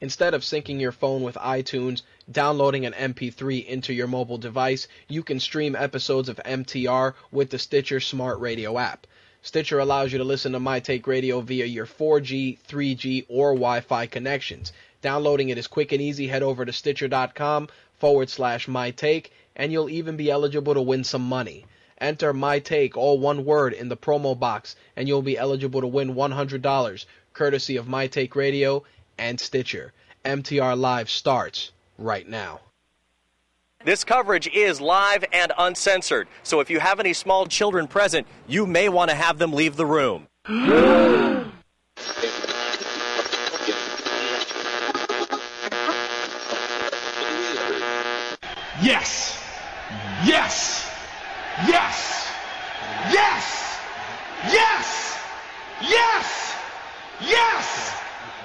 Instead of syncing your phone with iTunes, downloading an MP3 into your mobile device, you can stream episodes of MTR with the Stitcher Smart Radio app. Stitcher allows you to listen to My Take Radio via your 4G, 3G, or Wi Fi connections. Downloading it is quick and easy. Head over to Stitcher.com forward slash My Take, and you'll even be eligible to win some money. Enter My Take, all one word, in the promo box, and you'll be eligible to win $100, courtesy of My Take Radio and Stitcher. MTR Live starts right now. This coverage is live and uncensored, so if you have any small children present, you may want to have them leave the room. Yes! Yes! Yes! Yes! Yes! Yes! Yes!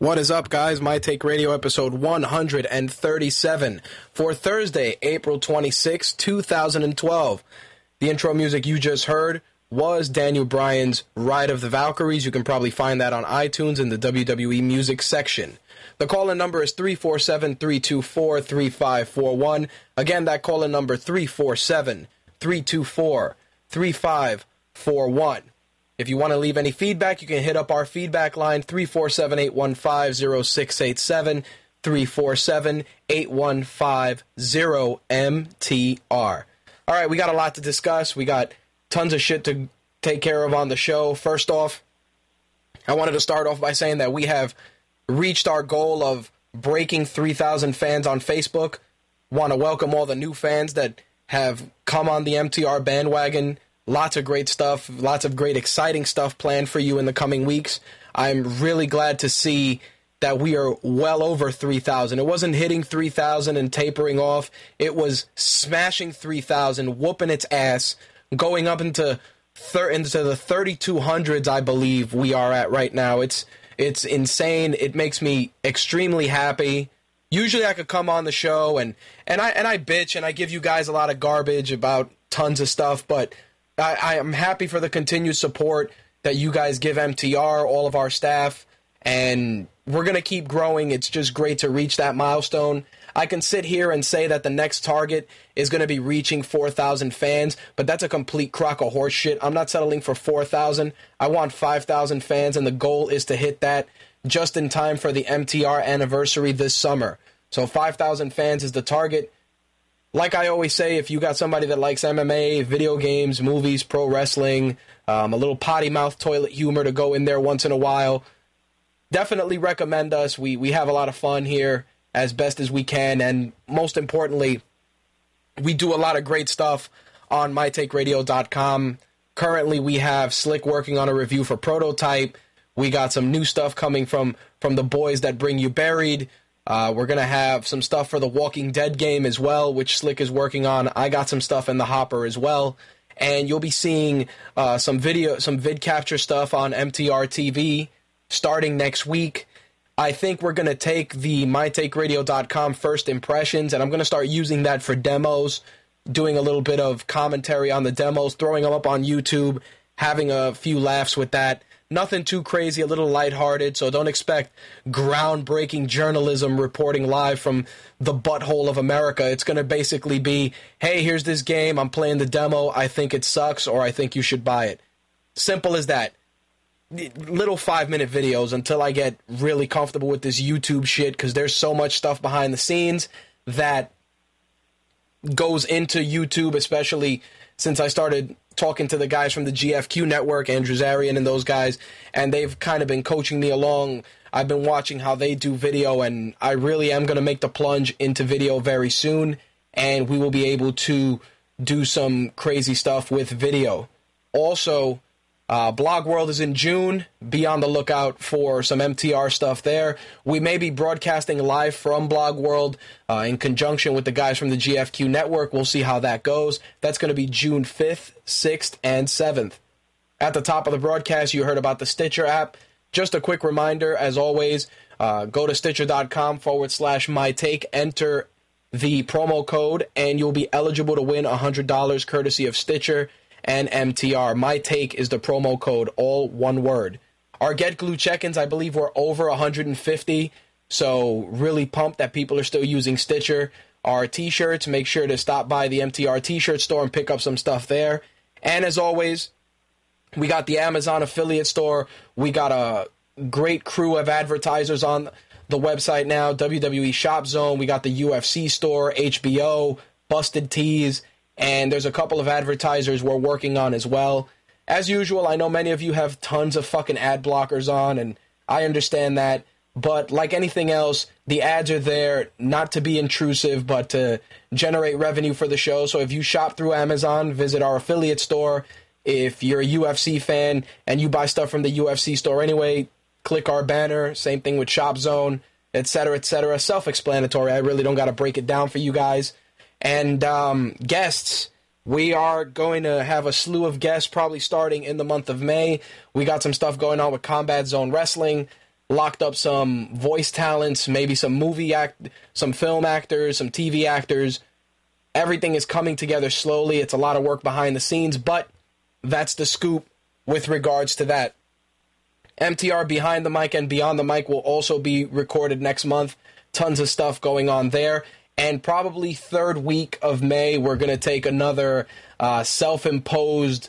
What is up, guys? My Take Radio episode 137 for Thursday, April 26, 2012. The intro music you just heard was Daniel Bryan's Ride of the Valkyries. You can probably find that on iTunes in the WWE music section. The call in number is 347 324 3541. Again, that call in number 347 324 3541. If you want to leave any feedback, you can hit up our feedback line 347 815 0687 347 815 MTR. All right, we got a lot to discuss. We got tons of shit to take care of on the show. First off, I wanted to start off by saying that we have reached our goal of breaking 3,000 fans on Facebook. Want to welcome all the new fans that have come on the MTR bandwagon. Lots of great stuff, lots of great exciting stuff planned for you in the coming weeks. I'm really glad to see that we are well over 3,000. It wasn't hitting 3,000 and tapering off. It was smashing 3,000, whooping its ass, going up into thir- into the 3200s, I believe we are at right now. It's it's insane. It makes me extremely happy. Usually I could come on the show and and I and I bitch and I give you guys a lot of garbage about tons of stuff, but I, I am happy for the continued support that you guys give MTR, all of our staff, and we're going to keep growing. It's just great to reach that milestone. I can sit here and say that the next target is going to be reaching 4,000 fans, but that's a complete crock of horse shit. I'm not settling for 4,000. I want 5,000 fans, and the goal is to hit that just in time for the MTR anniversary this summer. So 5,000 fans is the target. Like I always say, if you got somebody that likes MMA, video games, movies, pro wrestling, um, a little potty mouth toilet humor to go in there once in a while, definitely recommend us. We we have a lot of fun here as best as we can, and most importantly, we do a lot of great stuff on mytakeradio.com. Currently, we have Slick working on a review for Prototype. We got some new stuff coming from from the boys that bring you buried. Uh, we're gonna have some stuff for the Walking Dead game as well, which Slick is working on. I got some stuff in the hopper as well, and you'll be seeing uh, some video, some vid capture stuff on MTR TV starting next week. I think we're gonna take the mytakeradio.com first impressions, and I'm gonna start using that for demos, doing a little bit of commentary on the demos, throwing them up on YouTube, having a few laughs with that nothing too crazy, a little lighthearted, so don't expect groundbreaking journalism reporting live from the butthole of America. It's going to basically be, hey, here's this game, I'm playing the demo, I think it sucks, or I think you should buy it. Simple as that. Little five minute videos until I get really comfortable with this YouTube shit because there's so much stuff behind the scenes that goes into YouTube, especially since I started talking to the guys from the GFQ network, Andrew Zarian and those guys, and they've kind of been coaching me along. I've been watching how they do video, and I really am going to make the plunge into video very soon. and we will be able to do some crazy stuff with video. Also, uh, Blog World is in June. Be on the lookout for some MTR stuff there. We may be broadcasting live from Blog World uh, in conjunction with the guys from the GFQ network. We'll see how that goes. That's going to be June 5th, 6th, and 7th. At the top of the broadcast, you heard about the Stitcher app. Just a quick reminder, as always, uh, go to stitcher.com forward slash my take, enter the promo code, and you'll be eligible to win $100 courtesy of Stitcher and MTR. My take is the promo code, all one word. Our Get Glue check ins, I believe, were over 150. So, really pumped that people are still using Stitcher. Our t shirts, make sure to stop by the MTR t shirt store and pick up some stuff there. And as always, we got the Amazon affiliate store. We got a great crew of advertisers on the website now WWE Shop Zone. We got the UFC store, HBO, Busted Tees, and there's a couple of advertisers we're working on as well. As usual, I know many of you have tons of fucking ad blockers on, and I understand that. But like anything else, the ads are there not to be intrusive, but to generate revenue for the show. So if you shop through Amazon, visit our affiliate store. If you're a UFC fan and you buy stuff from the UFC store anyway, click our banner. Same thing with Shop Zone, etc., etc. Self-explanatory. I really don't got to break it down for you guys. And um, guests, we are going to have a slew of guests probably starting in the month of May. We got some stuff going on with Combat Zone Wrestling. Locked up some voice talents, maybe some movie act, some film actors, some TV actors. Everything is coming together slowly. It's a lot of work behind the scenes, but that's the scoop with regards to that. MTR Behind the Mic and Beyond the Mic will also be recorded next month. Tons of stuff going on there. And probably third week of May, we're going to take another uh, self imposed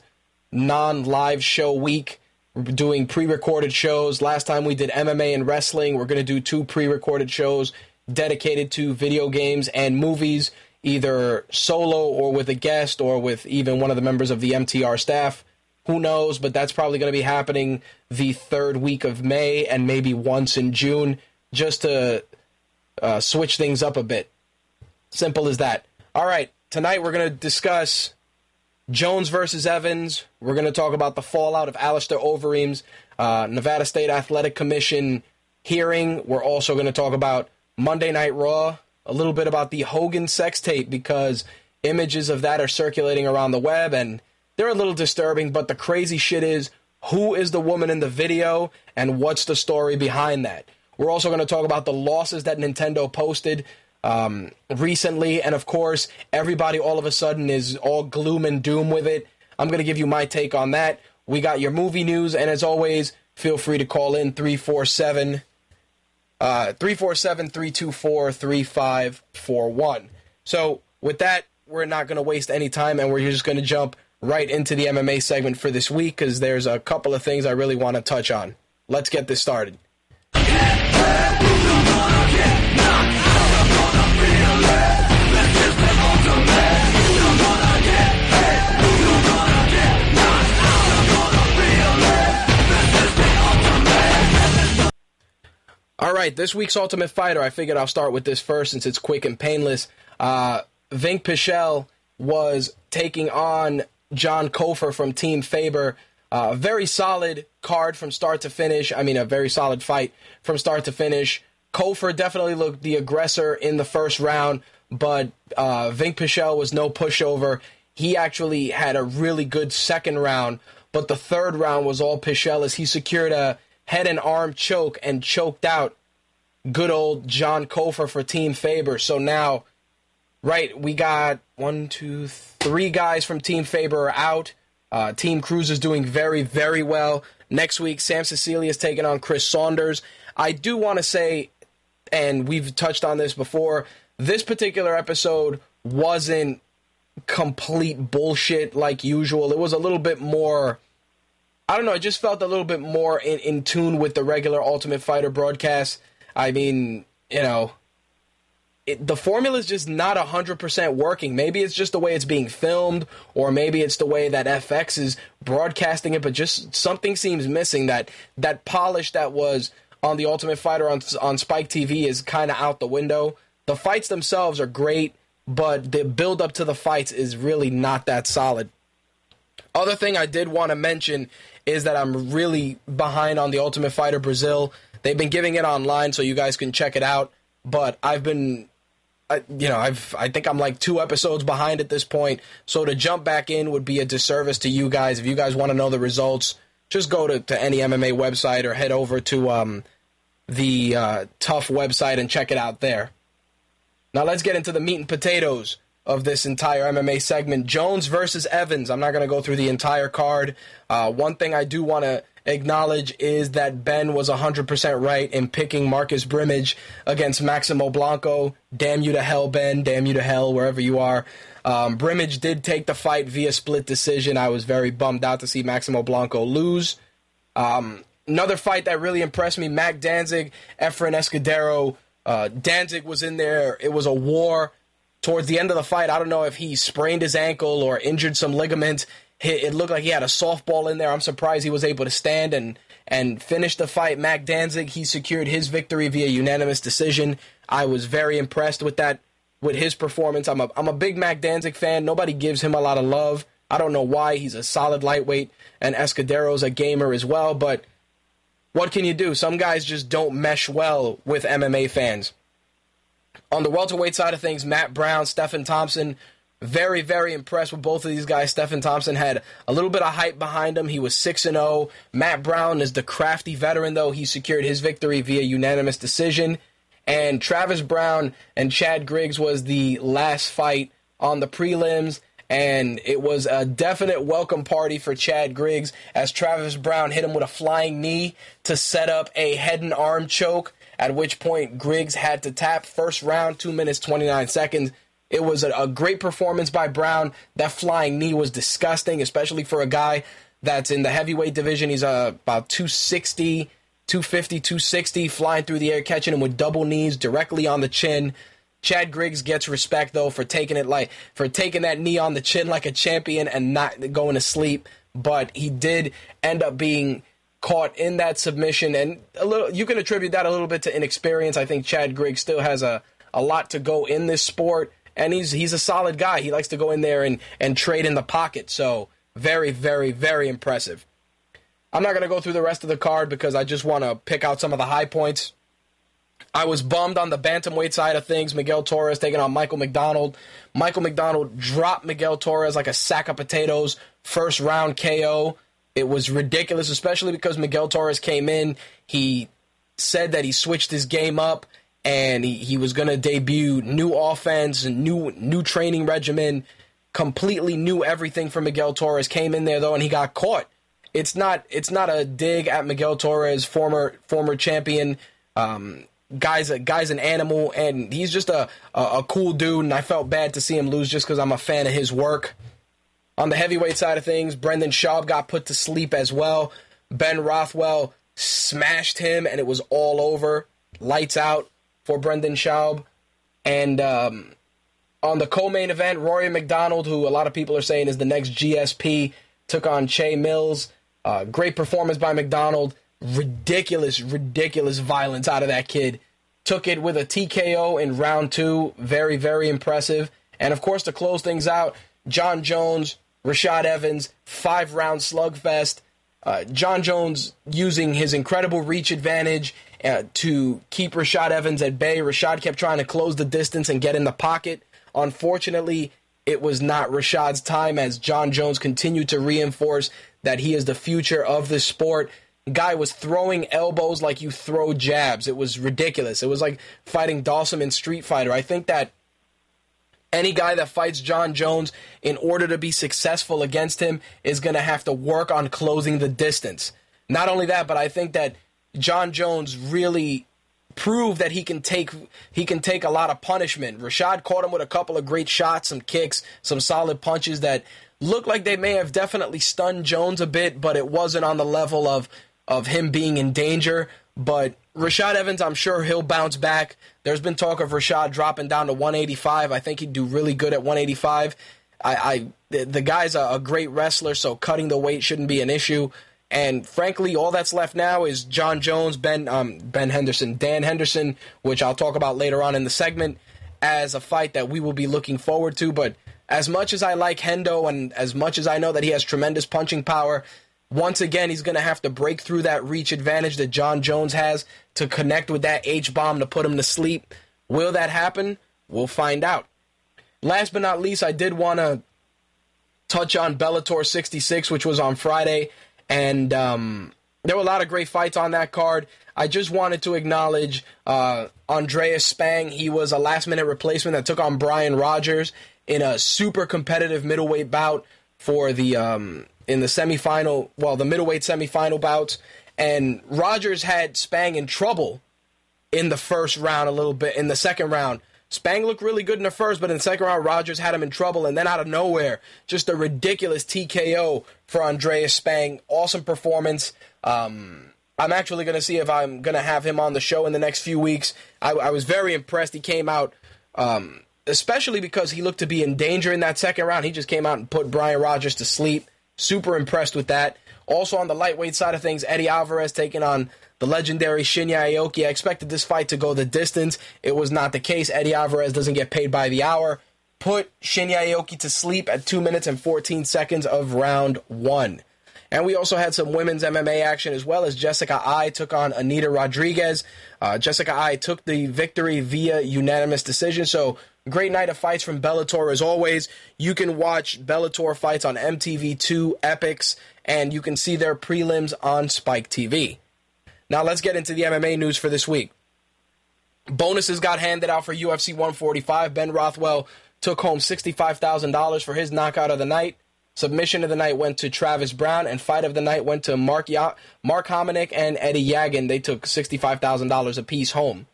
non live show week. Doing pre recorded shows. Last time we did MMA and wrestling. We're going to do two pre recorded shows dedicated to video games and movies, either solo or with a guest or with even one of the members of the MTR staff. Who knows? But that's probably going to be happening the third week of May and maybe once in June just to uh, switch things up a bit. Simple as that. All right, tonight we're going to discuss Jones versus Evans. We're going to talk about the fallout of Alistair Overeem's uh, Nevada State Athletic Commission hearing. We're also going to talk about Monday Night Raw, a little bit about the Hogan sex tape because images of that are circulating around the web and they're a little disturbing. But the crazy shit is who is the woman in the video and what's the story behind that. We're also going to talk about the losses that Nintendo posted um, recently, and of course, everybody all of a sudden is all gloom and doom with it. I'm going to give you my take on that. We got your movie news, and as always, feel free to call in 347 uh, 347 324 3541. So, with that, we're not going to waste any time, and we're just going to jump right into the MMA segment for this week because there's a couple of things I really want to touch on. Let's get this started. All right, this week's Ultimate Fighter. I figured I'll start with this first since it's quick and painless. Uh, Vinc Pichel was taking on John Cofer from Team Faber. A uh, very solid card from start to finish. I mean, a very solid fight from start to finish. Cofer definitely looked the aggressor in the first round, but uh, Vinc Pichel was no pushover. He actually had a really good second round, but the third round was all Pichel as he secured a head and arm choke and choked out good old John Cofer for Team Faber. So now, right, we got one, two, three guys from Team Faber out. Uh, Team Cruz is doing very, very well. Next week, Sam Sicilia is taking on Chris Saunders. I do want to say, and we've touched on this before, this particular episode wasn't complete bullshit like usual. It was a little bit more I don't know. It just felt a little bit more in, in tune with the regular Ultimate Fighter broadcast. I mean, you know, it, the formula is just not 100% working. Maybe it's just the way it's being filmed, or maybe it's the way that FX is broadcasting it, but just something seems missing. That, that polish that was on the Ultimate Fighter on, on Spike TV is kind of out the window. The fights themselves are great, but the build up to the fights is really not that solid. Other thing I did want to mention is that I'm really behind on the Ultimate Fighter Brazil. They've been giving it online, so you guys can check it out. But I've been, I, you know, I've I think I'm like two episodes behind at this point. So to jump back in would be a disservice to you guys. If you guys want to know the results, just go to, to any MMA website or head over to um, the uh, TUF website and check it out there. Now let's get into the meat and potatoes of this entire MMA segment. Jones versus Evans. I'm not going to go through the entire card. Uh, one thing I do want to acknowledge is that Ben was 100% right in picking Marcus Brimage against Maximo Blanco. Damn you to hell, Ben. Damn you to hell, wherever you are. Um, Brimage did take the fight via split decision. I was very bummed out to see Maximo Blanco lose. Um, another fight that really impressed me Mac Danzig, Efren Escudero. Uh, Danzig was in there. It was a war towards the end of the fight, I don't know if he sprained his ankle or injured some ligament. It looked like he had a softball in there. I'm surprised he was able to stand and and finish the fight. Mac Danzig he secured his victory via unanimous decision. I was very impressed with that with his performance. I'm a I'm a big Mac Danzig fan. Nobody gives him a lot of love. I don't know why. He's a solid lightweight, and Escudero's a gamer as well. But what can you do? Some guys just don't mesh well with MMA fans. On the welterweight side of things, Matt Brown, Stephen Thompson, very, very impressed with both of these guys. Stephen Thompson had a little bit of hype behind him. He was 6 and 0. Matt Brown is the crafty veteran, though. He secured his victory via unanimous decision. And Travis Browne and Chad Griggs was the last fight on the prelims. And it was a definite welcome party for Chad Griggs as Travis Browne hit him with a flying knee to set up a head and arm choke at which point Griggs had to tap. First round, 2 minutes 29 seconds. It was a, a, great performance by Browne. That flying knee was disgusting, especially for a guy that's in the heavyweight division. He's uh, about 260, 250, 260, flying through the air, catching him with double knees directly on the chin. Chad Griggs gets respect though for taking it like for taking that knee on the chin like a champion and not going to sleep. But he did end up being caught in that submission, and a little you can attribute that a little bit to inexperience. I think Chad Griggs still has a, a lot to go in this sport, and he's he's a solid guy. He likes to go in there and and trade in the pocket. So very, very, very impressive. I'm not going to go through the rest of the card because I just want to pick out some of the high points. I was bummed on the bantamweight side of things. Miguel Torres taking on Michael McDonald. Michael McDonald dropped Miguel Torres like a sack of potatoes. First round KO. It was ridiculous, especially because Miguel Torres came in. He said that he switched his game up and he, he was going to debut new offense and new new training regimen, completely new everything for Miguel Torres. Came in there though and he got caught. It's not it's not a dig at Miguel Torres, former former champion. Um, guy's a guy's an animal and he's just a, a, a cool dude and I felt bad to see him lose just because I'm a fan of his work. On the heavyweight side of things, Brendan Schaub got put to sleep as well. Ben Rothwell smashed him, and it was all over. Lights out for Brendan Schaub. And um, on the co-main event, Rory MacDonald, who a lot of people are saying is the next GSP, took on Che Mills. Uh, great performance by MacDonald. Ridiculous, ridiculous violence out of that kid. Took it with a TKO in round two. Very, very impressive. And of course, to close things out, Jon Jones Rashad Evans, five round slugfest. Uh, Jon Jones using his incredible reach advantage uh, to keep Rashad Evans at bay. Rashad kept trying to close the distance and get in the pocket. Unfortunately, it was not Rashad's time as Jon Jones continued to reinforce that he is the future of this sport. Guy was throwing elbows like you throw jabs. It was ridiculous. It was like fighting Dhalsim in Street Fighter. I think that any guy that fights Jon Jones in order to be successful against him is going to have to work on closing the distance. Not only that, but I think that Jon Jones really proved that he can take he can take a lot of punishment. Rashad caught him with a couple of great shots, some kicks, some solid punches that looked like they may have definitely stunned Jones a bit, but it wasn't on the level of of him being in danger. But Rashad Evans, I'm sure he'll bounce back. There's been talk of Rashad dropping down to 185. I think he'd do really good at 185. I, I the, the guy's a, a great wrestler, so cutting the weight shouldn't be an issue. And frankly, all that's left now is Jon Jones, Ben um, Ben Henderson, Dan Henderson, which I'll talk about later on in the segment, as a fight that we will be looking forward to. But as much as I like Hendo and as much as I know that he has tremendous punching power, once again, he's going to have to break through that reach advantage that Jon Jones has to connect with that H bomb to put him to sleep. Will that happen? We'll find out. Last but not least, I did want to touch on Bellator 66, which was on Friday, and um, there were a lot of great fights on that card. I just wanted to acknowledge uh, Andreas Spang. He was a last minute replacement that took on Brian Rogers in a super competitive middleweight bout for the um, in the semifinal, well, the middleweight semifinal bouts. And Rogers had Spang in trouble in the first round a little bit. In the second round, Spang looked really good in the first, but in the second round, Rogers had him in trouble. And then out of nowhere, just a ridiculous TKO for Andreas Spang. Awesome performance. Um, I'm actually going to see if I'm going to have him on the show in the next few weeks. I, I was very impressed. He came out, um, especially because he looked to be in danger in that second round. He just came out and put Brian Rogers to sleep. Super impressed with that. Also on the lightweight side of things, Eddie Alvarez taking on the legendary Shinya Aoki. I expected this fight to go the distance. It was not the case. Eddie Alvarez doesn't get paid by the hour. Put Shinya Aoki to sleep at 2 minutes and 14 seconds of round one. And we also had some women's MMA action as well as Jessica Eye took on Anita Rodriguez. Uh, Jessica Eye took the victory via unanimous decision. So great night of fights from Bellator as always. You can watch Bellator fights on MTV2 Epix, and you can see their prelims on Spike TV. Now let's get into the MMA news for this week. Bonuses got handed out for UFC 145. Ben Rothwell took home $65,000 for his knockout of the night. Submission of the night went to Travis Browne, and fight of the night went to Mark ya- Mark Hominick and Eddie Yagin. They took sixty-five thousand dollars apiece home.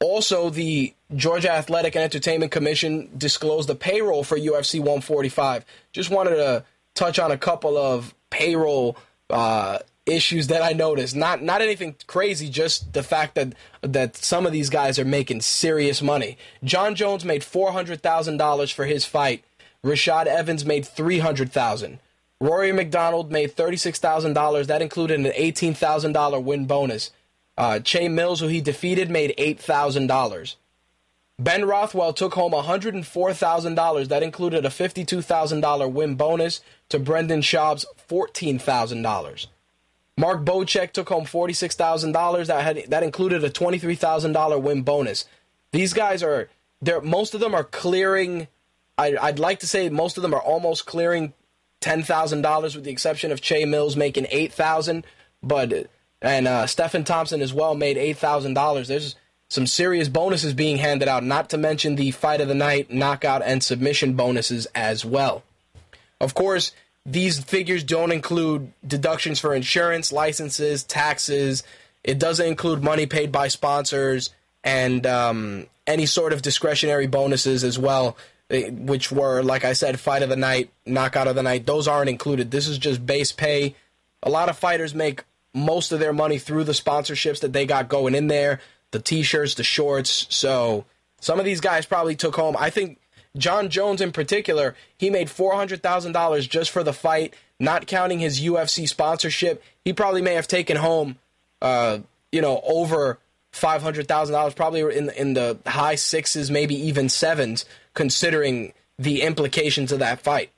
Also, the Georgia Athletic and Entertainment Commission disclosed the payroll for UFC 145. Just wanted to touch on a couple of payroll uh, issues that I noticed. Not not anything crazy, just the fact that that some of these guys are making serious money. Jon Jones made four hundred thousand dollars for his fight Rashad Evans made three hundred thousand. Rory MacDonald made thirty-six thousand dollars. That included an eighteen thousand dollar win bonus. Uh, Che Mills, who he defeated, made eight thousand dollars. Ben Rothwell took home one hundred and four thousand dollars. That included a fifty-two thousand dollar win bonus to Brendan Schaub's fourteen thousand dollars. Mark Bocek took home forty-six thousand dollars. That had that included a twenty-three thousand dollar win bonus. These guys are they're most of them are clearing I, I'd like to say most of them are almost clearing ten thousand dollars, with the exception of Che Mills making eight thousand. But and uh, Stephen Thompson as well made eight thousand dollars. There's some serious bonuses being handed out, not to mention the fight of the night, knockout, and submission bonuses as well. Of course, these figures don't include deductions for insurance, licenses, taxes. It doesn't include money paid by sponsors and um, any sort of discretionary bonuses as well. Eh, which were, like I said, fight of the night, knockout of the night. Those aren't included. This is just base pay. A lot of fighters make most of their money through the sponsorships that they got going in there, the t-shirts, the shorts. So some of these guys probably took home. I think Jon Jones in particular, he made four hundred thousand dollars just for the fight, not counting his UFC sponsorship. He probably may have taken home, uh, you know, over five hundred thousand dollars, probably in in the high sixes, maybe even sevens considering the implications of that fight.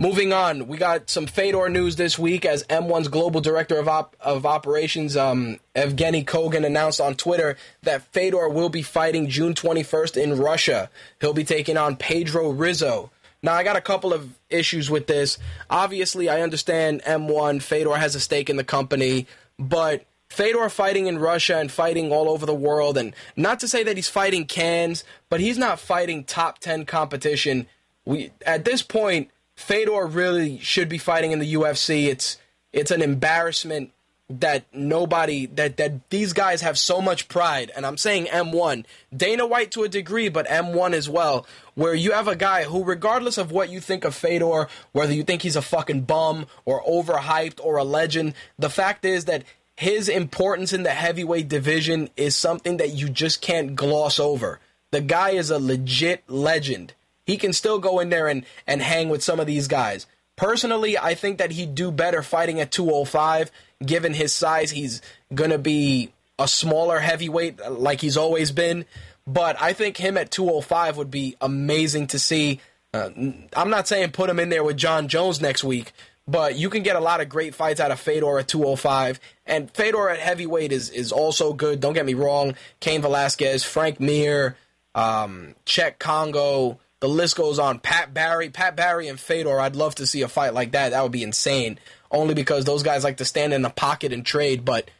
Moving on, we got some Fedor news this week as M1's global director of op- of operations, um, Evgeny Kogan, announced on Twitter that Fedor will be fighting June 21st in Russia. He'll be taking on Pedro Rizzo. Now, I got a couple of issues with this. Obviously, I understand M1, Fedor has a stake in the company, but Fedor fighting in Russia and fighting all over the world, and not to say that he's fighting cans, but he's not fighting top ten competition. We at this point, Fedor really should be fighting in the UFC. It's it's an embarrassment that nobody that that these guys have so much pride, and I'm saying M1, Dana White to a degree, but M1 as well, where you have a guy who, regardless of what you think of Fedor, whether you think he's a fucking bum or overhyped or a legend, the fact is that his importance in the heavyweight division is something that you just can't gloss over. The guy is a legit legend. He can still go in there and, and hang with some of these guys. Personally, I think that he'd do better fighting at 205. Given his size, he's going to be a smaller heavyweight like he's always been. But I think him at 205 would be amazing to see. Uh, I'm not saying put him in there with Jon Jones next week, but you can get a lot of great fights out of Fedor at 205. And Fedor at heavyweight is, is also good. Don't get me wrong. Cain Velasquez, Frank Mir, um, Cheick Kongo, the list goes on. Pat Barry, Pat Barry and Fedor, I'd love to see a fight like that. That would be insane. Only because those guys like to stand in the pocket and trade, but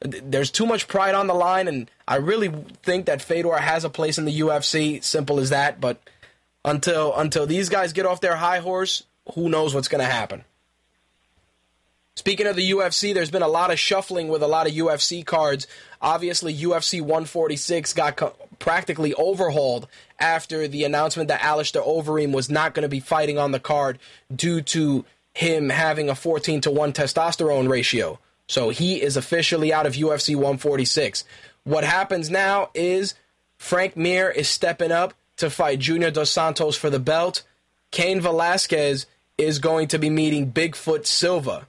there's too much pride on the line, and I really think that Fedor has a place in the UFC. Simple as that. But until until these guys get off their high horse, who knows what's going to happen? Speaking of the UFC, there's been a lot of shuffling with a lot of UFC cards. Obviously, UFC 146 got co- practically overhauled after the announcement that Alistair Overeem was not going to be fighting on the card due to him having a 14 to 1 testosterone ratio. So he is officially out of UFC 146. What happens now is Frank Mir is stepping up to fight Junior Dos Santos for the belt. Cain Velasquez is going to be meeting Bigfoot Silva.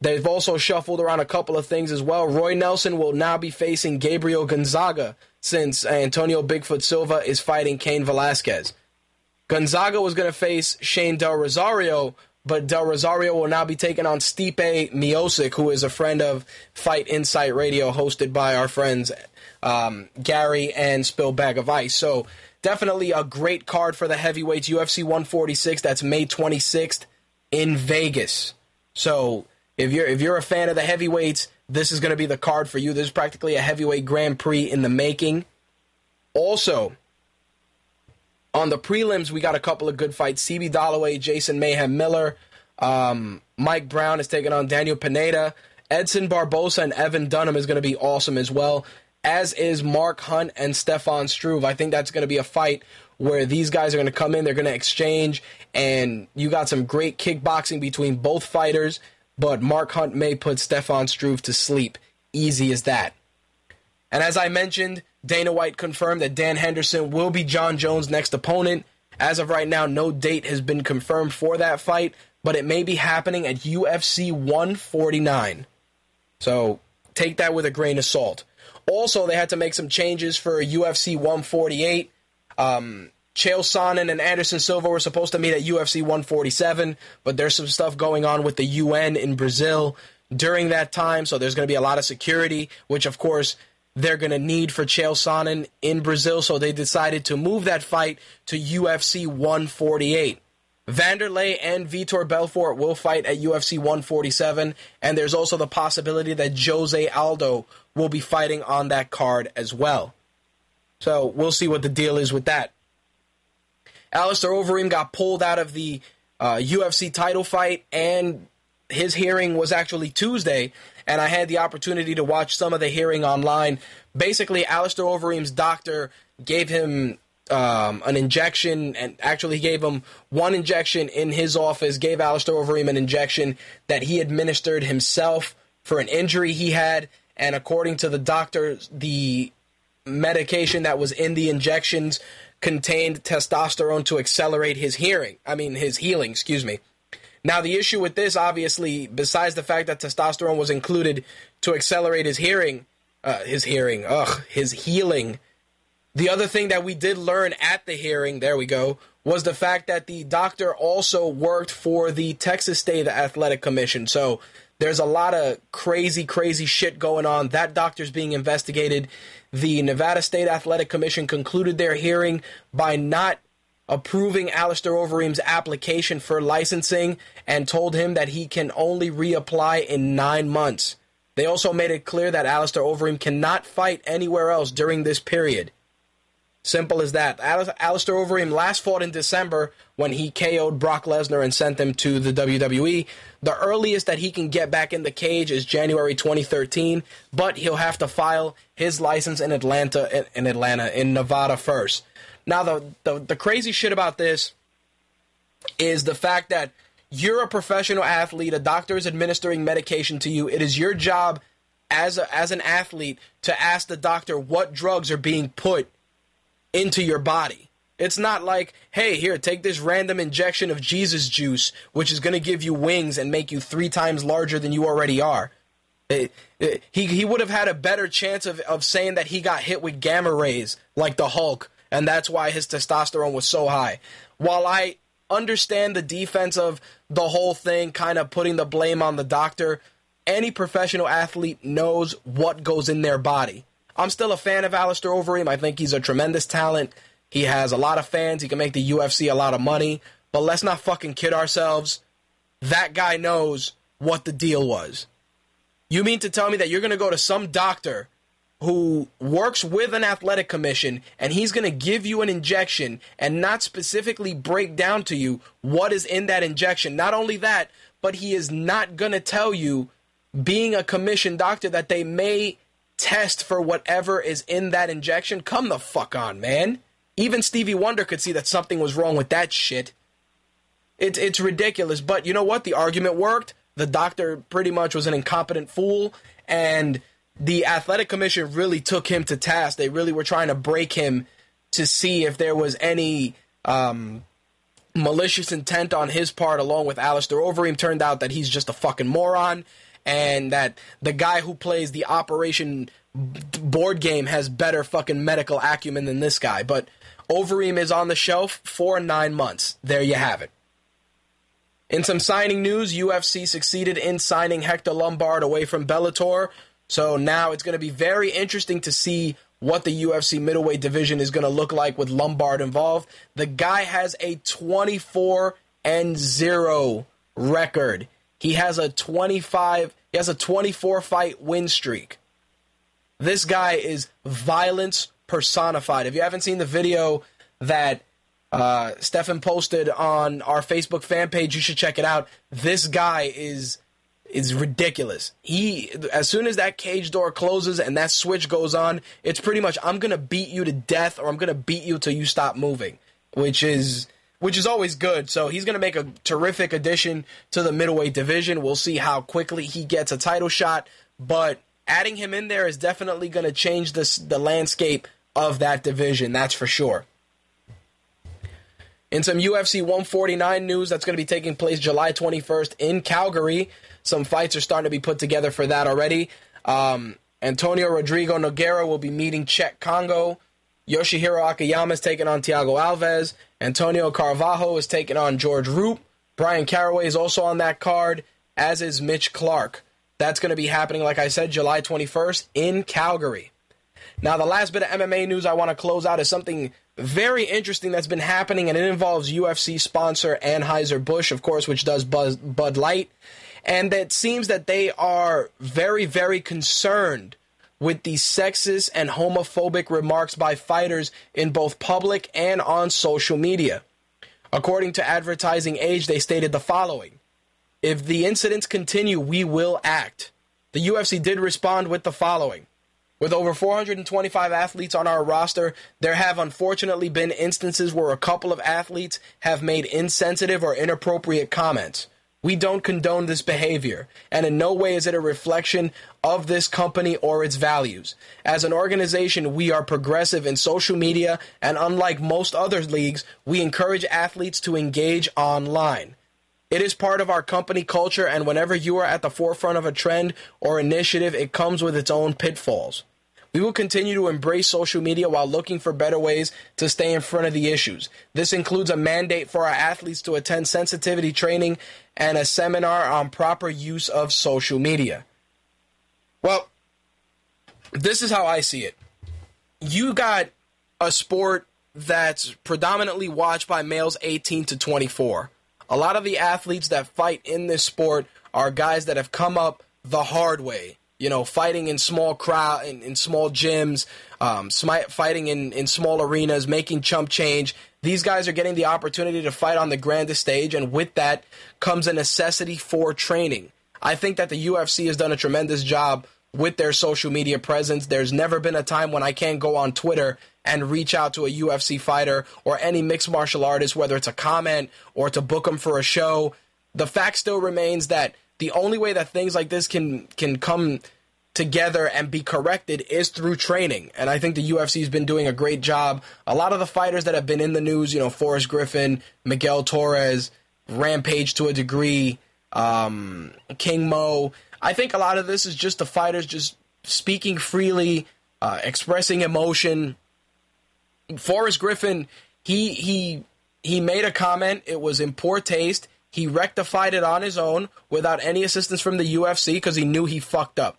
They've also shuffled around a couple of things as well. Roy Nelson will now be facing Gabriel Gonzaga since Antonio Bigfoot Silva is fighting Cain Velasquez. Gonzaga was going to face Shane Del Rosario, but Del Rosario will now be taking on Stipe Miocic, who is a friend of Fight Insight Radio, hosted by our friends um, Gary and Spill Bag of Ice. So definitely a great card for the heavyweights. UFC 146. That's May 26th in Vegas. So if you're if you're a fan of the heavyweights, this is going to be the card for you. This is practically a heavyweight Grand Prix in the making. Also, on the prelims, we got a couple of good fights. CB Dollaway, Jason Mayhem Miller, um, Mike Brown is taking on Daniel Pineda. Edson Barbosa and Evan Dunham is going to be awesome as well, as is Mark Hunt and Stefan Struve. I think that's going to be a fight where these guys are going to come in, they're going to exchange, and you got some great kickboxing between both fighters but Mark Hunt may put Stefan Struve to sleep. Easy as that. And as I mentioned, Dana White confirmed that Dan Henderson will be Jon Jones' next opponent. As of right now, no date has been confirmed for that fight, but it may be happening at UFC 149. So take that with a grain of salt. Also, they had to make some changes for UFC 148. Um, Chael Sonnen and Anderson Silva were supposed to meet at UFC 147, but there's some stuff going on with the UN in Brazil during that time, so there's going to be a lot of security, which of course they're going to need for Chael Sonnen in Brazil, so they decided to move that fight to UFC 148. Vanderlei and Vitor Belfort will fight at UFC 147, and there's also the possibility that Jose Aldo will be fighting on that card as well. So we'll see what the deal is with that. Alistair Overeem got pulled out of the uh, UFC title fight, and his hearing was actually Tuesday, and I had the opportunity to watch some of the hearing online. Basically, Alistair Overeem's doctor gave him um, an injection, and actually gave him one injection in his office, gave Alistair Overeem an injection that he administered himself for an injury he had, and according to the doctor, the medication that was in the injections contained testosterone to accelerate his hearing. I mean, his healing, excuse me. Now, the issue with this, obviously, besides the fact that testosterone was included to accelerate his hearing, uh, his hearing, ugh, his healing. The other thing that we did learn at the hearing, there we go, was the fact that the doctor also worked for the Texas State Athletic Commission. So there's a lot of crazy, crazy shit going on. That doctor's being investigated. The Nevada State Athletic Commission concluded their hearing by not approving Alistair Overeem's application for licensing and told him that he can only reapply in nine months. They also made it clear that Alistair Overeem cannot fight anywhere else during this period. Simple as that. Alistair Overeem last fought in December when he KO'd Brock Lesnar and sent him to the WWE. The earliest that he can get back in the cage is January 2013, but he'll have to file his license in Atlanta, in Atlanta, in Nevada first. Now, the, the, the crazy shit about this is the fact that you're a professional athlete, a doctor is administering medication to you. It is your job as a, as an athlete to ask the doctor what drugs are being put into your body. It's not like, hey, here, take this random injection of Jesus juice, which is going to give you wings and make you three times larger than you already are. It, it, he he would have had a better chance of, of saying that he got hit with gamma rays like the Hulk, and that's why his testosterone was so high. While I understand the defense of the whole thing, kind of putting the blame on the doctor, any professional athlete knows what goes in their body. I'm still a fan of Alistair Overeem. I think he's a tremendous talent. He has a lot of fans. He can make the UFC a lot of money. But let's not fucking kid ourselves. That guy knows what the deal was. You mean to tell me that you're going to go to some doctor who works with an athletic commission and he's going to give you an injection and not specifically break down to you what is in that injection? Not only that, but he is not going to tell you, being a commission doctor, that they may test for whatever is in that injection. Come the fuck on, man. Even Stevie Wonder could see that something was wrong with that shit. It's it's ridiculous, but you know what? The argument worked. The doctor pretty much was an incompetent fool, and the athletic commission really took him to task. They really were trying to break him to see if there was any um, malicious intent on his part, along with Alistair Overeem. Turned out that he's just a fucking moron, and that the guy who plays the Operation board game has better fucking medical acumen than this guy. But Overeem is on the shelf for nine months. There you have it. In some signing news, UFC succeeded in signing Hector Lombard away from Bellator. So now it's going to be very interesting to see what the UFC middleweight division is going to look like with Lombard involved. The guy has a 24 and 0 record. He has a 25 he has a 24 fight win streak. This guy is violence personified. If you haven't seen the video that uh, Stefan posted on our Facebook fan page, you should check it out. This guy is is ridiculous. He as soon as that cage door closes and that switch goes on, it's pretty much I'm gonna beat you to death or I'm gonna beat you till you stop moving, which is which is always good. So he's gonna make a terrific addition to the middleweight division. We'll see how quickly he gets a title shot, but adding him in there is definitely gonna change this the landscape of that division, that's for sure. In some UFC 149 news, that's going to be taking place July 21st in Calgary. Some fights are starting to be put together for that already. Um, Antonio Rodrigo Nogueira will be meeting Cheick Kongo. Yoshihiro Akiyama is taking on Thiago Alves. Antonio Carvalho is taking on George Roop. Brian Caraway is also on that card, as is Mitch Clark. That's going to be happening, like I said, July 21st in Calgary. Now, the last bit of MMA news I want to close out is something very interesting that's been happening, and it involves UFC sponsor Anheuser-Busch, of course, which does Buzz, Bud Light. And it seems that they are very, very concerned with the sexist and homophobic remarks by fighters in both public and on social media. According to Advertising Age, they stated the following If the incidents continue, we will act. The UFC did respond with the following with over 425 athletes on our roster, there have unfortunately been instances where a couple of athletes have made insensitive or inappropriate comments. We don't condone this behavior, and in no way is it a reflection of this company or its values. As an organization, we are progressive in social media, and unlike most other leagues, we encourage athletes to engage online. It is part of our company culture, and whenever you are at the forefront of a trend or initiative, it comes with its own pitfalls. We will continue to embrace social media while looking for better ways to stay in front of the issues. This includes a mandate for our athletes to attend sensitivity training and a seminar on proper use of social media. Well, this is how I see it. You got a sport that's predominantly watched by males 18 to 24. A lot of the athletes that fight in this sport are guys that have come up the hard way you know, fighting in small crowd in, in small gyms, um, smi- fighting in, in small arenas, making chump change. These guys are getting the opportunity to fight on the grandest stage, and with that comes a necessity for training. I think that the UFC has done a tremendous job with their social media presence. There's never been a time when I can't go on Twitter and reach out to a UFC fighter or any mixed martial artist, whether it's a comment or to book them for a show. The fact still remains that the only way that things like this can can come together and be corrected is through training. And I think the UFC has been doing a great job. A lot of the fighters that have been in the news, you know, Forrest Griffin, Miguel Torres, Rampage to a degree, um, King Mo, I think a lot of this is just the fighters just speaking freely, uh, expressing emotion. Forrest Griffin, he he he made a comment. It was in poor taste. He rectified it on his own without any assistance from the UFC because he knew he fucked up.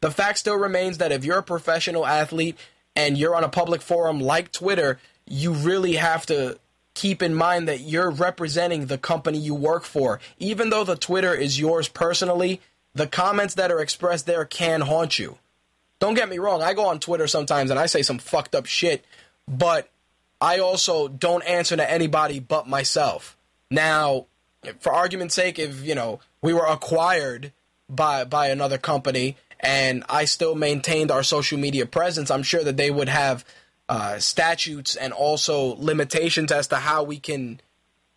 The fact still remains that if you're a professional athlete and you're on a public forum like Twitter, you really have to keep in mind that you're representing the company you work for. Even though the Twitter is yours personally, the comments that are expressed there can haunt you. Don't get me wrong, I go on Twitter sometimes and I say some fucked up shit, but I also don't answer to anybody but myself. Now, for argument's sake, if you know we were acquired by by another company and I still maintained our social media presence, I'm sure that they would have uh, statutes and also limitations as to how we can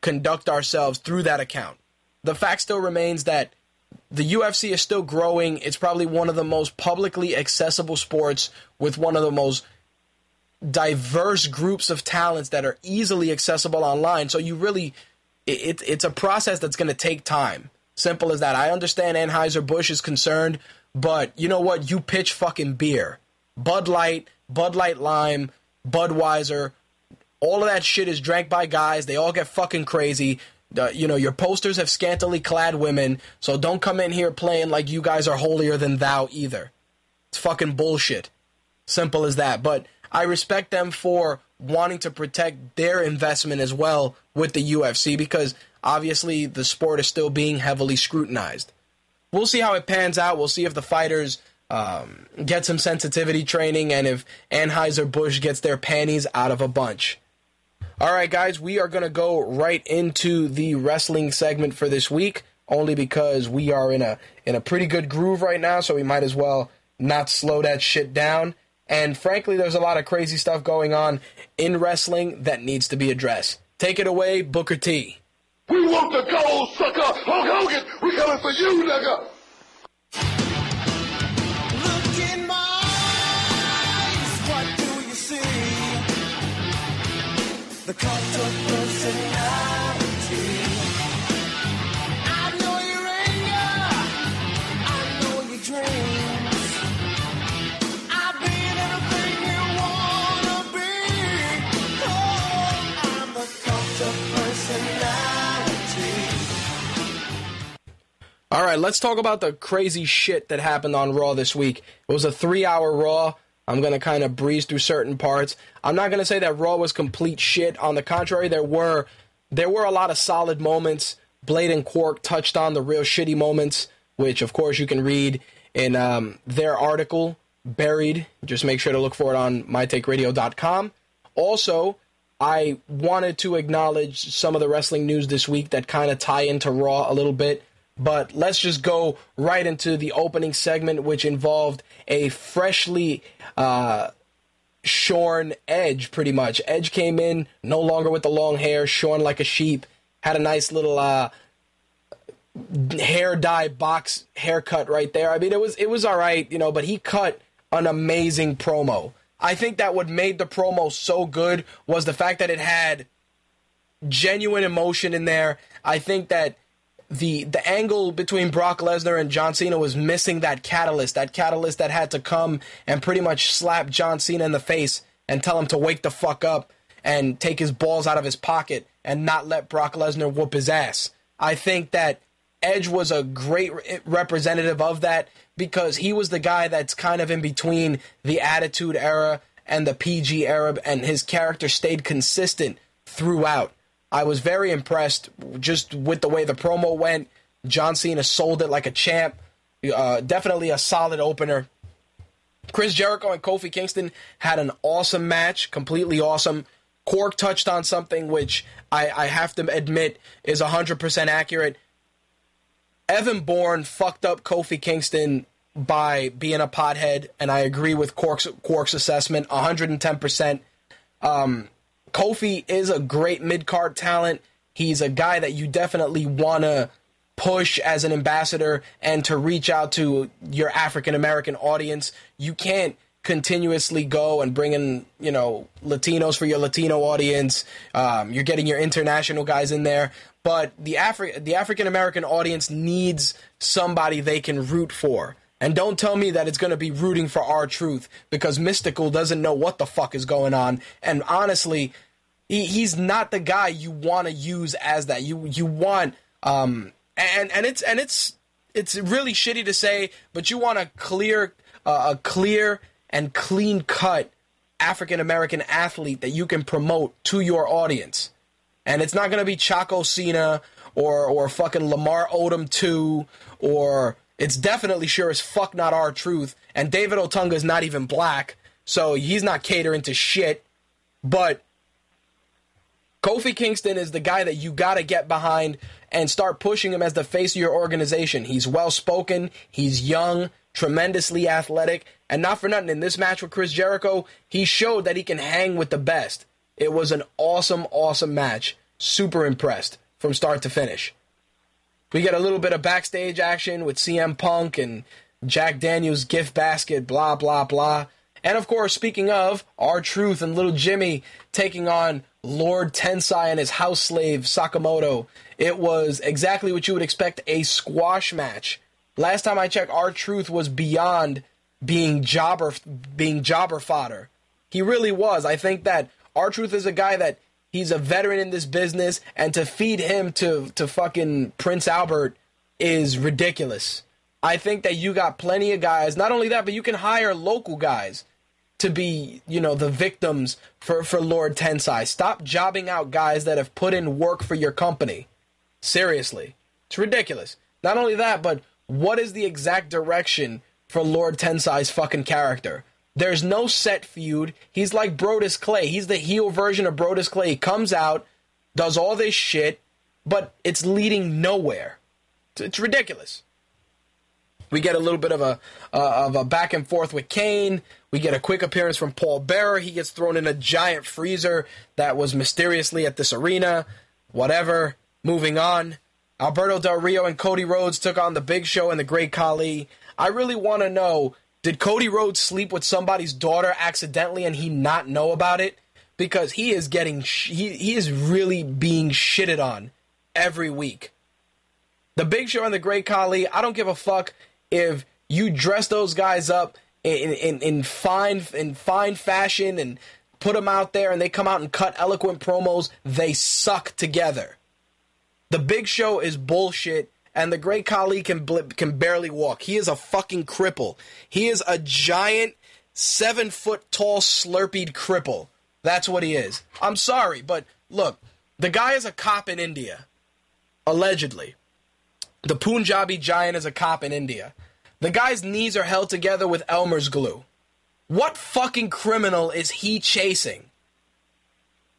conduct ourselves through that account. The fact still remains that the UFC is still growing. It's probably one of the most publicly accessible sports with one of the most diverse groups of talents that are easily accessible online. So you really, it, it's a process that's going to take time. Simple as that. I understand Anheuser Busch is concerned, but you know what? You pitch fucking beer, Bud Light, Bud Light Lime, Budweiser. All of that shit is drank by guys. They all get fucking crazy. You know, your posters have scantily clad women, so don't come in here playing like you guys are holier than thou either. It's fucking bullshit. Simple as that. But I respect them for wanting to protect their investment as well with the UFC because obviously the sport is still being heavily scrutinized. We'll see how it pans out. We'll see if the fighters um, get some sensitivity training and if Anheuser-Busch gets their panties out of a bunch. All right, guys, we are going to go right into the wrestling segment for this week, only because we are in a in a pretty good groove right now, so we might as well not slow that shit down. And frankly, there's a lot of crazy stuff going on in wrestling that needs to be addressed. Take it away, Booker T. We want the gold, sucker! Hulk Hogan, we coming for you, nigga! Look in my eyes, what do you see? The cult of personality. Right, let's talk about the crazy shit that happened on Raw this week. It was a three hour Raw. I'm going to kind of breeze through certain parts. I'm not going to say that Raw was complete shit. On the contrary, there were there were a lot of solid moments. Blade and Quark touched on the real shitty moments, which of course you can read in um, their article, Buried. Just make sure to look for it on mytakeradio.com. Also, I wanted to acknowledge some of the wrestling news this week that kind of tie into Raw a little bit. But let's just go right into the opening segment, which involved a freshly uh, shorn Edge, pretty much. Edge came in, no longer with the long hair, shorn like a sheep, had a nice little uh, hair dye box haircut right there. I mean, it was it was all right, you know, but he cut an amazing promo. I think that what made the promo so good was the fact that it had genuine emotion in there. I think that the the angle between Brock Lesnar and John Cena was missing that catalyst, that catalyst that had to come and pretty much slap John Cena in the face and tell him to wake the fuck up and take his balls out of his pocket and not let Brock Lesnar whoop his ass. I think that Edge was a great re- representative of that because he was the guy that's kind of in between the Attitude Era and the PG era, and his character stayed consistent throughout. I was very impressed just with the way the promo went. John Cena sold it like a champ. Uh, definitely a solid opener. Chris Jericho and Kofi Kingston had an awesome match, completely awesome. Quark touched on something which I, I have to admit is 100% accurate. Evan Bourne fucked up Kofi Kingston by being a pothead, and I agree with Quark's, Quark's assessment 110%. Um, Kofi is a great mid card talent. He's a guy that you definitely want to push as an ambassador and to reach out to your African American audience. You can't continuously go and bring in, you know, Latinos for your Latino audience. Um, you're getting your international guys in there, but the Afri- the African American audience needs somebody they can root for. And don't tell me that it's going to be rooting for R-Truth because Mystical doesn't know what the fuck is going on. And honestly, he, he's not the guy you want to use as that. You you want um and and it's and it's it's really shitty to say, but you want a clear uh, a clear and clean cut African American athlete that you can promote to your audience. And it's not going to be Chaco Cena or or fucking Lamar Odom 2 or it's definitely sure as fuck not R-Truth. And David Otunga is not even black, so he's not catering to shit. But Kofi Kingston is the guy that you got to get behind and start pushing him as the face of your organization. He's well spoken, he's young, tremendously athletic, and not for nothing, in this match with Chris Jericho, he showed that he can hang with the best. It was an awesome, awesome match. Super impressed from start to finish. We get a little bit of backstage action with CM Punk and Jack Daniels gift basket, blah, blah, blah. And of course, speaking of, R-Truth and Little Jimmy taking on Lord Tensai and his house slave Sakamoto. It was exactly what you would expect a squash match. Last time I checked, R-Truth was beyond being jobber being jobber fodder. He really was. I think that R-Truth is a guy that he's a veteran in this business, and to feed him to to fucking Prince Albert is ridiculous. I think that you got plenty of guys. Not only that, but you can hire local guys to be, you know, the victims for, for Lord Tensai. Stop jobbing out guys that have put in work for your company. Seriously. It's ridiculous. Not only that, but what is the exact direction for Lord Tensai's fucking character? There's no set feud. He's like Brodus Clay. He's the heel version of Brodus Clay. He comes out, does all this shit, but it's leading nowhere. It's, it's ridiculous. We get a little bit of a uh, of a back and forth with Kane. We get a quick appearance from Paul Bearer. He gets thrown in a giant freezer that was mysteriously at this arena. Whatever. Moving on. Alberto Del Rio and Cody Rhodes took on the Big Show and the Great Khali. I really want to know did Cody Rhodes sleep with somebody's daughter accidentally and he not know about it? Because he is getting sh- he he is really being shitted on every week. The Big Show and the Great Khali, I don't give a fuck if you dress those guys up in in, in fine in fine fashion and put them out there and they come out and cut eloquent promos, they suck together. The Big Show is bullshit, and the Great Khali can can barely walk. He is a fucking cripple. He is a giant, seven foot tall, slurpied cripple. That's what he is. I'm sorry, but look, the guy is a cop in India, allegedly. The Punjabi giant is a cop in India. The guy's knees are held together with Elmer's glue. What fucking criminal is he chasing?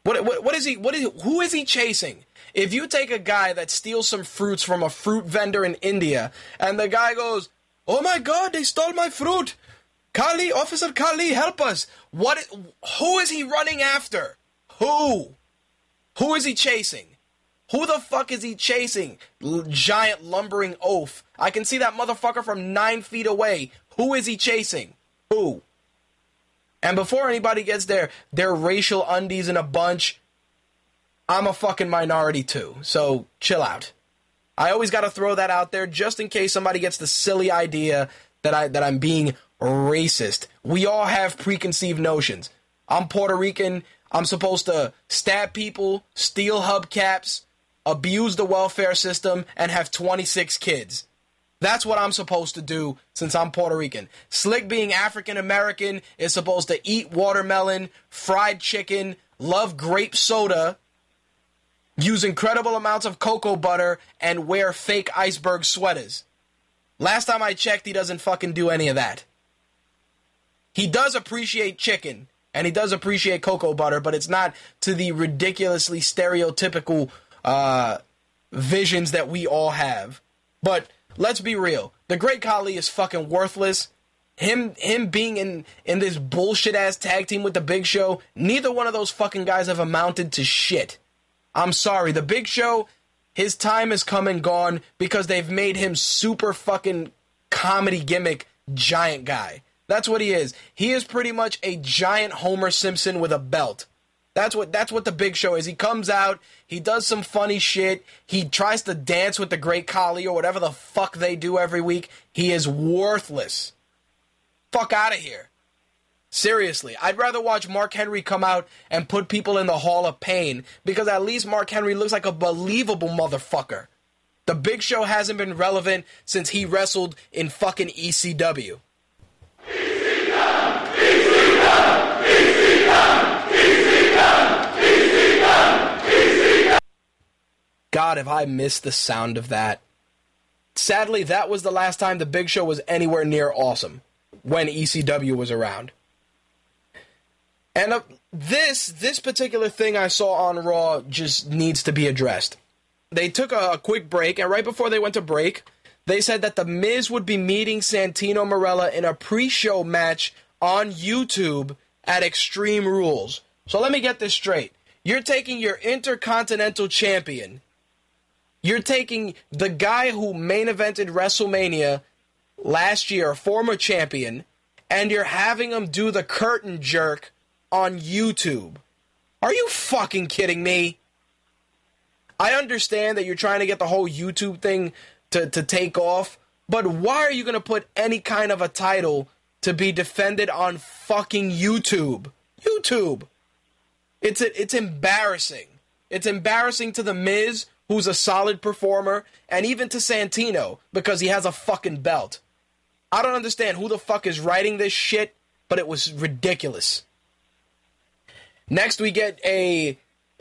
What, what, what is he? What is who is he chasing? If you take a guy that steals some fruits from a fruit vendor in India, and the guy goes, "Oh my God, they stole my fruit! Khali, Officer Khali, help us!" What? Who is he running after? Who? Who is he chasing? Who the fuck is he chasing? L- giant lumbering oaf. I can see that motherfucker from nine feet away. Who is he chasing? Who? And before anybody gets their their racial undies in a bunch, I'm a fucking minority too. So chill out. I always got to throw that out there just in case somebody gets the silly idea that I that I'm being racist. We all have preconceived notions. I'm Puerto Rican. I'm supposed to stab people, steal hubcaps, abuse the welfare system, and have 26 kids. That's what I'm supposed to do since I'm Puerto Rican. Slick being African American is supposed to eat watermelon, fried chicken, love grape soda, use incredible amounts of cocoa butter, and wear fake iceberg sweaters. Last time I checked, he doesn't fucking do any of that. He does appreciate chicken and he does appreciate cocoa butter, but it's not to the ridiculously stereotypical uh, visions that we all have. But let's be real. The Great Khali is fucking worthless. Him him being in in this bullshit ass tag team with the Big Show, neither one of those fucking guys have amounted to shit. I'm sorry, the Big Show, his time has come and gone because they've made him super fucking comedy gimmick giant guy. That's what he is. He is pretty much a giant Homer Simpson with a belt. That's what that's what the big show is. He comes out, he does some funny shit, he tries to dance with the great Khali or whatever the fuck they do every week. He is worthless. Fuck out of here. Seriously, I'd rather watch Mark Henry come out and put people in the Hall of Pain because at least Mark Henry looks like a believable motherfucker. The Big Show hasn't been relevant since he wrestled in fucking ECW. God, have I missed the sound of that. Sadly, that was the last time the Big Show was anywhere near awesome when ECW was around. And uh, this this particular thing I saw on Raw just needs to be addressed. They took a, a quick break, and right before they went to break, they said that the Miz would be meeting Santino Marella in a pre-show match on YouTube at Extreme Rules. So let me get this straight: you're taking your Intercontinental Champion, you're taking the guy who main evented WrestleMania last year, a former champion, and you're having him do the curtain jerk on YouTube. Are you fucking kidding me? I understand that you're trying to get the whole YouTube thing to, to take off, but why are you going to put any kind of a title to be defended on fucking YouTube? YouTube. It's it's embarrassing. It's embarrassing to the Miz, who's a solid performer, and even to Santino because he has a fucking belt. I don't understand who the fuck is writing this shit, but it was ridiculous. Next, we get a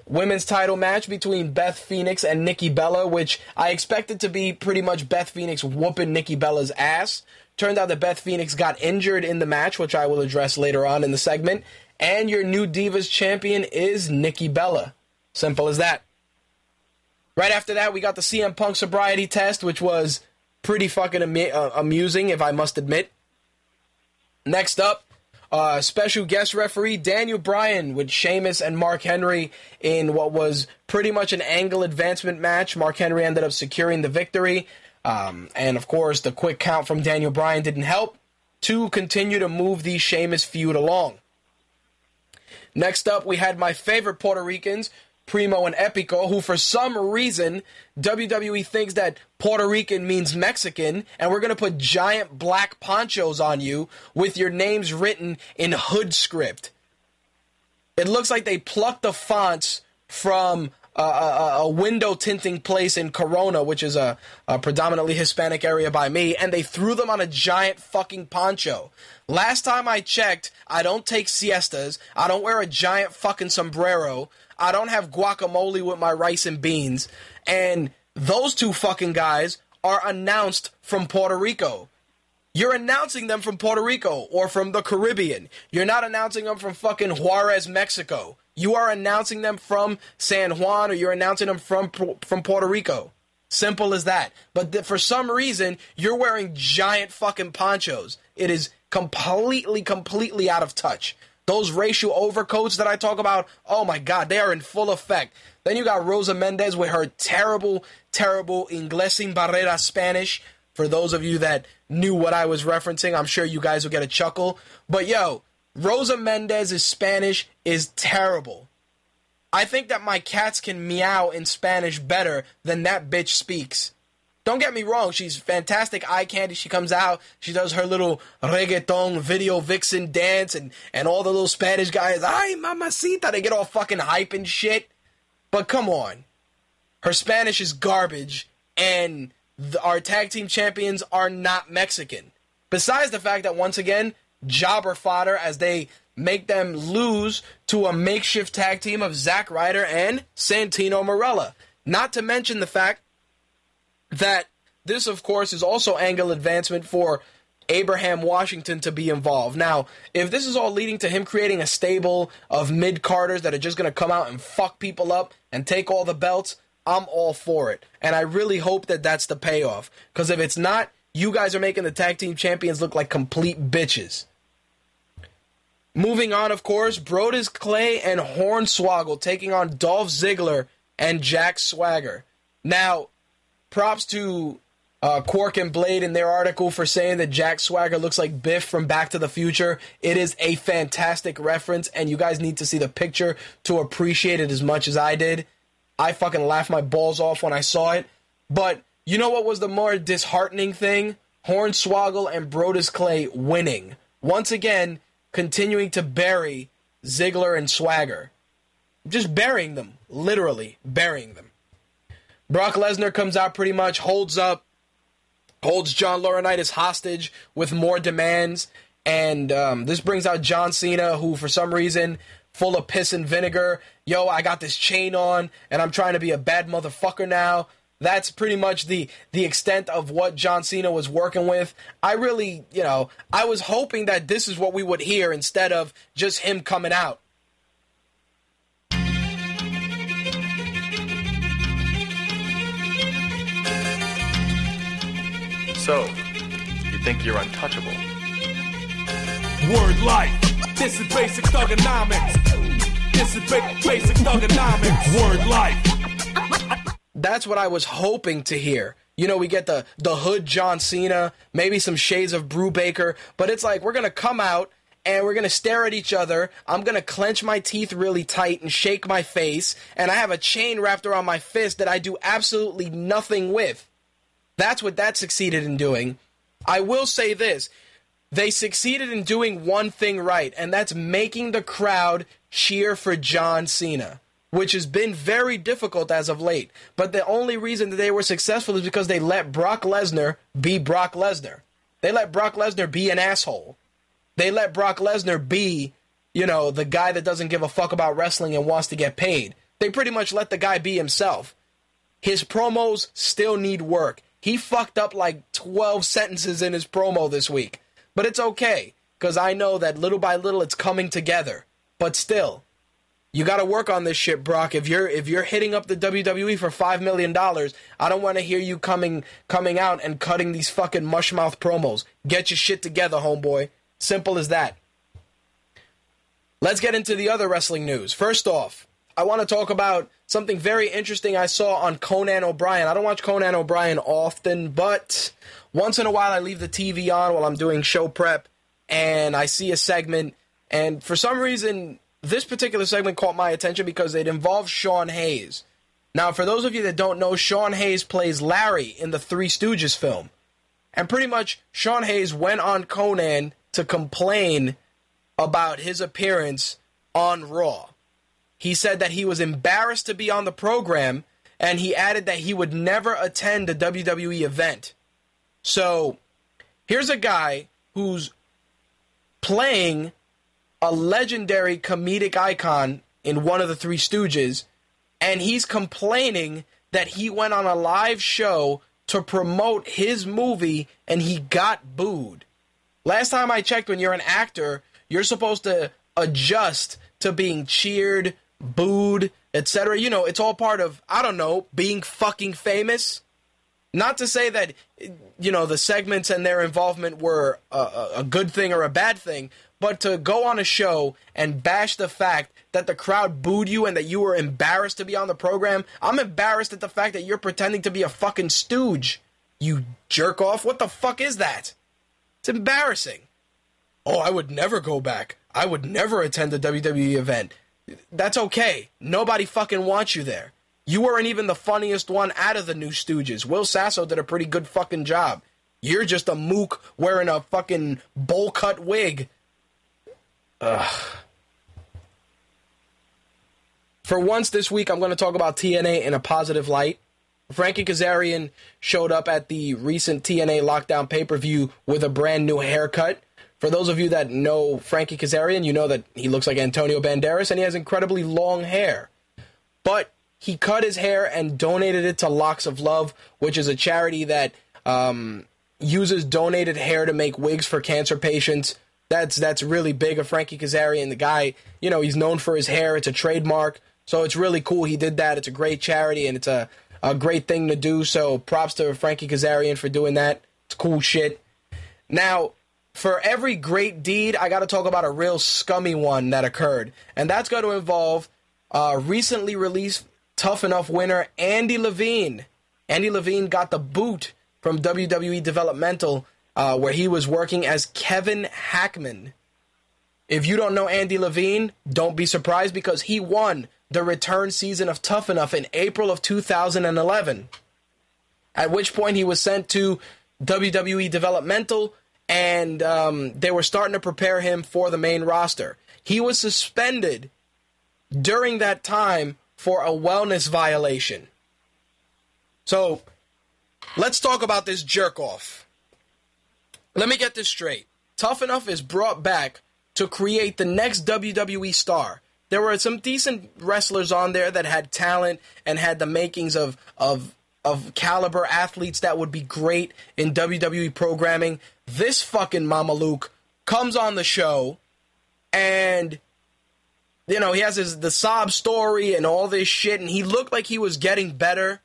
women's title match between Beth Phoenix and Nikki Bella, which I expected to be pretty much Beth Phoenix whooping Nikki Bella's ass. Turned out that Beth Phoenix got injured in the match, which I will address later on in the segment. And your new Divas champion is Nikki Bella. Simple as that. Right after that, we got the CM Punk sobriety test, which was pretty fucking ami- uh, amusing, if I must admit. Next up, uh, special guest referee Daniel Bryan with Sheamus and Mark Henry in what was pretty much an angle advancement match. Mark Henry ended up securing the victory. Um, and of course, the quick count from Daniel Bryan didn't help to continue to move the Sheamus feud along. Next up, we had my favorite Puerto Ricans, Primo and Epico, who for some reason WWE thinks that Puerto Rican means Mexican, and we're gonna put giant black ponchos on you with your names written in hood script. It looks like they plucked the fonts from a, a, a window tinting place in Corona, which is a, a predominantly Hispanic area by me, and they threw them on a giant fucking poncho. Last time I checked, I don't take siestas. I don't wear a giant fucking sombrero. I don't have guacamole with my rice and beans. And those two fucking guys are announced from Puerto Rico. You're announcing them from Puerto Rico or from the Caribbean. You're not announcing them from fucking Juarez, Mexico. You are announcing them from San Juan or you're announcing them from from Puerto Rico. Simple as that. But th- for some reason, you're wearing giant fucking ponchos. It is completely, completely out of touch. Those racial overcoats that I talk about, oh my god, they are in full effect. Then you got Rosa Mendez with her terrible, terrible Inglés sin barrera Spanish. For those of you that knew what I was referencing, I'm sure you guys will get a chuckle. But yo, Rosa Mendez's Spanish is terrible. I think that my cats can meow in Spanish better than that bitch speaks. Don't get me wrong, she's fantastic eye candy. She comes out, she does her little reggaeton video vixen dance, and, and all the little Spanish guys, ay, mamacita, they get all fucking hype and shit. But come on. Her Spanish is garbage, and the, our tag team champions are not Mexican. Besides the fact that, once again, jobber fodder as they make them lose to a makeshift tag team of Zack Ryder and Santino Marella. Not to mention the fact that this, of course, is also angle advancement for Abraham Washington to be involved. Now, if this is all leading to him creating a stable of mid carders that are just going to come out and fuck people up and take all the belts, I'm all for it. And I really hope that that's the payoff. Because if it's not, you guys are making the tag team champions look like complete bitches. Moving on, of course, Brodus Clay and Hornswoggle taking on Dolph Ziggler and Jack Swagger. Now, props to uh, Quark and Blade in their article for saying that Jack Swagger looks like Biff from Back to the Future. It is a fantastic reference, and you guys need to see the picture to appreciate it as much as I did. I fucking laughed my balls off when I saw it. But you know what was the more disheartening thing? Hornswoggle and Brodus Clay winning. Once again, continuing to bury Ziggler and Swagger. Just burying them. Literally burying them. Brock Lesnar comes out pretty much, holds up, holds John Laurinaitis hostage with more demands. And um, this brings out John Cena, who for some reason, full of piss and vinegar, yo, I got this chain on, and I'm trying to be a bad motherfucker now. That's pretty much the the extent of what John Cena was working with. I really, you know, I was hoping that this is what we would hear instead of just him coming out. So, you think you're untouchable? Word life. This is basic thugonomics. This is ba- basic thugonomics. Word life. That's what I was hoping to hear. You know, we get the the hood John Cena, maybe some shades of Brew Baker, but it's like we're gonna come out and we're gonna stare at each other. I'm gonna clench my teeth really tight and shake my face, and I have a chain wrapped around my fist that I do absolutely nothing with. That's what that succeeded in doing. I will say this. They succeeded in doing one thing right, and that's making the crowd cheer for John Cena, which has been very difficult as of late. But the only reason that they were successful is because they let Brock Lesnar be Brock Lesnar. They let Brock Lesnar be an asshole. They let Brock Lesnar be, you know, the guy that doesn't give a fuck about wrestling and wants to get paid. They pretty much let the guy be himself. His promos still need work. He fucked up like 12 sentences in his promo this week. But it's okay, because I know that little by little it's coming together. But still, you got to work on this shit, Brock. If you're if you're hitting up the WWE for five million dollars, I don't want to hear you coming coming out and cutting these fucking mushmouth promos. Get your shit together, homeboy. Simple as that. Let's get into the other wrestling news. First off, I want to talk about something very interesting I saw on Conan O'Brien. I don't watch Conan O'Brien often, but once in a while I leave the TV on while I'm doing show prep and I see a segment. And for some reason, this particular segment caught my attention because it involves Sean Hayes. Now, for those of you that don't know, Sean Hayes plays Larry in the Three Stooges film. And pretty much, Sean Hayes went on Conan to complain about his appearance on Raw. He said that he was embarrassed to be on the program, and he added that he would never attend a WWE event. So, here's a guy who's playing a legendary comedic icon in one of the Three Stooges, and he's complaining that he went on a live show to promote his movie and he got booed. Last time I checked, when you're an actor, you're supposed to adjust to being cheered, booed, etc. You know, it's all part of, I don't know, being fucking famous. Not to say that, you know, the segments and their involvement were a, a, good thing or a bad thing, but to go on a show and bash the fact that the crowd booed you and that you were embarrassed to be on the program, I'm embarrassed at the fact that you're pretending to be a fucking stooge. You jerk off. What the fuck is that? It's embarrassing. Oh, I would never go back. I would never attend a WWE event. That's okay. Nobody fucking wants you there. You weren't even the funniest one out of the new Stooges. Will Sasso did a pretty good fucking job. You're just a mook wearing a fucking bowl cut wig. Ugh. For once this week, I'm going to talk about TNA in a positive light. Frankie Kazarian showed up at the recent TNA Lockdown pay per view with a brand new haircut. For those of you that know Frankie Kazarian, you know that he looks like Antonio Banderas and he has incredibly long hair. But he cut his hair and donated it to Locks of Love, which is a charity that um, uses donated hair to make wigs for cancer patients. That's that's really big of Frankie Kazarian. The guy, you know, he's known for his hair. It's a trademark, so it's really cool. He did that. It's a great charity and it's a a great thing to do. So props to Frankie Kazarian for doing that. It's cool shit. Now, for every great deed, I got to talk about a real scummy one that occurred, and that's going to involve uh, recently released Tough Enough winner Andy Leavine. Andy Leavine got the boot from WWE Developmental, uh, where he was working as Kevin Hackman. If you don't know Andy Leavine, don't be surprised because he won the return season of Tough Enough in April of 2011. At which point he was sent to WWE Developmental, and um, they were starting to prepare him for the main roster. He was suspended during that time for a wellness violation. So let's talk about this jerk off. Let me get this straight. Tough Enough is brought back to create the next WWE star. There were some decent wrestlers on there that had talent and had the makings of of of caliber athletes that would be great in WWE programming. This fucking Mama Luke comes on the show and you know, he has his the sob story and all this shit and he looked like he was getting better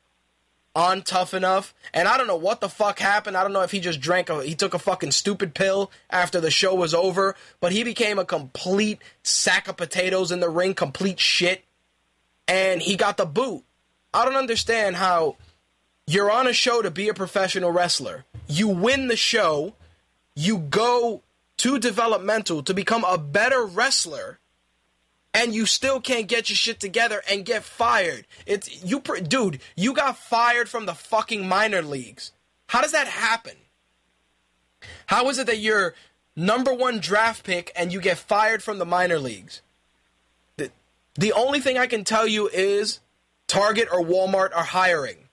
on Tough Enough. And I don't know what the fuck happened. I don't know if he just drank a he took a fucking stupid pill after the show was over, but he became a complete sack of potatoes in the ring, complete shit. And he got the boot. I don't understand how you're on a show to be a professional wrestler. You win the show, you go to developmental to become a better wrestler and you still can't get your shit together and get fired. It's you, dude. You got fired from the fucking minor leagues. How does that happen? How is it that you're number one draft pick and you get fired from the minor leagues? The, the only thing I can tell you is Target or Walmart are hiring.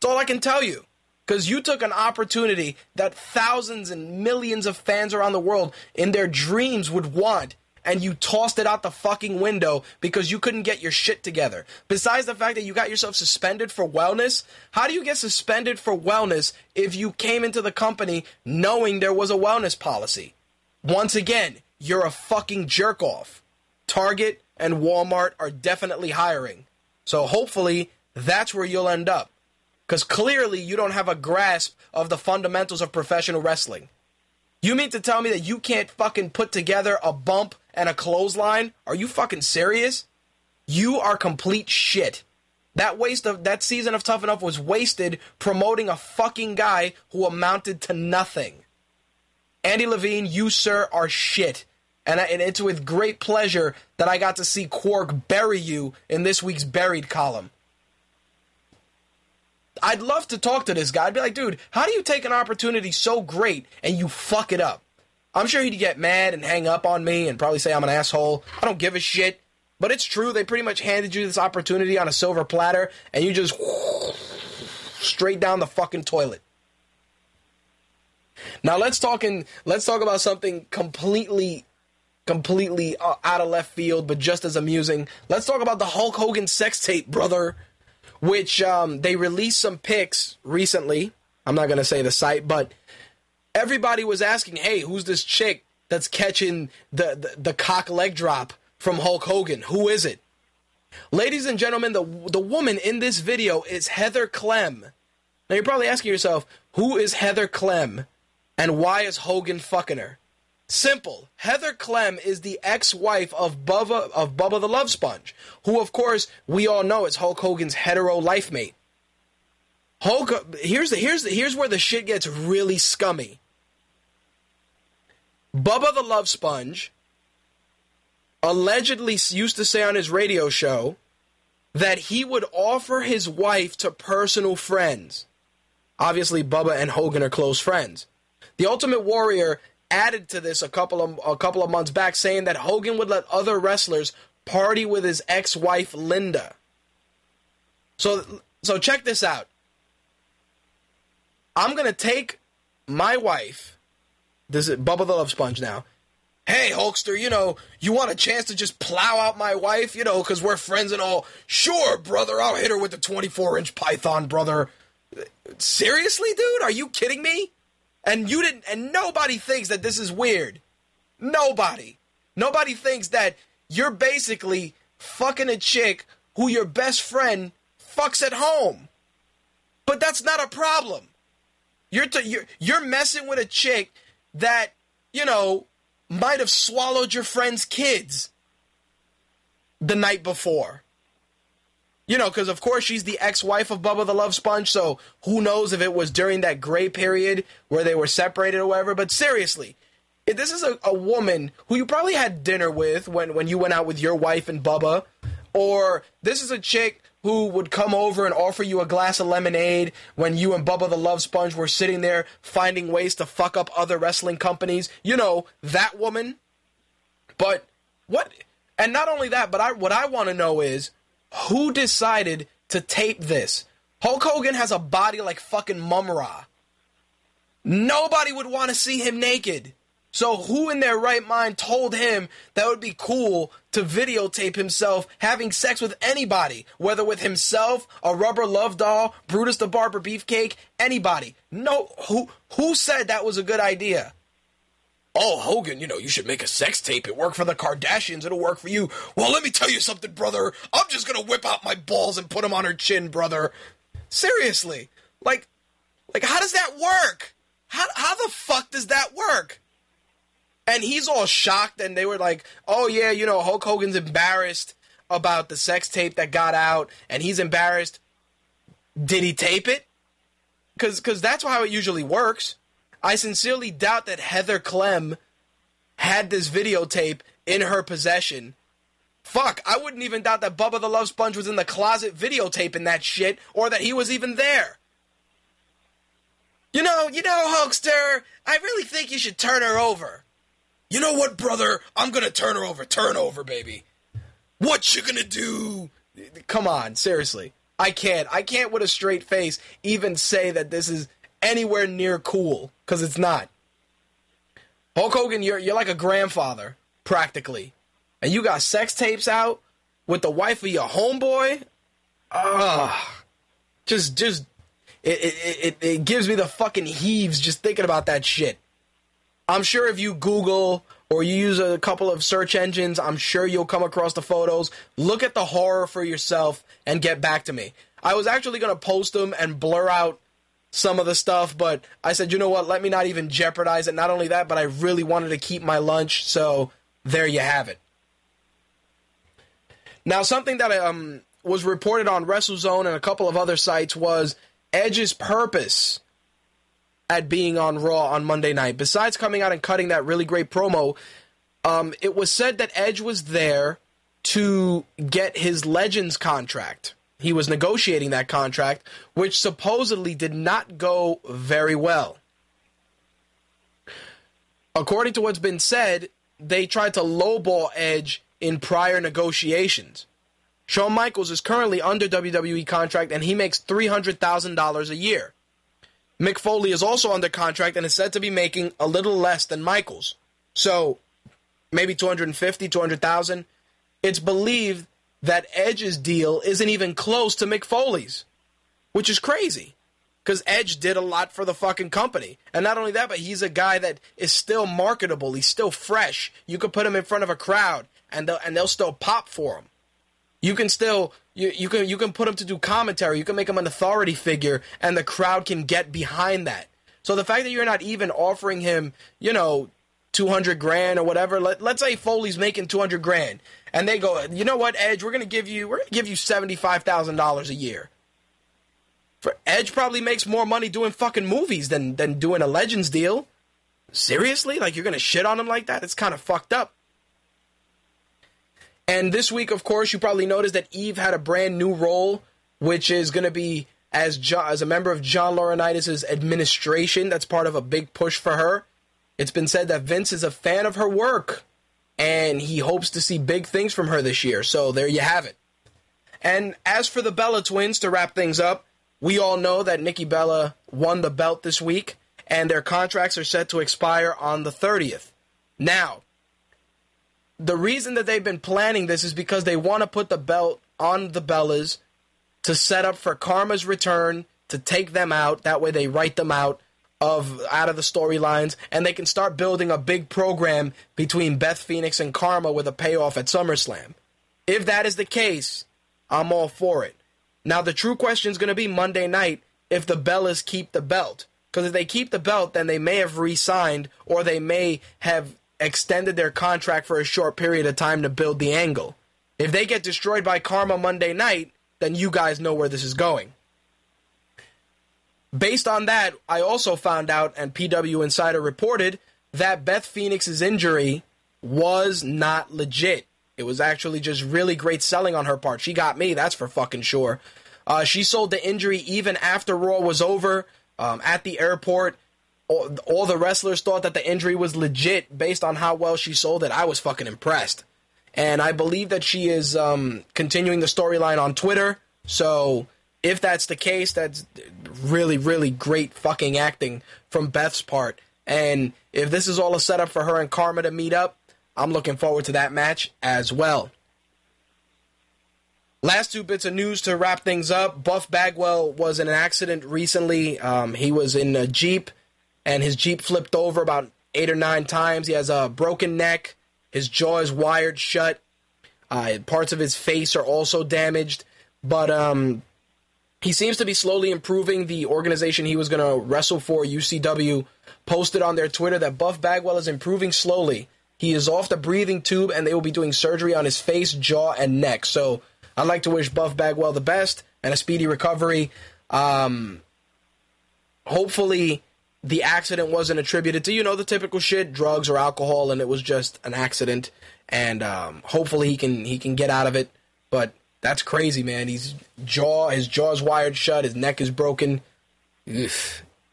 That's all I can tell you. Because you took an opportunity that thousands and millions of fans around the world in their dreams would want and you tossed it out the fucking window because you couldn't get your shit together. Besides the fact that you got yourself suspended for wellness, how do you get suspended for wellness if you came into the company knowing there was a wellness policy? Once again, you're a fucking jerk off. Target and Walmart are definitely hiring. So hopefully that's where you'll end up. Because clearly you don't have a grasp of the fundamentals of professional wrestling. You mean to tell me that you can't fucking put together a bump and a clothesline? Are you fucking serious? You are complete shit. That waste of that season of Tough Enough was wasted promoting a fucking guy who amounted to nothing. Andy Leavine, you sir are shit. And, I, and it's with great pleasure that I got to see Quark bury you in this week's buried column. I'd love to talk to this guy. I'd be like, dude, how do you take an opportunity so great and you fuck it up? I'm sure he'd get mad and hang up on me and probably say I'm an asshole. I don't give a shit. But it's true. They pretty much handed you this opportunity on a silver platter and you just straight down the fucking toilet. Now let's talk in, let's talk about something completely completely uh, out of left field but just as amusing. Let's talk about the Hulk Hogan sex tape, brother which um, they released some pics recently. I'm not going to say the site, but everybody was asking, hey, who's this chick that's catching the, the, the cock leg drop from Hulk Hogan? Who is it? Ladies and gentlemen, the, the woman in this video is Heather Clem. Now you're probably asking yourself, who is Heather Clem and why is Hogan fucking her? Simple. Heather Clem is the ex-wife of Bubba of Bubba the Love Sponge, who of course we all know is Hulk Hogan's hetero life mate. Hulk here's the here's the, here's where the shit gets really scummy. Bubba the Love Sponge allegedly used to say on his radio show that he would offer his wife to personal friends. Obviously Bubba and Hogan are close friends. The Ultimate Warrior added to this a couple of a couple of months back, saying that Hogan would let other wrestlers party with his ex-wife Linda. So so check this out. I'm gonna take my wife. This is Bubba the Love Sponge now. Hey, Hulkster, you know, you want a chance to just plow out my wife, you know, because we're friends and all. Sure, brother, I'll hit her with the 24 inch python, brother. Seriously, dude? Are you kidding me? And you didn't and nobody thinks that this is weird. Nobody. Nobody thinks that you're basically fucking a chick who your best friend fucks at home. But that's not a problem. You're t- you're you're messing with a chick that, you know, might have swallowed your friend's kids the night before. You know, because of course she's the ex-wife of Bubba the Love Sponge, so who knows if it was during that gray period where they were separated or whatever. But seriously, if this is a, a woman who you probably had dinner with when, when you went out with your wife and Bubba, or this is a chick who would come over and offer you a glass of lemonade when you and Bubba the Love Sponge were sitting there finding ways to fuck up other wrestling companies. You know, that woman. But what and not only that, but I what I want to know is who decided to tape this? Hulk Hogan has a body like fucking Mumm-Ra. Nobody would want to see him naked. So who in their right mind told him that would be cool to videotape himself having sex with anybody, whether with himself, a rubber love doll, Brutus the Barber Beefcake, anybody? No, who who said that was a good idea? Oh, Hogan, you know, you should make a sex tape. It worked for the Kardashians. It'll work for you. Well, let me tell you something, brother. I'm just gonna whip out my balls and put them on her chin, brother. Seriously, like, like how does that work? How how the fuck does that work? And he's all shocked, and they were like, "Oh yeah, you know, Hulk Hogan's embarrassed about the sex tape that got out, and he's embarrassed. Did he tape it? Because because that's how it usually works. I sincerely doubt that Heather Clem had this videotape in her possession. Fuck, I wouldn't even doubt that Bubba the Love Sponge was in the closet videotaping that shit, or that he was even there. You know, you know, Hulkster, I really think you should turn her over. You know what, brother? I'm gonna turn her over. Turn over, baby. What you gonna do? Come on, seriously. I can't. I can't with a straight face even say that this is anywhere near cool because it's not. Hulk Hogan, you're you're like a grandfather practically, and you got sex tapes out with the wife of your homeboy. Ah, just just it, it it it gives me the fucking heaves just thinking about that shit. I'm sure if you Google or you use a couple of search engines, I'm sure you'll come across the photos. Look at the horror for yourself and get back to me. I was actually going to post them and blur out some of the stuff, but I said, you know what, let me not even jeopardize it. Not only that, but I really wanted to keep my lunch, so there you have it. Now, something that um, was reported on WrestleZone and a couple of other sites was Edge's purpose at being on Raw on Monday night. Besides coming out and cutting that really great promo, um, it was said that Edge was there to get his Legends contract. He was negotiating that contract, which supposedly did not go very well. According to what's been said, they tried to lowball Edge in prior negotiations. Shawn Michaels is currently under WWE contract and he makes $300,000 a year. Mick Foley is also under contract and is said to be making a little less than Michaels. So maybe 250, 200,000. It's believed that Edge's deal isn't even close to Mick Foley's, which is crazy. Because Edge did a lot for the fucking company. And not only that, but he's a guy that is still marketable. He's still fresh. You could put him in front of a crowd and they'll, and they'll still pop for him. You can still you, you can you can put him to do commentary. You can make him an authority figure, and the crowd can get behind that. So the fact that you're not even offering him, you know, two hundred grand or whatever. Let, let's say Foley's making two hundred grand, and they go, you know what, Edge, we're gonna give you we're gonna give you seventy five thousand dollars a year. For Edge probably makes more money doing fucking movies than than doing a Legends deal. Seriously, like you're gonna shit on him like that? It's kind of fucked up. And this week, of course, you probably noticed that Eve had a brand new role, which is to be as jo- as a member of John Laurinaitis' administration. That's part of a big push for her. It's been said that Vince is a fan of her work, and he hopes to see big things from her this year. So there you have it. And as for the Bella twins, to wrap things up, we all know that Nikki Bella won the belt this week, and their contracts are set to expire on the 30th. Now, the reason that they've been planning this is because they want to put the belt on the Bellas to set up for Karma's return to take them out. That way, they write them out of out of the storylines, and they can start building a big program between Beth Phoenix and Karma with a payoff at SummerSlam. If that is the case, I'm all for it. Now, the true question is going to be Monday night if the Bellas keep the belt. Because if they keep the belt, then they may have re signed or they may have extended their contract for a short period of time to build the angle. If they get destroyed by Karma Monday night, then you guys know where this is going. Based on that, I also found out, and PW Insider reported, that Beth Phoenix's injury was not legit. It was actually just really great selling on her part. She got me, that's for fucking sure. Uh, she sold the injury even after Raw was over um, at the airport. All, all the wrestlers thought that the injury was legit based on how well she sold it. I was fucking impressed. And I believe that she is um, continuing the storyline on Twitter. So if that's the case, that's really, really great fucking acting from Beth's part. And if this is all a setup for her and Karma to meet up, I'm looking forward to that match as well. Last two bits of news to wrap things up. Buff Bagwell was in an accident recently. Um, he was in a Jeep, and his Jeep flipped over about eight or nine times. He has a broken neck. His jaw is wired shut. Uh, parts of his face are also damaged. But um, he seems to be slowly improving. The organization he was going to wrestle for, UCW, posted on their Twitter that Buff Bagwell is improving slowly. He is off the breathing tube, and they will be doing surgery on his face, jaw, and neck. So I'd like to wish Buff Bagwell the best and a speedy recovery. Um, hopefully, the accident wasn't attributed to you know the typical shit, drugs or alcohol, and it was just an accident. And um, hopefully, he can he can get out of it. But that's crazy, man. He's jaw his jaw's wired shut, his neck is broken. Ugh.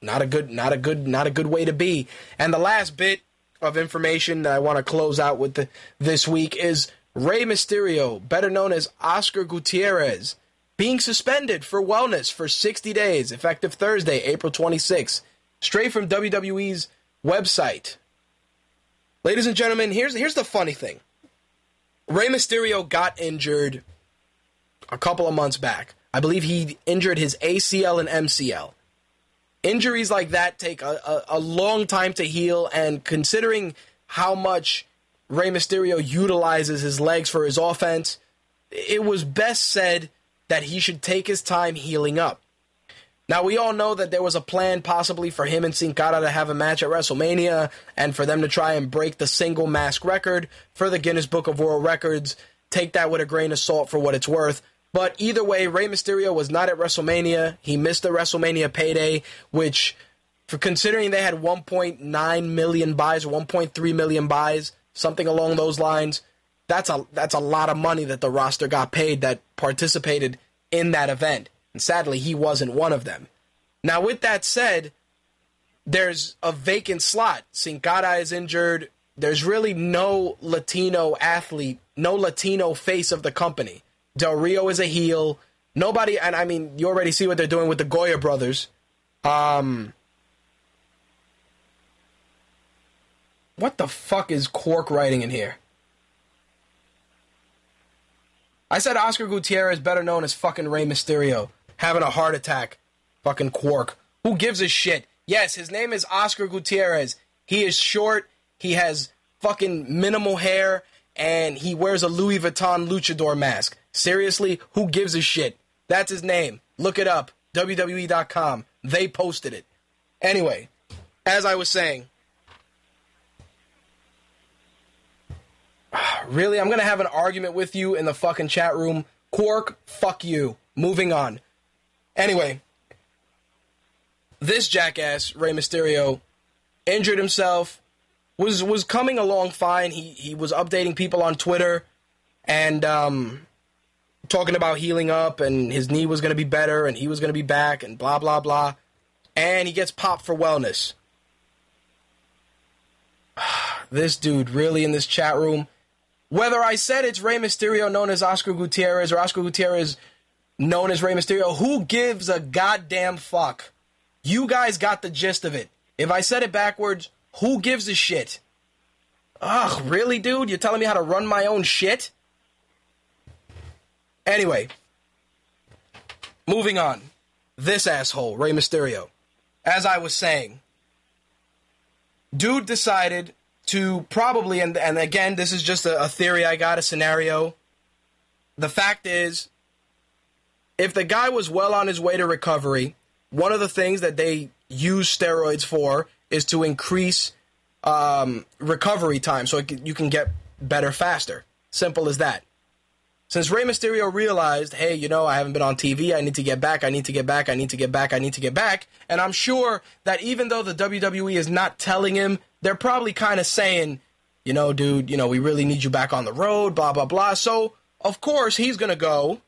Not a good, not a good, not a good way to be. And the last bit of information that I want to close out with the, this week is Rey Mysterio, better known as Oscar Gutierrez, being suspended for wellness for 60 days, effective Thursday, April 26th, straight from WWE's website. Ladies and gentlemen, here's here's the funny thing. Rey Mysterio got injured a couple of months back. I believe he injured his ACL and MCL. Injuries like that take a, a, a long time to heal, and considering how much Rey Mysterio utilizes his legs for his offense, it was best said that he should take his time healing up. Now, we all know that there was a plan possibly for him and Sin Cara to have a match at WrestleMania and for them to try and break the single mask record for the Guinness Book of World Records. Take that with a grain of salt for what it's worth. But either way, Rey Mysterio was not at WrestleMania. He missed the WrestleMania payday, which, for considering they had 1.9 million buys or 1.3 million buys, something along those lines, that's a that's a lot of money that the roster got paid that participated in that event. And sadly, he wasn't one of them. Now, with that said, there's a vacant slot. Sin Cara is injured. There's really no Latino athlete, no Latino face of the company. Del Rio is a heel. Nobody, and I mean, you already see what they're doing with the Goya brothers. Um, what the fuck is Quark writing in here? I said Oscar Gutierrez, better known as fucking Rey Mysterio, having a heart attack. Fucking Quark. Who gives a shit? Yes, his name is Oscar Gutierrez. He is short. He has fucking minimal hair, and he wears a Louis Vuitton luchador mask. Seriously, who gives a shit? That's his name. Look it up. WWE.com. They posted it. Anyway, as I was saying, really, I'm gonna have an argument with you in the fucking chat room. Quark, fuck you. Moving on. Anyway, this jackass Rey Mysterio injured himself. Was was coming along fine. He he was updating people on Twitter and um, talking about healing up and his knee was going to be better and he was going to be back and blah blah blah. And he gets popped for wellness. this dude really in this chat room. Whether I said it's Rey Mysterio known as Oscar Gutierrez or Oscar Gutierrez known as Rey Mysterio, who gives a goddamn fuck? You guys got the gist of it. If I said it backwards, who gives a shit? Ugh, really, dude? You're telling me how to run my own shit? Anyway, moving on. This asshole, Rey Mysterio. As I was saying, dude decided to probably, and, and again, this is just a, a theory I got, a scenario. The fact is, if the guy was well on his way to recovery, one of the things that they use steroids for is to increase um, recovery time so it, you can get better faster. Simple as that. Since Rey Mysterio realized, hey, you know, I haven't been on TV, I need to get back, I need to get back, I need to get back, I need to get back. And I'm sure that even though the WWE is not telling him, they're probably kind of saying, you know, dude, you know, we really need you back on the road, blah, blah, blah. So, of course, he's going to go.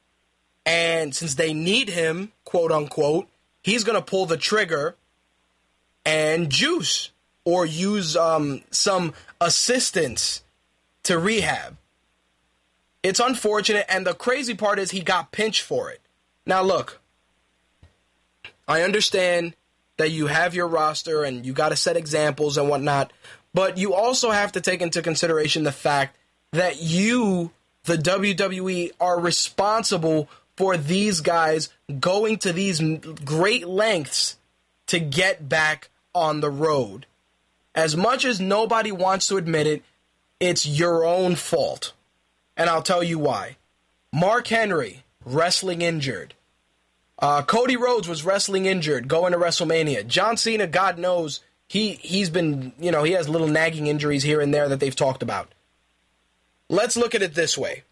And since they need him, quote unquote, he's going to pull the trigger and juice or use um, some assistance to rehab. It's unfortunate, and the crazy part is he got pinched for it. Now, look, I understand that you have your roster and you got to set examples and whatnot, but you also have to take into consideration the fact that you, the WWE, are responsible for these guys going to these great lengths to get back on the road. As much as nobody wants to admit it, it's your own fault. And I'll tell you why. Mark Henry, wrestling injured. Uh, Cody Rhodes was wrestling injured going to WrestleMania. John Cena, God knows, he, he's been, you know, he has little nagging injuries here and there that they've talked about. Let's look at it this way.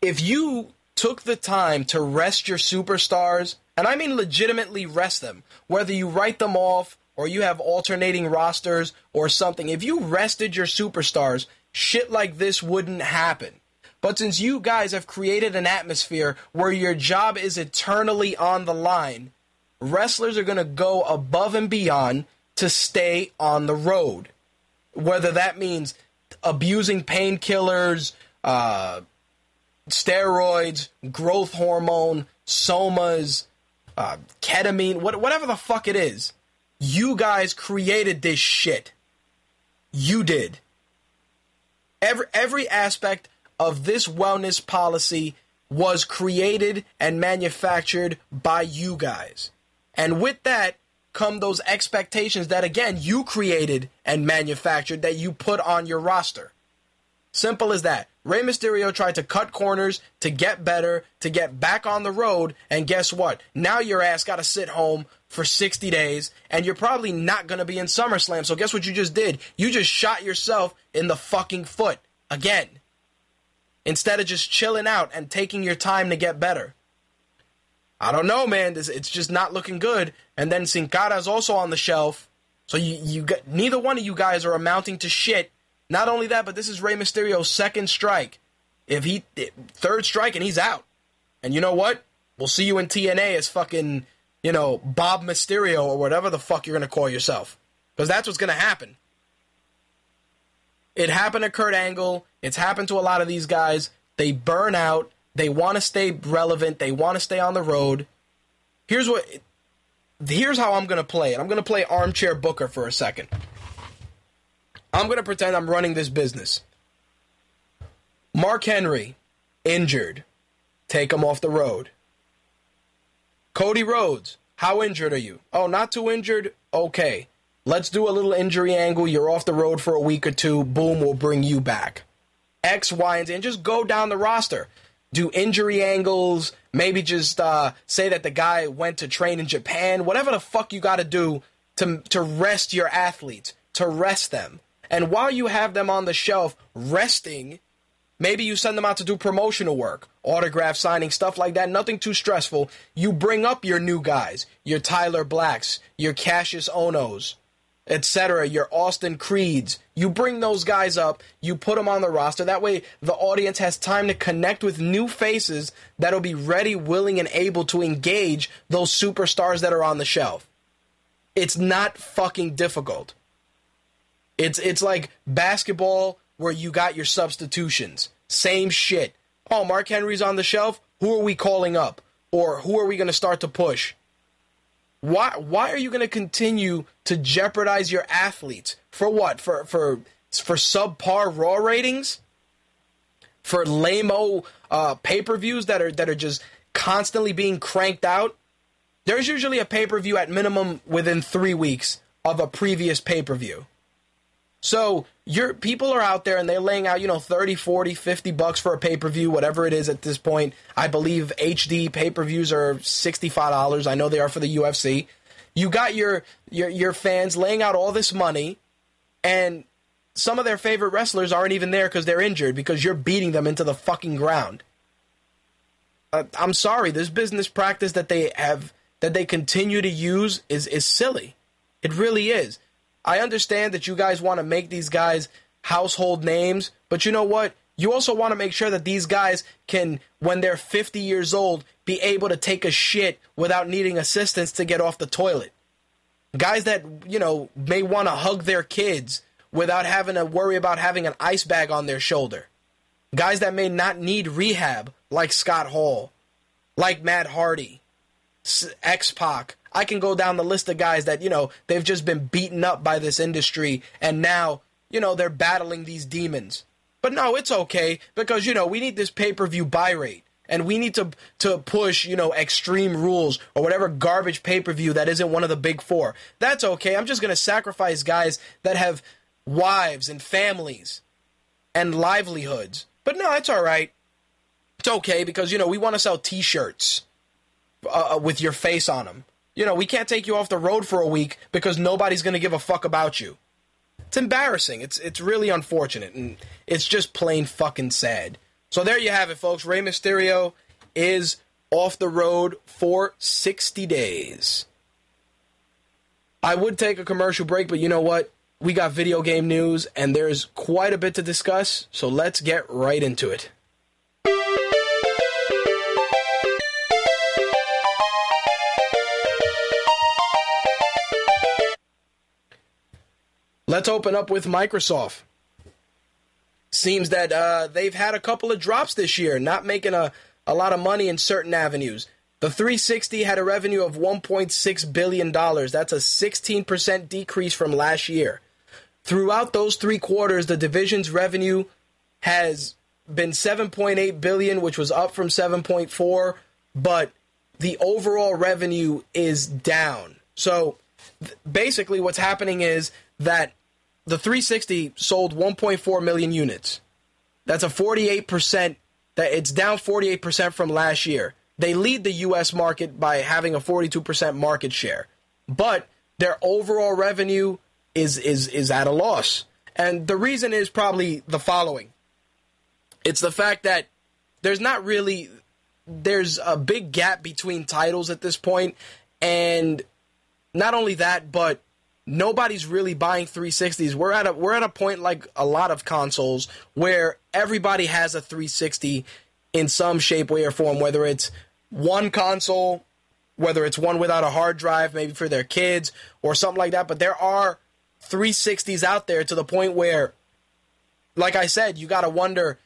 If you took the time to rest your superstars, and I mean legitimately rest them, whether you write them off or you have alternating rosters or something, if you rested your superstars, shit like this wouldn't happen. But since you guys have created an atmosphere where your job is eternally on the line, wrestlers are going to go above and beyond to stay on the road. Whether that means abusing painkillers, uh, steroids, growth hormone, somas, uh, ketamine, what, whatever the fuck it is. You guys created this shit. You did. Every every aspect of this wellness policy was created and manufactured by you guys. And with that come those expectations that again you created and manufactured that you put on your roster. Simple as that. Rey Mysterio tried to cut corners to get better, to get back on the road, and guess what? Now your ass got to sit home for 60 days, and you're probably not going to be in SummerSlam. So guess what you just did? You just shot yourself in the fucking foot again. Instead of just chilling out and taking your time to get better. I don't know, man. This, it's just not looking good. And then Sin Cara's also on the shelf. So you, you got, neither one of you guys are amounting to shit. Not only that, but this is Rey Mysterio's second strike. If he third strike and he's out. And you know what? We'll see you in TNA as fucking, you know, Bob Mysterio or whatever the fuck you're gonna call yourself. Because that's what's gonna happen. It happened to Kurt Angle. It's happened to a lot of these guys. They burn out. They want to stay relevant. They want to stay on the road. Here's what. Here's how I'm gonna play it. I'm gonna play armchair Booker for a second. I'm gonna pretend I'm running this business. Mark Henry, injured. Take him off the road. Cody Rhodes, how injured are you? Oh, not too injured? Okay. Let's do a little injury angle. You're off the road for a week or two. Boom, we'll bring you back. X, Y, and Z, and just go down the roster. Do injury angles. Maybe just uh, say that the guy went to train in Japan. Whatever the fuck you got to do to to rest your athletes, to rest them. And while you have them on the shelf resting, maybe you send them out to do promotional work, autograph signing, stuff like that. Nothing too stressful. You bring up your new guys, your Tyler Blacks, your Kassius Ohnos, etc., your Austin Creeds. You bring those guys up, you put them on the roster. That way, the audience has time to connect with new faces that'll be ready, willing, and able to engage those superstars that are on the shelf. It's not fucking difficult. It's it's like basketball where you got your substitutions. Same shit. Oh, Mark Henry's on the shelf. Who are we calling up? Or who are we going to start to push? Why why are you going to continue to jeopardize your athletes for what? For for for subpar raw ratings? For lameo uh, pay-per-views that are that are just constantly being cranked out? There's usually a pay-per-view at minimum within 3 weeks of a previous pay-per-view. So your people are out there and they're laying out, you know, 30, 40, 50 bucks for a pay-per-view, whatever it is at this point. I believe HD pay-per-views are $65. I know they are for the UFC. You got your your your fans laying out all this money and some of their favorite wrestlers aren't even there because they're injured because you're beating them into the fucking ground. Uh, I'm sorry, this business practice that they have that they continue to use is is silly. It really is. I understand that you guys want to make these guys household names, but you know what? You also want to make sure that these guys can, when they're 50 years old, be able to take a shit without needing assistance to get off the toilet. Guys that, you know, may want to hug their kids without having to worry about having an ice bag on their shoulder. Guys that may not need rehab, like Scott Hall, like Matt Hardy, X Pac. I can go down the list of guys that, you know, they've just been beaten up by this industry and now, you know, they're battling these demons. But no, it's okay because, you know, we need this pay per view buy rate. And we need to to push, you know, extreme rules or whatever garbage pay per view that isn't one of the big four. That's okay. I'm just gonna sacrifice guys that have wives and families and livelihoods. But no, it's all right. It's okay because you know we want to sell T-shirts uh, with your face on them. You know we can't take you off the road for a week because nobody's going to give a fuck about you. It's embarrassing. It's it's really unfortunate and it's just plain fucking sad. So there you have it, folks. Rey Mysterio is off the road for 60 days. I would take a commercial break, but you know what? We got video game news and there's quite a bit to discuss, so let's get right into it. Let's open up with Microsoft. Seems that uh, they've had a couple of drops this year, not making a, a lot of money in certain avenues. The 360 had a revenue of $1.6 billion. That's a 16% decrease from last year. Throughout those three quarters, the division's revenue has been 7.8 billion, which was up from 7.4, but the overall revenue is down. So th- basically, what's happening is that the 360 sold 1.4 million units. That's a 48%. That it's down 48% from last year. They lead the U.S. market by having a 42% market share, but their overall revenue is is is at a loss. And the reason is probably the following. It's the fact that there's not really there's a big gap between titles at this point and not only that but nobody's really buying 360s. We're at a we're at a point like a lot of consoles where everybody has a 360 in some shape way or form whether it's one console whether it's one without a hard drive maybe for their kids or something like that but there are 360s out there to the point where, like I said, you got to wonder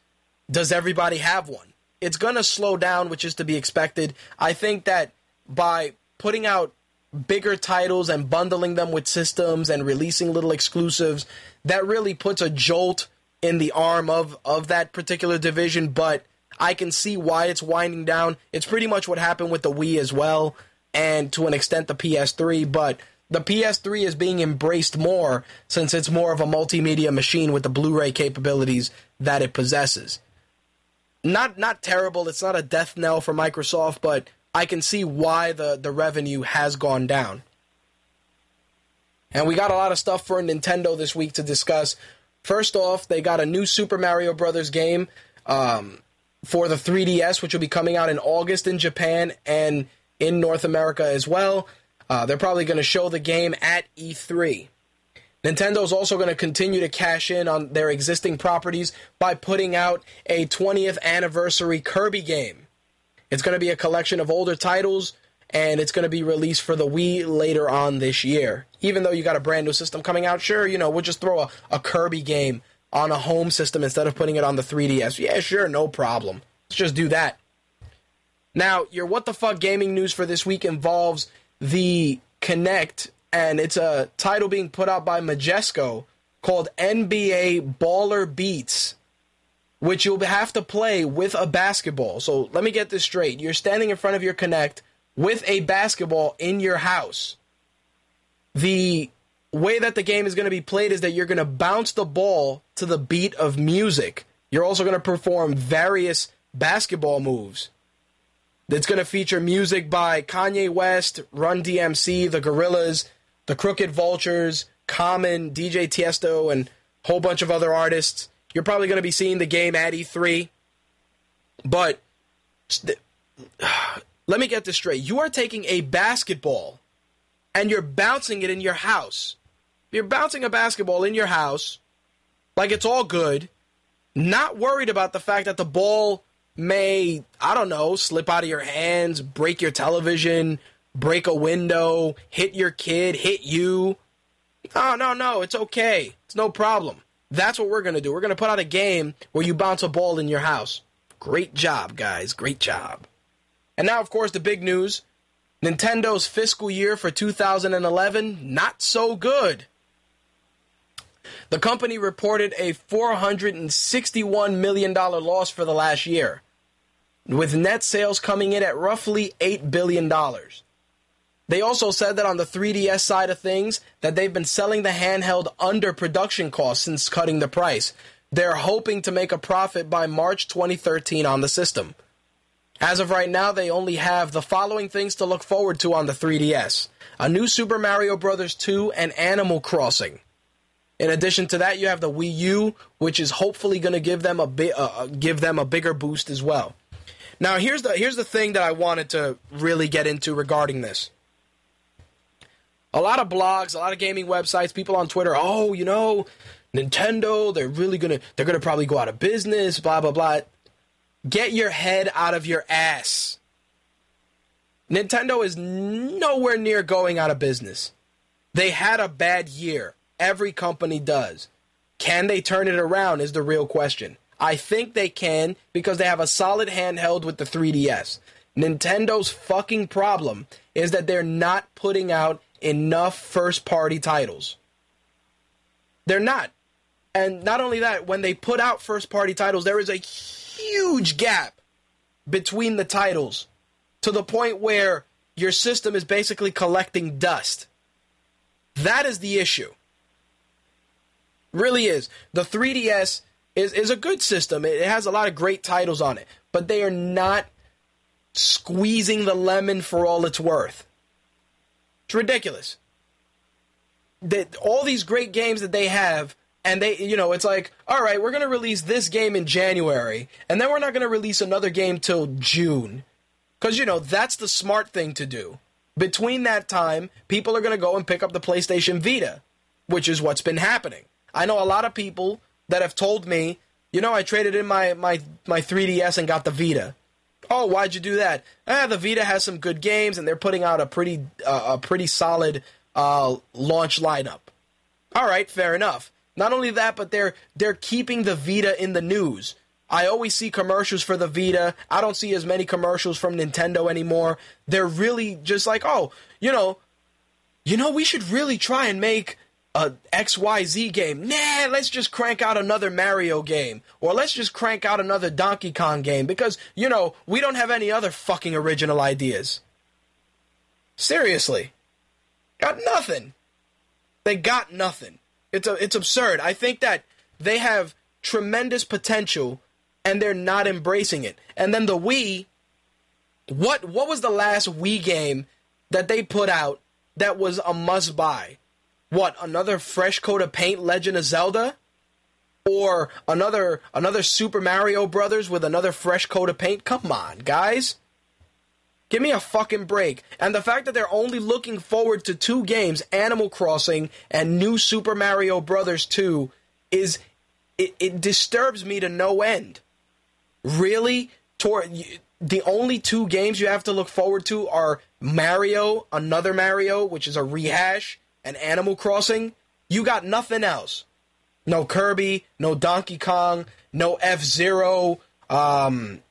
does everybody have one? It's to slow down, which is to be expected. I think that by putting out bigger titles and bundling them with systems and releasing little exclusives, that really puts a jolt in the arm of, of that particular division. But I can see why it's winding down. It's pretty much what happened with the Wii as well, and to an extent the PS3. But the PS3 is being embraced more since it's more of a multimedia machine with the Blu-ray capabilities that it possesses. Not not terrible, it's not a death knell for Microsoft, but I can see why the, the revenue has gone down. And we got a lot of stuff for Nintendo this week to discuss. First off, they got a new Super Mario Brothers game um, for the 3DS, which will be coming out in August in Japan and in North America as well. Uh, they're probably going to show the game at E3. Nintendo's also going to continue to cash in on their existing properties by putting out a 20th anniversary Kirby game. It's going to be a collection of older titles, and it's going to be released for the Wii later on this year. Even though you got a brand new system coming out, sure, you know, we'll just throw a, a Kirby game on a home system instead of putting it on the 3DS. Yeah, sure, no problem. Let's just do that. Now, your what the fuck gaming news for this week involves the Kinect, and it's a title being put out by Majesco called NBA Baller Beats, which you'll have to play with a basketball. So let me get this straight. You're standing in front of your Kinect with a basketball in your house. The way that the game is going to be played is that you're going to bounce the ball to the beat of music. You're also going to perform various basketball moves. It's going to feature music by Kanye West, Run DMC, The Gorillaz, The Crooked Vultures, Common, DJ Tiesto, and a whole bunch of other artists. You're probably going to be seeing the game at E3. But let me get this straight. You are taking a basketball and you're bouncing it in your house. You're bouncing a basketball in your house like it's all good, not worried about the fact that the ball may, I don't know, slip out of your hands, break your television, break a window, hit your kid, hit you. Oh, no, no, it's okay. It's no problem. That's what we're going to do. We're going to put out a game where you bounce a ball in your house. Great job, guys. Great job. And now, of course, the big news Nintendo's fiscal year for 2011, not so good. The company reported a $461 million loss for the last year, with net sales coming in at roughly $8 billion. They also said that on the 3DS side of things, that they've been selling the handheld under production costs since cutting the price. They're hoping to make a profit by March 2013 on the system. As of right now, they only have the following things to look forward to on the 3DS: a new Super Mario Bros. 2 and Animal Crossing. In addition to that, you have the Wii U, which is hopefully going to give them a bi- uh, uh, give them a bigger boost as well. Now, here's the here's the thing that I wanted to really get into regarding this. A lot of blogs, a lot of gaming websites, people on Twitter. Oh, you know, Nintendo, they're really gonna they're gonna probably go out of business. Blah blah blah. Get your head out of your ass. Nintendo is nowhere near going out of business. They had a bad year. Every company does. Can they turn it around is the real question. I think they can because they have a solid handheld with the 3DS. Nintendo's fucking problem is that they're not putting out enough first party titles. They're not. And not only that, when they put out first party titles, there is a huge gap between the titles to the point where your system is basically collecting dust. That is the issue. Really is. The 3DS is, is a good system. It has a lot of great titles on it, but they are not squeezing the lemon for all it's worth. It's ridiculous. That all these great games that they have, and they, you know, it's like, all right, we're gonna release this game in January, and then we're not gonna release another game till June, because you know that's the smart thing to do. Between that time, people are gonna go and pick up the PlayStation Vita, which is what's been happening. I know a lot of people that have told me, you know, I traded in my my my 3DS and got the Vita. Oh, why'd you do that? Ah, the Vita has some good games, and they're putting out a pretty uh, a pretty solid uh, launch lineup. All right, fair enough. Not only that, but they're they're keeping the Vita in the news. I always see commercials for the Vita. I don't see as many commercials from Nintendo anymore. They're really just like, oh, you know, you know, we should really try and make a XYZ game. Nah, let's just crank out another Mario game. Or let's just crank out another Donkey Kong game because, you know, we don't have any other fucking original ideas. Seriously. Got nothing. They got nothing. It's a, it's absurd. I think that they have tremendous potential and they're not embracing it. And then the Wii what what was the last Wii game that they put out that was a must buy? What, another fresh coat of paint Legend of Zelda? Or another another Super Mario Brothers with another fresh coat of paint? Come on, guys. Give me a fucking break. And the fact that they're only looking forward to two games, Animal Crossing and New Super Mario Brothers 2, is it, it disturbs me to no end. Really? The only two games you have to look forward to are Mario, another Mario, which is a rehash, and Animal Crossing. You got nothing else. No Kirby, no Donkey Kong, no F Zero. Um,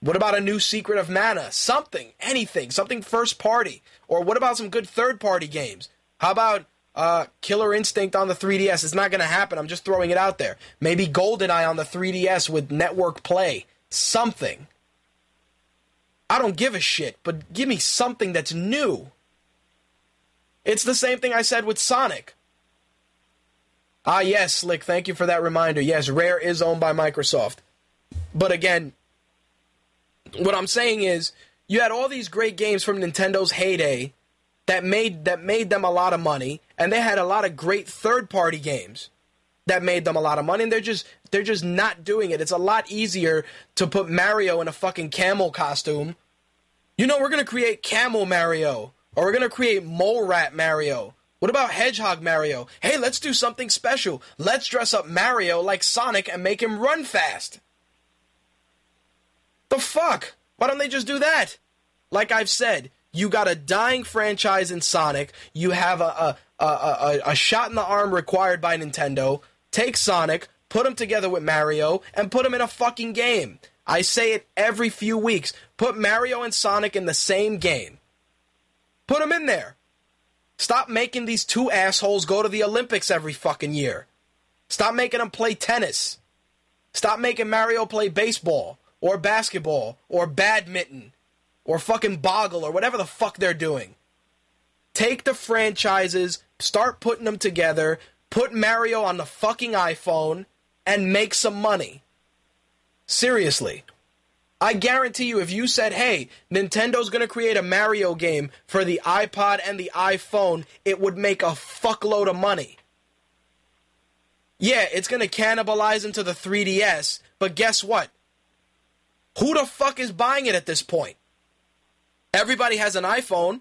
what about a new Secret of Mana? Something, anything, something first party. Or what about some good third party games? How about uh, Killer Instinct on the 3DS? It's not going to happen. I'm just throwing it out there. Maybe GoldenEye on the 3DS with network play. Something. I don't give a shit, but give me something that's new. It's the same thing I said with Sonic. Ah, yes, Slick, thank you for that reminder. Yes, Rare is owned by Microsoft. But again, what I'm saying is you had all these great games from Nintendo's heyday that made that made them a lot of money and they had a lot of great third-party games. that made them a lot of money and they're just they're just not doing it. It's a lot easier to put Mario in a fucking camel costume. You know, we're to create camel Mario or we're going to create mole rat Mario. What about Hedgehog Mario? Hey, let's do something special. Let's dress up Mario like Sonic and make him run fast. The fuck? Why don't they just do that? Like I've said, you got a dying franchise in Sonic. You have a a, a, a, a shot in the arm required by Nintendo. Take Sonic, put him together with Mario, and put him in a fucking game. I say it every few weeks. Put Mario and Sonic in the same game. Put them in there. Stop making these two assholes go to the Olympics every fucking year. Stop making them play tennis. Stop making Mario play baseball or basketball or badminton or fucking boggle or whatever the fuck they're doing. Take the franchises, start putting them together, put Mario on the fucking iPhone, and make some money. Seriously. I guarantee you, if you said, hey, Nintendo's going to create a Mario game for the iPod and the iPhone, it would make a fuckload of money. Yeah, it's going to cannibalize into the 3DS, but guess what? Who the fuck is buying it at this point? Everybody has an iPhone.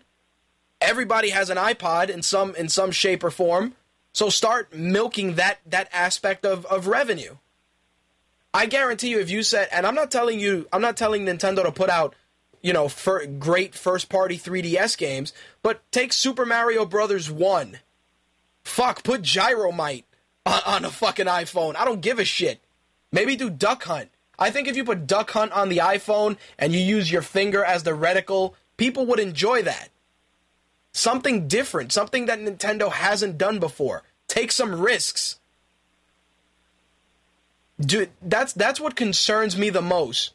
Everybody has an iPod in some in some shape or form. So start milking that that aspect of, of revenue. I guarantee you, if you said, and I'm not telling you, I'm not telling Nintendo to put out, you know, great first party 3DS games, but take Super Mario Brothers 1. Fuck, put Gyromite on, on a fucking iPhone. I don't give a shit. Maybe do Duck Hunt. I think if you put Duck Hunt on the iPhone and you use your finger as the reticle, people would enjoy that. Something different, something that Nintendo hasn't done before. Take some risks. Dude, that's that's what concerns me the most.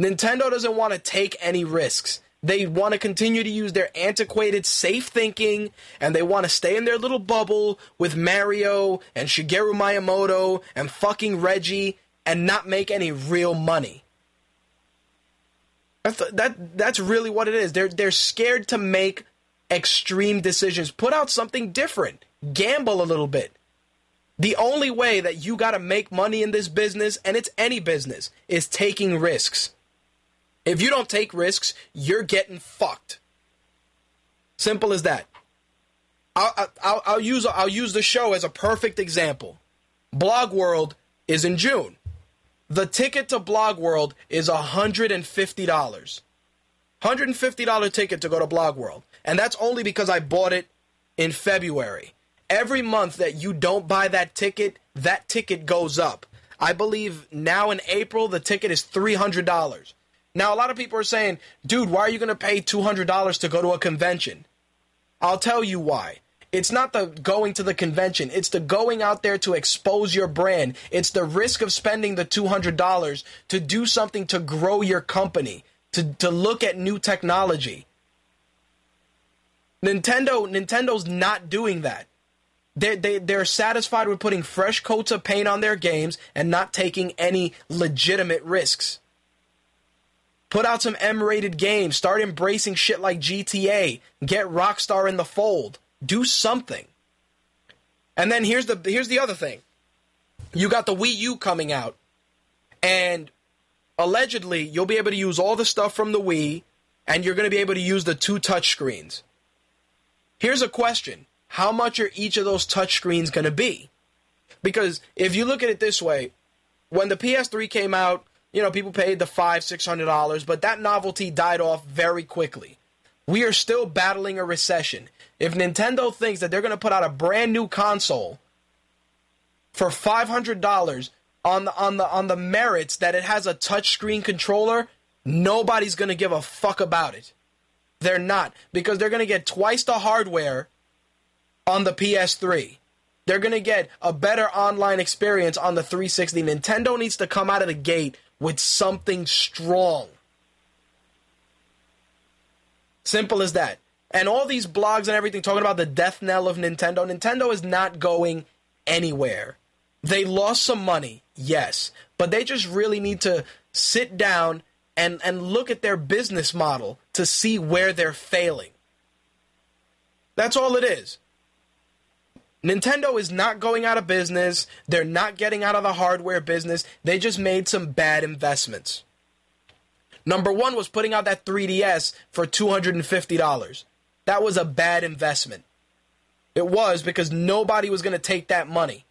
Nintendo doesn't want to take any risks. They want to continue to use their antiquated safe thinking and they want to stay in their little bubble with Mario and Shigeru Miyamoto and fucking Reggie and not make any real money. That's that that's really what it is. They're they're scared to make extreme decisions. Put out something different. Gamble a little bit. The only way that you got to make money in this business, and it's any business, is taking risks. If you don't take risks, you're getting fucked. Simple as that. I'll, I'll, I'll use I'll use the show as a perfect example. Blog World is in June. The ticket to Blog World is $150. $150 ticket to go to Blog World. And that's only because I bought it in February. Every month that you don't buy that ticket, that ticket goes up. I believe now in April, the ticket is $300. Now, a lot of people are saying, dude, why are you going to pay $200 to go to a convention? I'll tell you why. It's not the going to the convention. It's the going out there to expose your brand. It's the risk of spending the $200 to do something to grow your company, to, to look at new technology. Nintendo Nintendo's not doing that. They, they, they're satisfied with putting fresh coats of paint on their games and not taking any legitimate risks. Put out some M rated games. Start embracing shit like GTA. Get Rockstar in the fold. Do something. And then here's the here's the other thing. You got the Wii U coming out, and allegedly you'll be able to use all the stuff from the Wii, and you're going to be able to use the two touch screens. Here's a question: How much are each of those touch screens going to be? Because if you look at it this way, when the PS3 came out, you know people paid the five six hundred dollars, but that novelty died off very quickly. We are still battling a recession. If Nintendo thinks that they're going to put out a brand new console for five hundred dollars on the on the on the merits that it has a touchscreen controller, nobody's going to give a fuck about it. They're not because they're going to get twice the hardware on the PS3. They're going to get a better online experience on the 360. Nintendo needs to come out of the gate with something strong. Simple as that. And all these blogs and everything talking about the death knell of Nintendo. Nintendo is not going anywhere. They lost some money, yes, but they just really need to sit down and, and look at their business model to see where they're failing. That's all it is. Nintendo is not going out of business. They're not getting out of the hardware business. They just made some bad investments. Number one was putting out that 3DS for $250. That was a bad investment. It was because nobody was going to take that money.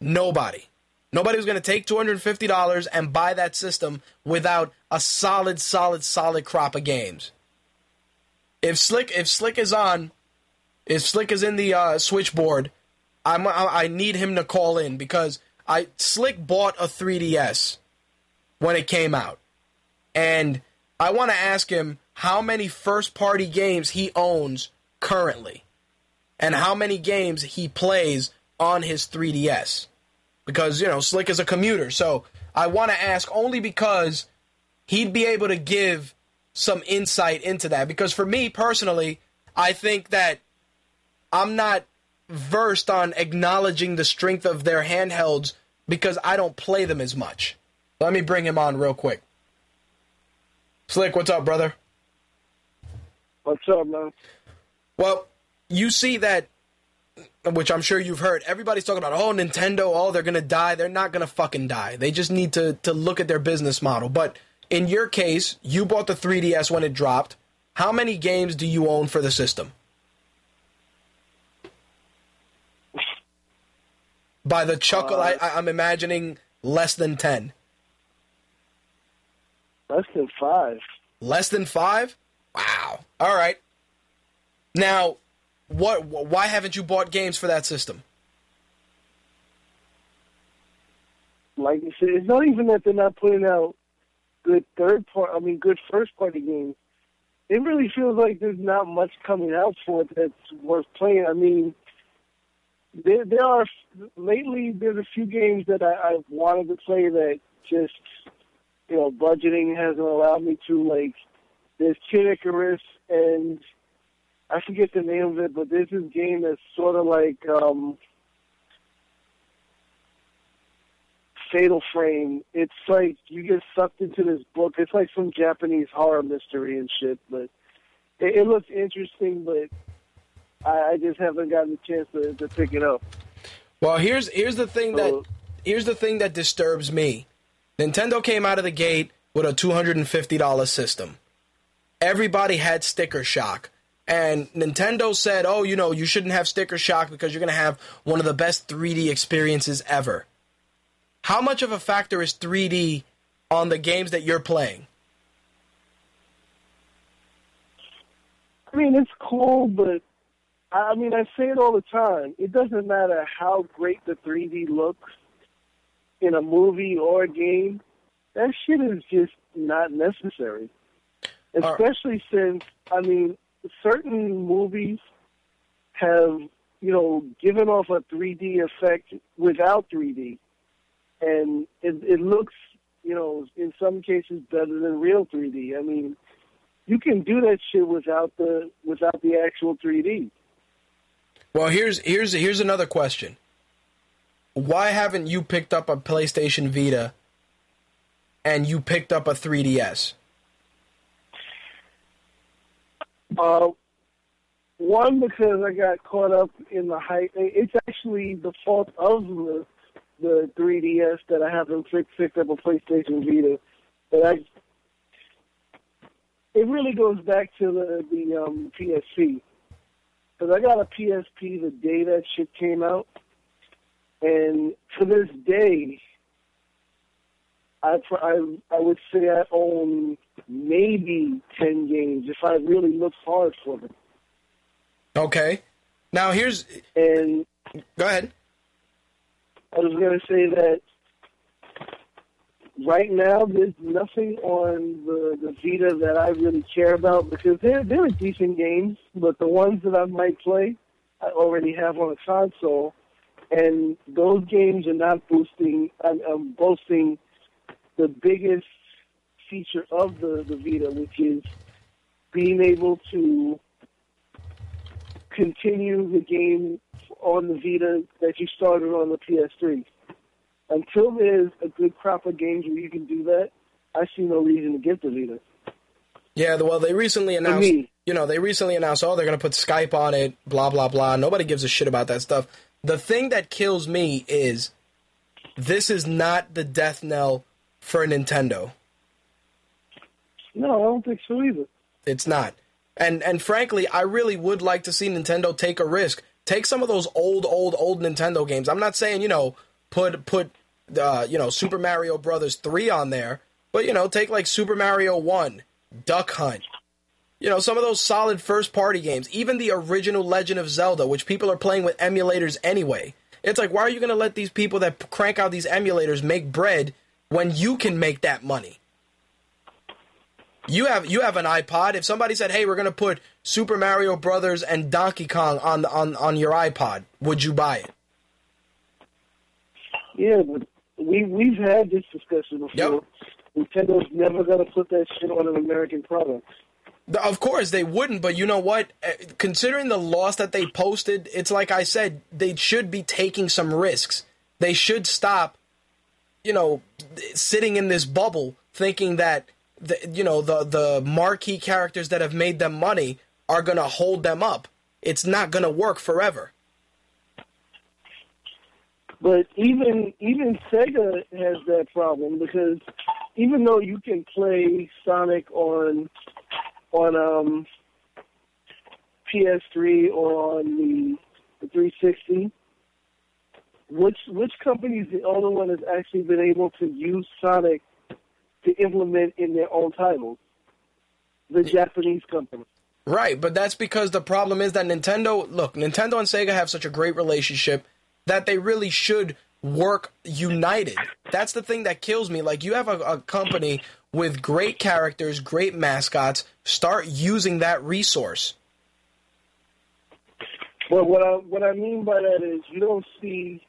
Nobody. Nobody was going to take $250 and buy that system without a solid, solid, solid crop of games. If Slick, if Slick is on, if Slick is in the uh, switchboard, I'm, I, I need him to call in because I Slick bought a 3DS when it came out, and I want to ask him how many first-party games he owns currently, and how many games he plays on his 3DS because you know Slick is a commuter. So I want to ask only because he'd be able to give some insight into that. Because for me personally, I think that I'm not versed on acknowledging the strength of their handhelds because I don't play them as much. Let me bring him on real quick. Slick, what's up, brother? What's up, man? Well, you see that which I'm sure you've heard. Everybody's talking about, oh, Nintendo, oh, they're gonna die. They're not gonna fucking die. They just need to to look at their business model. But in your case, you bought the 3DS when it dropped. How many games do you own for the system? By the chuckle, I, I, I'm imagining less than ten. Less than five. Less than five? Wow. All right. Now, what? Why haven't you bought games for that system? Like you said, it's not even that they're not putting out good third part. I mean, good first party games. It really feels like there's not much coming out for it that's worth playing. I mean, there there are lately there's a few games that I, I've wanted to play that just you know budgeting hasn't allowed me to. Like, there's Kid Icarus and I forget the name of it, but there's this game that's sort of like um, Fatal Frame. It's like you get sucked into this book. It's like some Japanese horror mystery and shit, but it, it looks interesting. But I, I just haven't gotten a chance to, to pick it up. Well, here's here's the thing that here's the thing that disturbs me. Nintendo came out of the gate with a two hundred and fifty dollar system. Everybody had sticker shock. And Nintendo said, "Oh, you know, you shouldn't have sticker shock because you're going to have one of the best 3D experiences ever." How much of a factor is 3D on the games that you're playing? I mean, it's cool, but I mean, I say it all the time. It doesn't matter how great the 3D looks in a movie or a game. That shit is just not necessary. Especially since, I mean, certain movies have, you know, given off a 3D effect without 3D. And it, it looks, you know, in some cases better than real 3D. I mean, you can do that shit without the without the actual 3D. Well, here's here's here's another question. Why haven't you picked up a PlayStation Vita and you picked up a 3DS? Uh, one because I got caught up in the hype. It's actually the fault of the the 3DS that I haven't picked, up a PlayStation Vita. But I, it really goes back to the the um, PSP because I got a PSP the day that shit came out, and to this day, I I I would say I own maybe ten games if I really look hard for them. Okay. Now here's And go ahead. I was going to say that right now there's nothing on the, the Vita that I really care about because they're they're decent games, but the ones that I might play, I already have on a console, and those games are not boosting. I'm, I'm boasting the biggest feature of the the Vita, which is being able to continue the game on the Vita that you started on the PS3. Until there's a good crop of games where you can do that, I see no reason to get the Vita. Yeah, well, they recently announced you know, they recently announced, oh, they're going to put Skype on it, blah, blah, blah. Nobody gives a shit about that stuff. The thing that kills me is this is not the death knell for Nintendo. No, I don't think so either. It's not. And and frankly, I really would like to see Nintendo take a risk. Take some of those old, old, old Nintendo games. I'm not saying you know put put uh, you know Super Mario Brothers three on there, but you know take like Super Mario One, Duck Hunt. You know some of those solid first party games. Even the original Legend of Zelda, which people are playing with emulators anyway. It's like why are you going to let these people that crank out these emulators make bread when you can make that money? You have you have an iPod. If somebody said, "Hey, we're gonna put Super Mario Brothers and Donkey Kong on on on your iPod," would you buy it? Yeah, but we we've had this discussion before. Yep. Nintendo's never gonna put that shit on an American product. Of course they wouldn't, but you know what? Eh, Considering the loss that they posted, it's like I said, they should be taking some risks. They should stop, you know, sitting in this bubble thinking that the, you know the the marquee characters that have made them money are going to hold them up. It's not going to work forever. But even even Sega has that problem because even though you can play Sonic on on um, PS3 or on the, the 360, which which company is the only one that's actually been able to use Sonic to implement in their own titles? The Japanese company. Right, but that's because the problem is that Nintendo, look, Nintendo and Sega have such a great relationship that they really should work united. That's the thing that kills me. Like, you have a, a company with great characters, great mascots, start using that resource. But what I what I mean by that is you don't see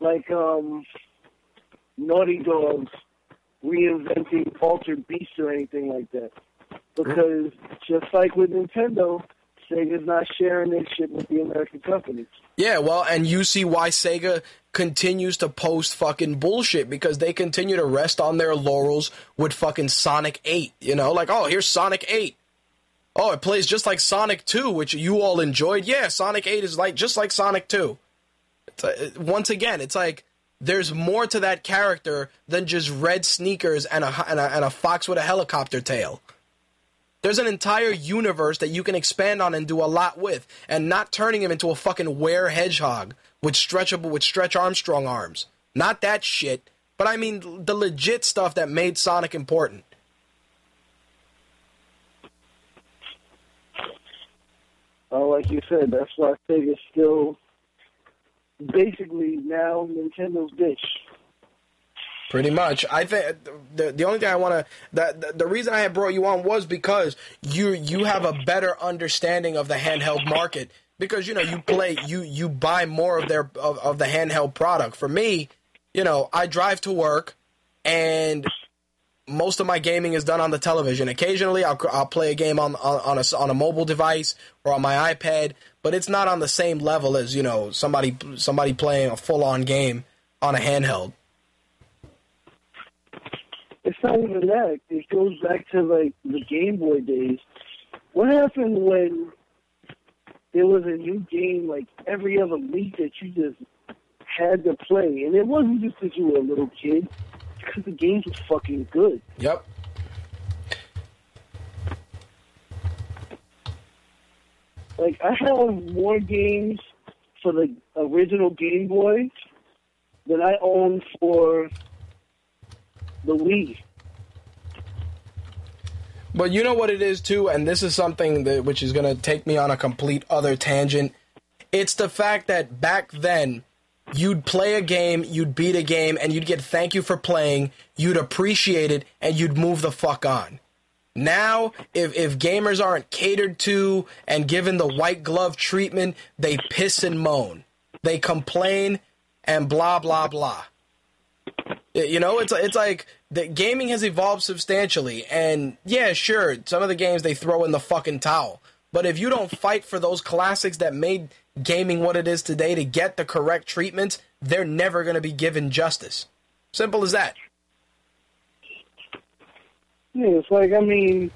like um Naughty Dogs reinventing Altered Beast or anything like that. Because just like with Nintendo, Sega's not sharing their shit with the American companies. Yeah, well, and you see why Sega continues to post fucking bullshit because they continue to rest on their laurels with fucking Sonic 8. You know, like, oh, here's Sonic 8. Oh, it plays just like Sonic 2, which you all enjoyed. Yeah, Sonic 8 is like just like Sonic 2. It's uh, once again, it's like there's more to that character than just red sneakers and a, and a and a fox with a helicopter tail. There's an entire universe that you can expand on and do a lot with, and not turning him into a fucking were hedgehog with stretchable with stretch Armstrong arms. Not that shit, but I mean the legit stuff that made Sonic important. Like you said, that's why Sega's still basically now Nintendo's bitch. Pretty much. I think the the only thing I want to the, the reason I had brought you on was because you you have a better understanding of the handheld market because you know you play you you buy more of their of, of the handheld product. For me, you know, I drive to work and most of my gaming is done on the television. Occasionally, I'll, I'll play a game on on on a, on a mobile device or on my iPad, but it's not on the same level as you know somebody somebody playing a full on game on a handheld. Not even that. It goes back to like the Game Boy days. What happened when there was a new game like every other week that you just had to play, and it wasn't just because you were a little kid, because the games were fucking good. Yep. Like I have more games for the original Game Boy than I own for the Wii. But you know what it is too, and this is something that which is going to take me on a complete other tangent. It's the fact that back then you'd play a game, you'd beat a game, and you'd get thank you for playing, you'd appreciate it, and you'd move the fuck on. Now, if if gamers aren't catered to and given the white glove treatment, they piss and moan. They complain and blah blah blah. You know, it's it's like the gaming has evolved substantially, and yeah, sure, some of the games they throw in the fucking towel. But if you don't fight for those classics that made gaming what it is today to get the correct treatment, they're never going to be given justice. Simple as that. Yeah, it's like I mean,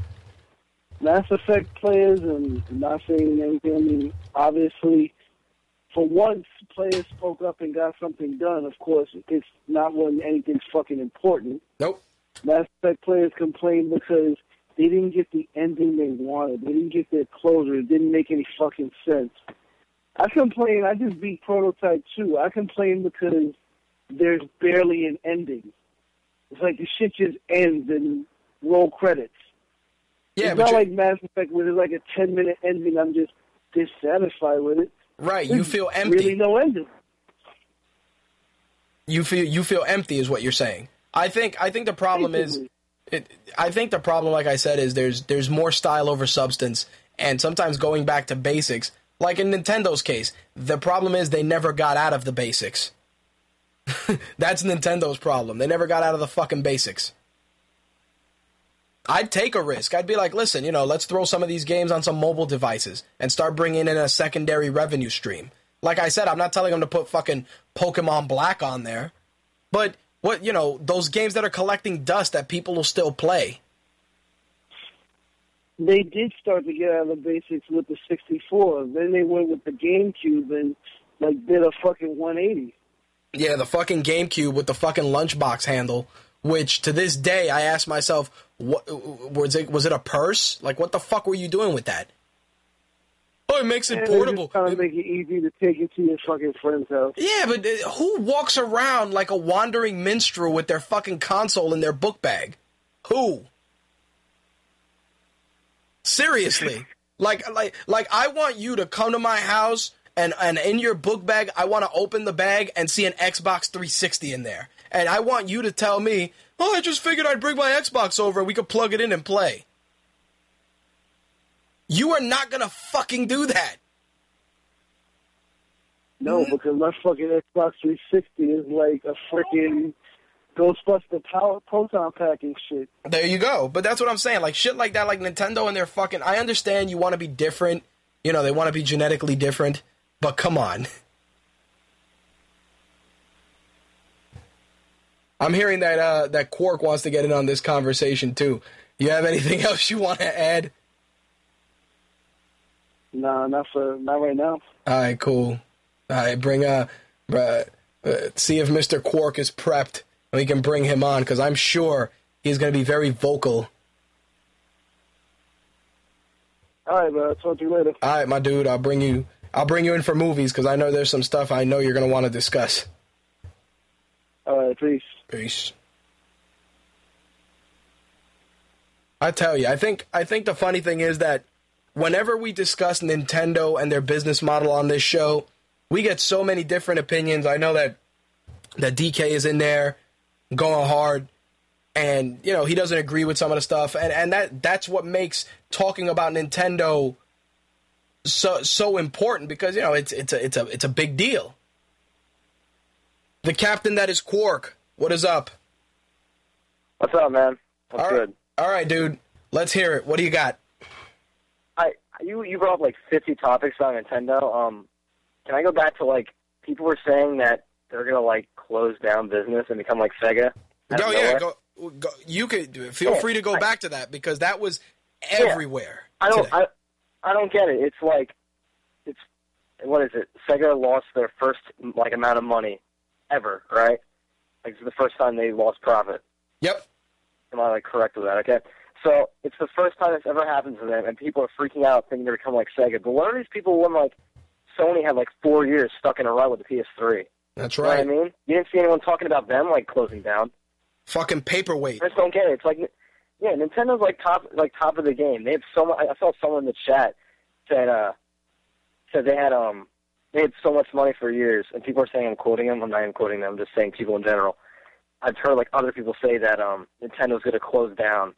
Mass Effect players, and not saying anything. I mean, obviously, for once, players spoke up and got something done. Of course, it's not when anything's fucking important. Nope. Mass Effect players complained because they didn't get the ending they wanted. They didn't get their closure. It didn't make any fucking sense. I complain. I just beat Prototype 2. I complain because there's barely an ending. It's like the shit just ends and roll credits. Yeah, it's but not you- like Mass Effect where there's like a 10 minute ending. I'm just dissatisfied with it. Right. You feel empty. Really no ending. you feel you feel empty is what you're saying. I think I think the problem is it, I think the problem like I said is there's there's more style over substance and sometimes going back to basics like in Nintendo's case the problem is they never got out of the basics. That's Nintendo's problem. They never got out of the fucking basics. I'd take a risk. I'd be like, listen, you know, let's throw some of these games on some mobile devices and start bringing in a secondary revenue stream. Like I said, I'm not telling them to put fucking Pokemon Black on there, but what you know, those games that are collecting dust that people will still play. They did start to get out of the basics with the 64. Then they went with the GameCube and like did a fucking 180. Yeah, the fucking GameCube with the fucking lunchbox handle, which to this day I ask myself, what was it? Was it a purse? Like, what the fuck were you doing with that? Oh, it makes it And they're portable. just trying to make it easy to take it to your fucking friend's house. Yeah, but uh, who walks around like a wandering minstrel with their fucking console in their book bag? Who? Seriously. Like like like I want you to come to my house and and in your book bag I want to open the bag and see an Xbox 360 in there. And I want you to tell me, "Oh, I just figured I'd bring my Xbox over and we could plug it in and play." You are not going to fucking do that. No, hmm? because my fucking Xbox 360 is like a freaking Ghostbuster power proton pack and shit. There you go. But that's what I'm saying. Like shit like that, like Nintendo and their fucking. I understand you want to be different. You know, they want to be genetically different. But come on. I'm hearing that uh, that Quark wants to get in on this conversation too. You have anything else you want to add? Nah, not for not right now. All right, cool. All right, bring uh, uh, uh see if Mr. Quark is prepped, and we can bring him on because I'm sure he's going to be very vocal. All right, bro. I'll talk to you later. All right, my dude. I'll bring you. I'll bring you in for movies because I know there's some stuff I know you're gonna want to discuss. All right, peace. Peace. I tell you, I think I think the funny thing is that whenever we discuss Nintendo and their business model on this show, we get so many different opinions. I know that that DK is in there going hard and you know, he doesn't agree with some of the stuff and and that that's what makes talking about Nintendo so so important because you know, it's it's a it's a it's a big deal. The captain that is Quark. What is up? What's up, man? What's All right, good? all right, dude. Let's hear it. What do you got? I you you brought up like 50 topics on Nintendo. Um, can I go back to like people were saying that they're gonna like close down business and become like Sega? Oh yeah, go, go. You could do it. feel Yeah, free to go I- back to that because that was everywhere. I don't today. I I don't get it. It's like it's what is it? Sega lost their first like amount of money ever, right? Like it's the first time they lost profit. Yep. Am I like correct with that? Okay. So it's the first time it's ever happened to them, and people are freaking out thinking they're becoming like Sega. But what are these people when like Sony had like four years stuck in a rut with the PS3? That's right. You know what I mean? You didn't see anyone talking about them like closing down. Fucking paperweight. I just don't get it. It's like, yeah, Nintendo's like top, like top of the game. They have so much. I saw someone in the chat said, uh, said they had um, they had so much money for years, and people are saying I'm quoting them. I'm not even quoting them. I'm just saying people in general. I've heard like other people say that um, Nintendo's going to close down,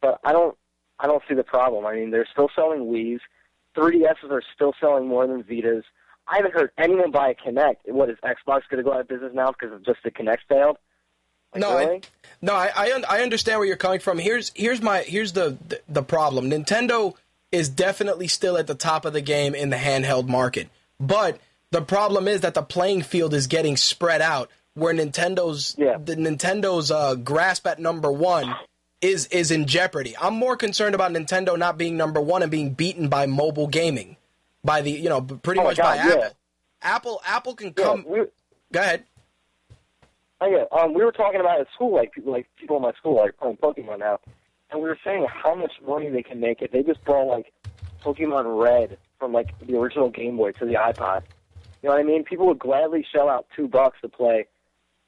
but I don't. I don't see the problem. I mean, they're still selling Wii's. 3DSs are still selling more than Vitas. I haven't heard anyone buy a Kinect. What is Xbox going to go out of business now because of just the Kinect failed? Like, No, really? I, no, I I, un- I understand where you're coming from. Here's here's my here's the, the the problem. Nintendo is definitely still at the top of the game in the handheld market, but the problem is that the playing field is getting spread out. Where Nintendo's Yeah. the Nintendo's uh, grasp at number one is is in jeopardy. I'm more concerned about Nintendo not being number one and being beaten by mobile gaming, by the you know pretty Oh much by God, yeah. Apple. Apple Apple can Yeah, come. we, Go ahead. oh yeah, um, we were talking about at school, like people, like people in my school, like playing Pokemon now, and we were saying how much money they can make if they just brought like Pokemon Red from like the original Game Boy to the iPod. You know what I mean? People would gladly shell out two bucks to play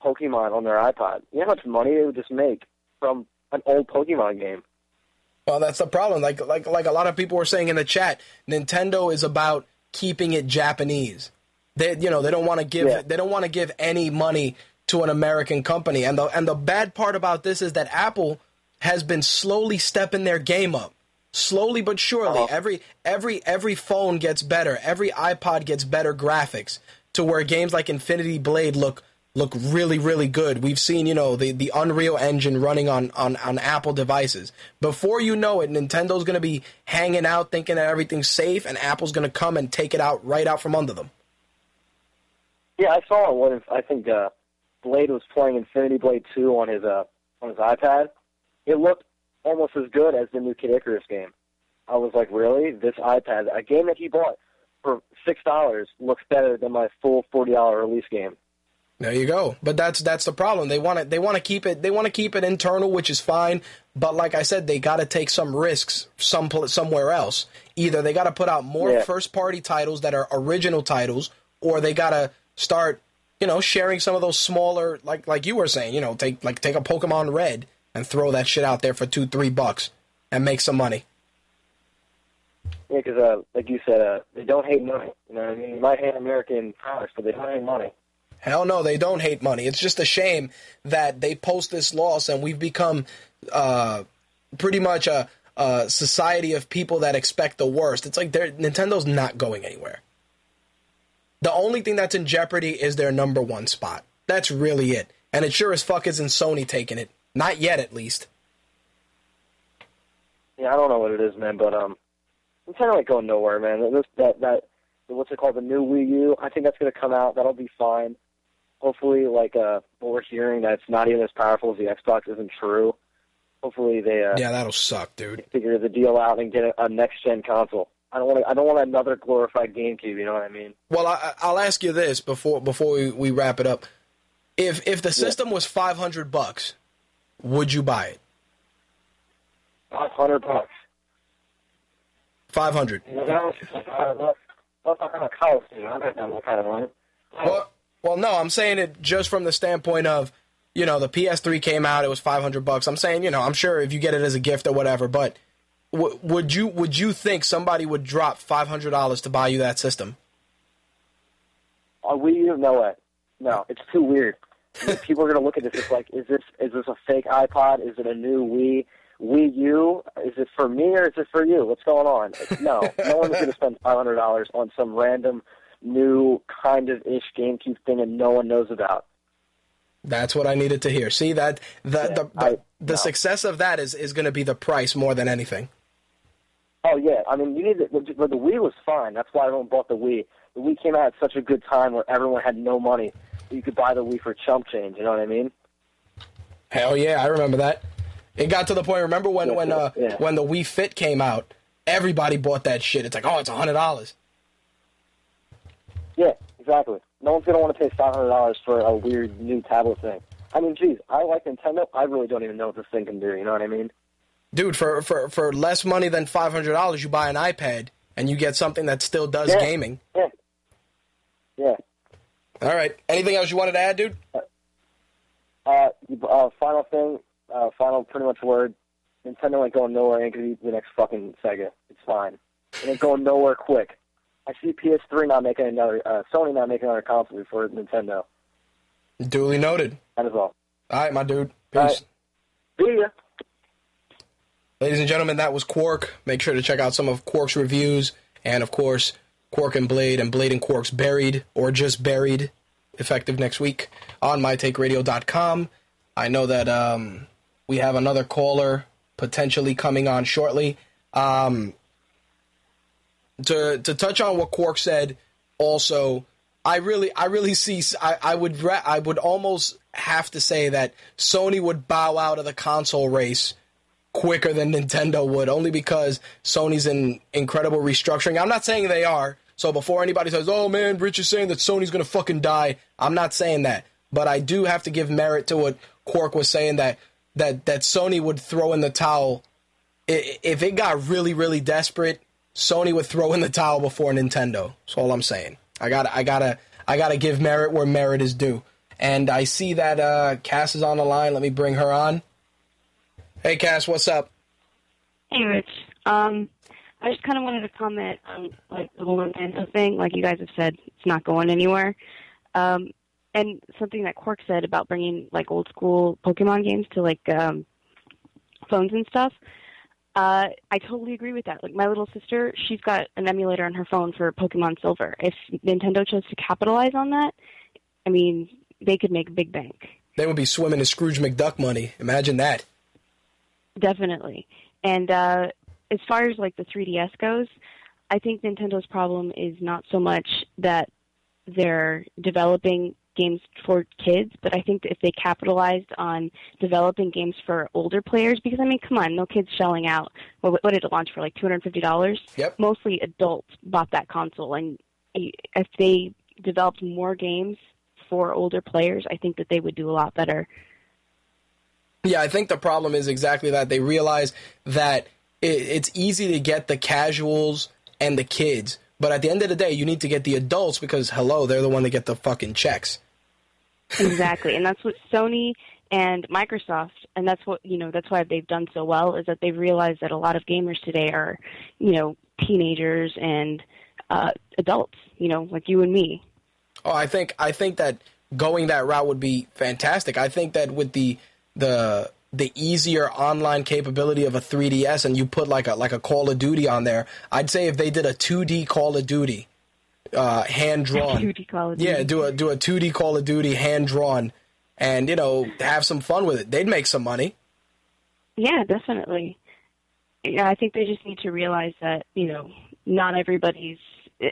Pokemon on their iPod. You know how much money they would just make from an old Pokemon game? Well, that's the problem. Like like like a lot of people were saying in the chat, Nintendo is about keeping it Japanese. They you know they don't want to give Yeah. they don't want to give any money to an American company. And the and the bad part about this is that Apple has been slowly stepping their game up. Slowly but surely, Uh-huh. every every every phone gets better. Every iPod gets better graphics to where games like Infinity Blade look look really really good. We've seen, you know, the the Unreal Engine running on on on Apple devices. Before you know it, Nintendo's going to be hanging out thinking that everything's safe and Apple's going to come and take it out right out from under them. Yeah, I saw one. of- I think uh, Blade was playing Infinity Blade Two on his uh on his iPad. It looked almost as good as the new Kid Icarus game. I was like, really? This iPad, a game that he bought for six dollars, looks better than my full forty dollar release game. There you go. But that's that's the problem. They want to they want to keep it they want to keep it internal, which is fine. But like I said, they got to take some risks some somewhere else. Either they got to put out more Yeah. first party titles that are original titles, or they got to start you know sharing some of those smaller like like you were saying. You know, take like take a Pokemon Red and throw that shit out there for two three bucks and make some money. Yeah, because uh, like you said, uh, they don't hate money. You know what I mean? You might hate American products, but they don't hate money. Hell no, they don't hate money. It's just a shame that they post this loss and we've become uh, pretty much a, a society of people that expect the worst. It's like Nintendo's not going anywhere. The only thing that's in jeopardy is their number one spot. That's really it. And it sure as fuck isn't Sony taking it. Not yet, at least. Yeah, I don't know what it is, man, but um, I'm kind of like going nowhere, man. This, that that what's it called, the new Wii U? I think that's gonna come out. That'll be fine. Hopefully, like uh, what we're hearing, that it's not even as powerful as the Xbox isn't true. Hopefully, they uh, Yeah, that'll suck, dude. figure the deal out and get a, a next gen console. I don't want I don't want another glorified GameCube. You know what I mean? Well, I, I'll ask you this before before we, we wrap it up. If if the system was five hundred bucks, would you buy it? Five hundred bucks. Five hundred. You know, that was like, uh, that's that's not kind of college, you know. I got that kind of money. Well, well, no, I'm saying it just from the standpoint of, you know, the PS3 came out, it was 500 bucks. I'm saying, you know, I'm sure if you get it as a gift or whatever, but w- would you would you think somebody would drop $500 to buy you that system? A Wii U? No way. No, it's too weird. People are gonna look at this. It's like, is this is this a fake iPod? Is it a new Wii? Wii U? Is it for me or is it for you? What's going on? No, no one's gonna spend five hundred dollars on some random new kind of ish GameCube thing and no one knows about. That's what I needed to hear. See that the the, the, I- the no. success of that is is going to be the price more than anything. Oh yeah, I mean, you need to, but the Wii was fine. That's why everyone bought the Wii. The Wii came out at such a good time where everyone had no money. You could buy the Wii for chump change. You know what I mean? Hell yeah, I remember that. It got to the point. Remember when Yeah, when uh, yeah. when the Wii Fit came out, everybody bought that shit. It's like, oh, it's a hundred dollars. Yeah, exactly. No one's gonna want to pay five hundred dollars for a weird new tablet thing. I mean, geez, I like Nintendo. I really don't even know what this thing can do. You know what I mean? dude for for for less money than five hundred dollars you buy an ipad and you get something that still does Yeah. gaming Yeah. Yeah. all right anything else you wanted to add dude Uh, uh, final thing, uh, final pretty much word. Nintendo ain't going nowhere. Ain't gonna be the next fucking Sega. It's fine. It ain't going nowhere quick. I see PS3 not making another, uh, Sony not making another console before Nintendo. duly noted That is all. all right my dude peace All right. See ya. Ladies and gentlemen that was quark. Make sure to check out some of quark's reviews and of course quark and blade and blade and quark's buried or just buried effective next week on mytakeradio.com i know that um, we have another caller potentially coming on shortly. Um, to to touch on what Quark said, also, I really I really see I, I would I would almost have to say that Sony would bow out of the console race quicker than Nintendo would, only because Sony's in incredible restructuring. I'm not saying they are. So before anybody says, "Oh man, Rich is saying that Sony's gonna fucking die," I'm not saying that, but I do have to give merit to what Quark was saying that that that Sony would throw in the towel if it got really really desperate. Sony would throw in the towel before Nintendo. That's all I'm saying. I got to I gotta I gotta give merit where merit is due. And I see that uh, Cass is on the line. Let me bring her on. Hey Cass, what's up? Hey, Rich. Um, I just kind of wanted to comment on like the whole Nintendo thing. Like you guys have said, it's not going anywhere. Um, and something that Quark said about bringing like old school Pokemon games to like um, phones and stuff. Uh, I totally agree with that. Like my little sister, she's got an emulator on her phone for Pokemon Silver. If Nintendo chose to capitalize on that, I mean, they could make a big bank. They would be swimming in Scrooge McDuck money. Imagine that. Definitely. And uh, as far as like the 3DS goes, I think Nintendo's problem is not so much that they're developing games for kids, but I think that if they capitalized on developing games for older players, because I mean, come on, no kids shelling out. What, what did it launch for? Like two hundred fifty dollars. Yep. Mostly adults bought that console, and if they developed more games for older players, I think that they would do a lot better. Yeah, I think the problem is exactly that. They realize that it, it's easy to get the casuals and the kids, but at the end of the day, you need to get the adults because, hello, they're the one that get the fucking checks. exactly and that's what sony and microsoft and that's what you know that's why they've done so well is that they've realized that a lot of gamers today are you know teenagers and uh adults you know like you and me Oh, I think I think that going that route would be fantastic. I think that with the the the easier online capability of a 3DS and you put like a like a Call of Duty on there, I'd say if they did a 2D Call of Duty, uh, hand drawn, yeah, do a do a 2D Call of Duty hand drawn, and you know have some fun with it. They'd make some money. yeah definitely. Yeah i think they just need to realize that you know not everybody's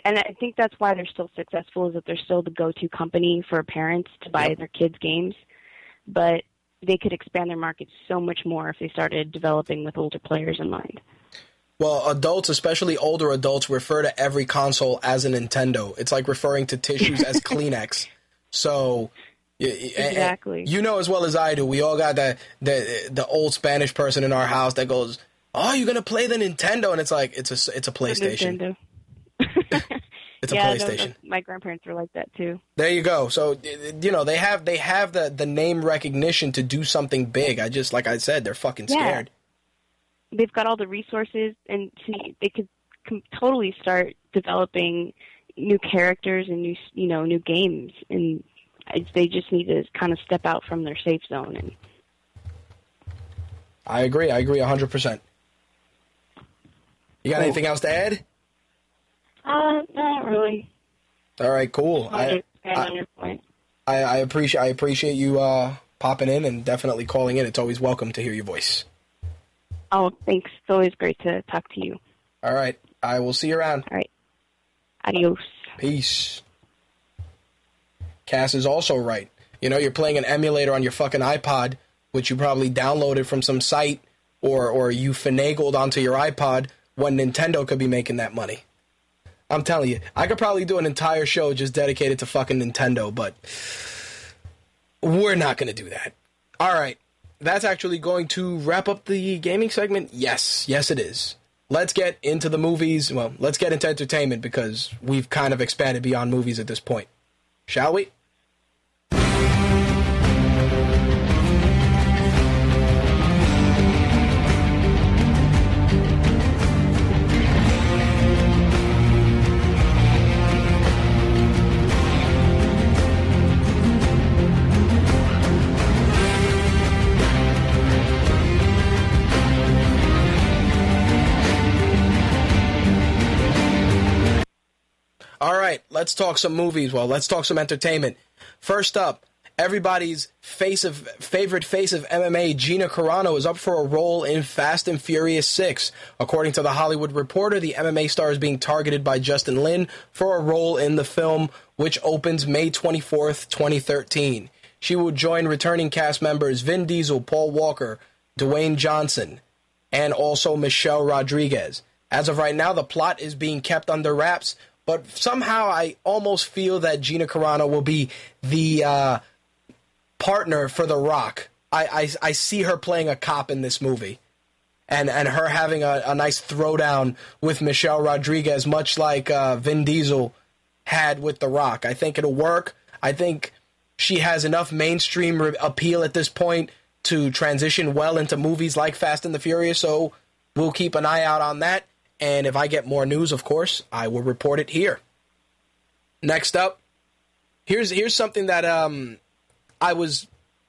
and i think that's why they're still successful is that they're still the go-to company for parents to buy their kids games. But they could expand their market so much more if they started developing with older players in mind Well, adults, especially older adults, refer to every console as a Nintendo. It's like referring to tissues as Kleenex. So, y- y- and- Exactly. you know as well as I do, we all got that the the old Spanish person in our house that goes, "Oh, you're gonna play the Nintendo?" And it's like it's a it's a PlayStation. It's yeah, no, PlayStation. that's- my grandparents were like that too. There you go. So you know they have they have the the name recognition to do something big. I just like I said, they're fucking Yeah. scared. They've got all the resources, and see, they could totally start developing new characters and new, you know, new games. And they just need to kind of step out from their safe zone. And I agree. I agree hundred percent. You got anything else to add? Uh, not really. All right, cool. I, I, on your point. I, I appreciate I appreciate you uh, popping in and definitely calling in. It's always welcome to hear your voice. Oh, thanks. It's always great to talk to you. All right, I will see you around. All right. Adios. Peace. Cass is also right. You know, you're playing an emulator on your fucking iPod, which you probably downloaded from some site or or you finagled onto your iPod when Nintendo could be making that money. I'm telling you, I could probably do an entire show just dedicated to fucking Nintendo, but we're not going to do that. All right. That's actually going to wrap up the gaming segment. Yes, yes, it is. Let's get into the movies. Well, let's get into entertainment because we've kind of expanded beyond movies at this point. Shall we? All right, let's talk some movies. Well, let's talk some entertainment. First up, everybody's face of favorite face of MMA, Gina Carano, is up for a role in Fast and Furious 6. According to the Hollywood Reporter, the MMA star is being targeted by Justin Lin for a role in the film, which opens May 24th, 2013. She will join returning cast members Vin Diesel, Paul Walker, Dwayne Johnson, and also Michelle Rodriguez. As of right now, the plot is being kept under wraps, but somehow I almost feel that Gina Carano will be the uh, partner for The Rock. I, I, I see her playing a cop in this movie. And, and her having a, a nice throwdown with Michelle Rodriguez, much like uh, Vin Diesel had with The Rock. I think it'll work. I think she has enough mainstream re- appeal at this point to transition well into movies like Fast and the Furious. So we'll keep an eye out on that. And if I get more news, of course, I will report it here. Next up, here's here's something that um I was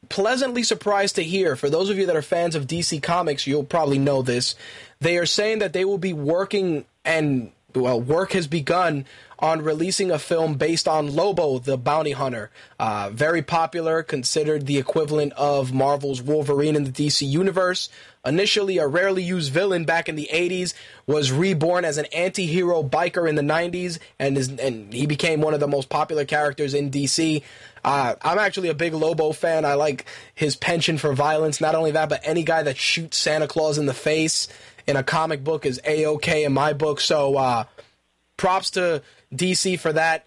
pleasantly surprised to hear. For those of you that are fans of DC Comics, you'll probably know this. They are saying that they will be working and well, work has begun on releasing a film based on Lobo, the bounty hunter. Uh, very popular, considered the equivalent of Marvel's Wolverine in the DC universe. Initially a rarely used villain back in the 80s, was reborn as an anti-hero biker in the 90s, and is, and he became one of the most popular characters in DC. Uh, I'm actually a big Lobo fan. I like his penchant for violence. Not only that, but any guy that shoots Santa Claus in the face in a comic book is a-okay in my book. So uh, props to DC for that.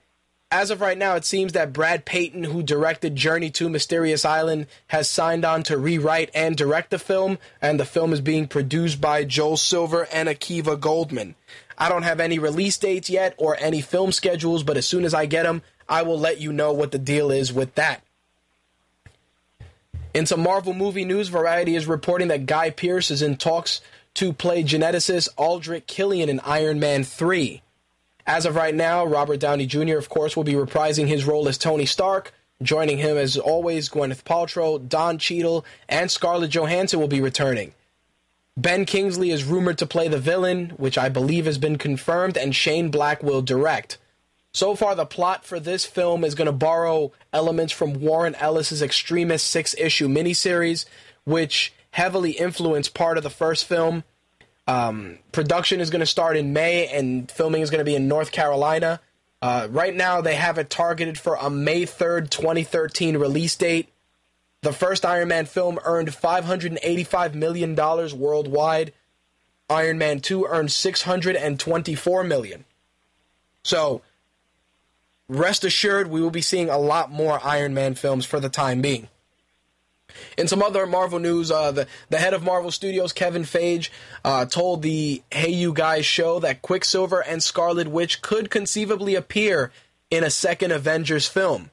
As of right now, it seems that Brad Peyton, who directed Journey to Mysterious Island, has signed on to rewrite and direct the film, and the film is being produced by Joel Silver and Akiva Goldsman. I don't have any release dates yet or any film schedules, but as soon as I get them, I will let you know what the deal is with that. In some Marvel movie news, Variety is reporting that Guy Pearce is in talks to play geneticist Aldrich Killian in Iron Man 3. As of right now, Robert Downey Jr., of course, will be reprising his role as Tony Stark. Joining him, as always, Gwyneth Paltrow, Don Cheadle, and Scarlett Johansson will be returning. Ben Kingsley is rumored to play the villain, which I believe has been confirmed, and Shane Black will direct. So far, the plot for this film is going to borrow elements from Warren Ellis's Extremis six issue miniseries, which heavily influenced part of the first film. Um, production is going to start in May, and filming is going to be in North Carolina. Uh, right now, they have it targeted for a May 3rd, 2013 release date. The first Iron Man film earned $585 million worldwide. Iron Man 2 earned 624 million. So, rest assured, we will be seeing a lot more Iron Man films for the time being. In some other Marvel news, uh, the, the head of Marvel Studios, Kevin Feige, uh, told the Hey You Guys show that Quicksilver and Scarlet Witch could conceivably appear in a second Avengers film.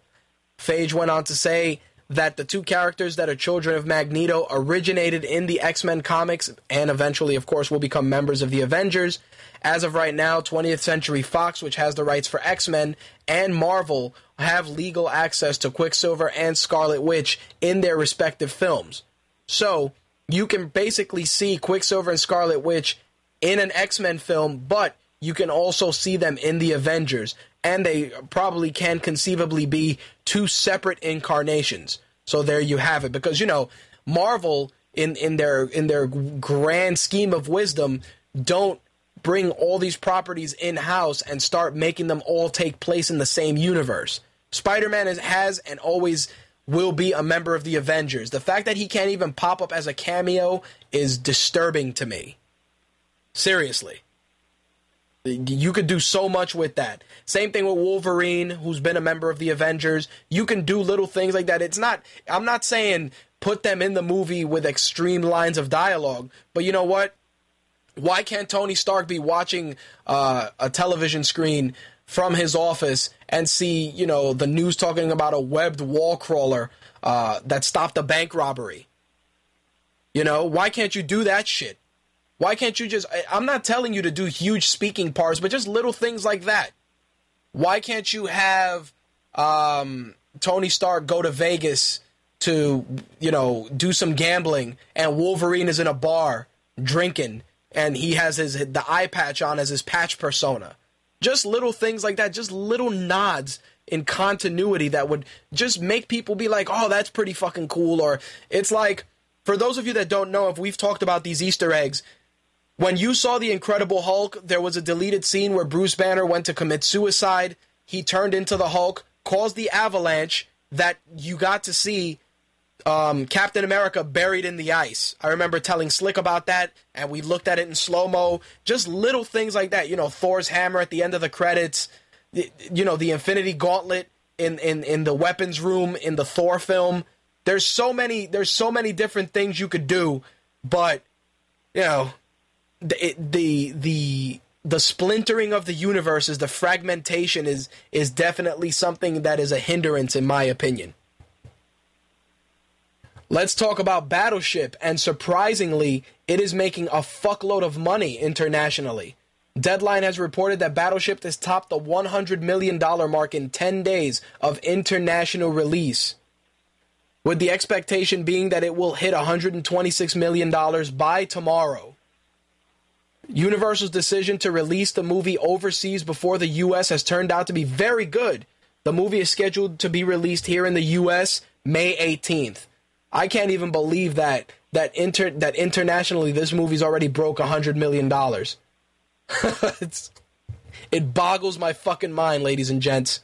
Feige went on to say that the two characters that are children of Magneto originated in the X Men comics and eventually, of course, will become members of the Avengers. As of right now, 20th Century Fox, which has the rights for X Men, and Marvel have legal access to Quicksilver and Scarlet Witch in their respective films. So, you can basically see Quicksilver and Scarlet Witch in an X Men film, but you can also see them in the Avengers. And they probably can conceivably be two separate incarnations. So there you have it. Because, you know, Marvel in, in their in their grand scheme of wisdom don't bring all these properties in house and start making them all take place in the same universe. Spider Man has and always will be a member of the Avengers. The fact that he can't even pop up as a cameo is disturbing to me. Seriously. You could do so much with that. Same thing with Wolverine, who's been a member of the Avengers. You can do little things like that. It's not, I'm not saying put them in the movie with extreme lines of dialogue, but you know what? Why can't Tony Stark be watching uh, a television screen from his office and see, you know, the news talking about a webbed wall crawler uh, that stopped a bank robbery? You know, why can't you do that shit? Why can't you just? I'm not telling you to do huge speaking parts, but just little things like that. Why can't you have um, Tony Stark go to Vegas to, you know, do some gambling, and Wolverine is in a bar drinking, and he has his the eye patch on as his patch persona. Just little things like that, just little nods in continuity that would just make people be like, "Oh, that's pretty fucking cool." Or it's like, for those of you that don't know, if we've talked about these Easter eggs, when you saw the Incredible Hulk, there was a deleted scene where Bruce Banner went to commit suicide. He turned into the Hulk, caused the avalanche that you got to see um, Captain America buried in the ice. I remember telling Slick about that, and we looked at it in slow mo. Just little things like that. You know, Thor's hammer at the end of the credits. You know, the Infinity Gauntlet in in in the weapons room in the Thor film. There's so many. There's so many different things you could do, but you know, the the the the splintering of the universes, the fragmentation is is definitely something that is a hindrance, in my opinion. Let's talk about Battleship, and surprisingly, it is making a fuckload of money internationally. Deadline has reported that Battleship has topped the $100 million mark in 10 days of international release, with the expectation being that it will hit $126 million by tomorrow. Universal's decision to release the movie overseas before the US has turned out to be very good. The movie is scheduled to be released here in the US May 18th. I can't even believe that that inter that internationally this movie's already broke 100 million dollars. It boggles my fucking mind, ladies and gents.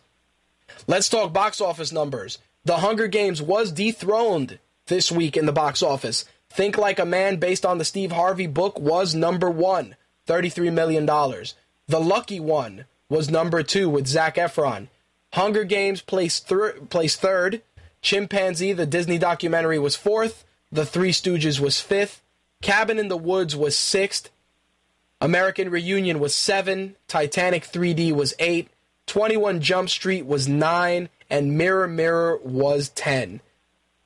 Let's talk box office numbers. The Hunger Games was dethroned this week in the box office. Think Like a Man, based on the Steve Harvey book, was number one, $33 million. The Lucky One was number two with Zac Efron. Hunger Games placed, thir- placed third. Chimpanzee, the Disney documentary, was fourth. The Three Stooges was fifth. Cabin in the Woods was sixth. American Reunion was seven. Titanic 3D was eight. 21 Jump Street was nine. And Mirror Mirror was 10.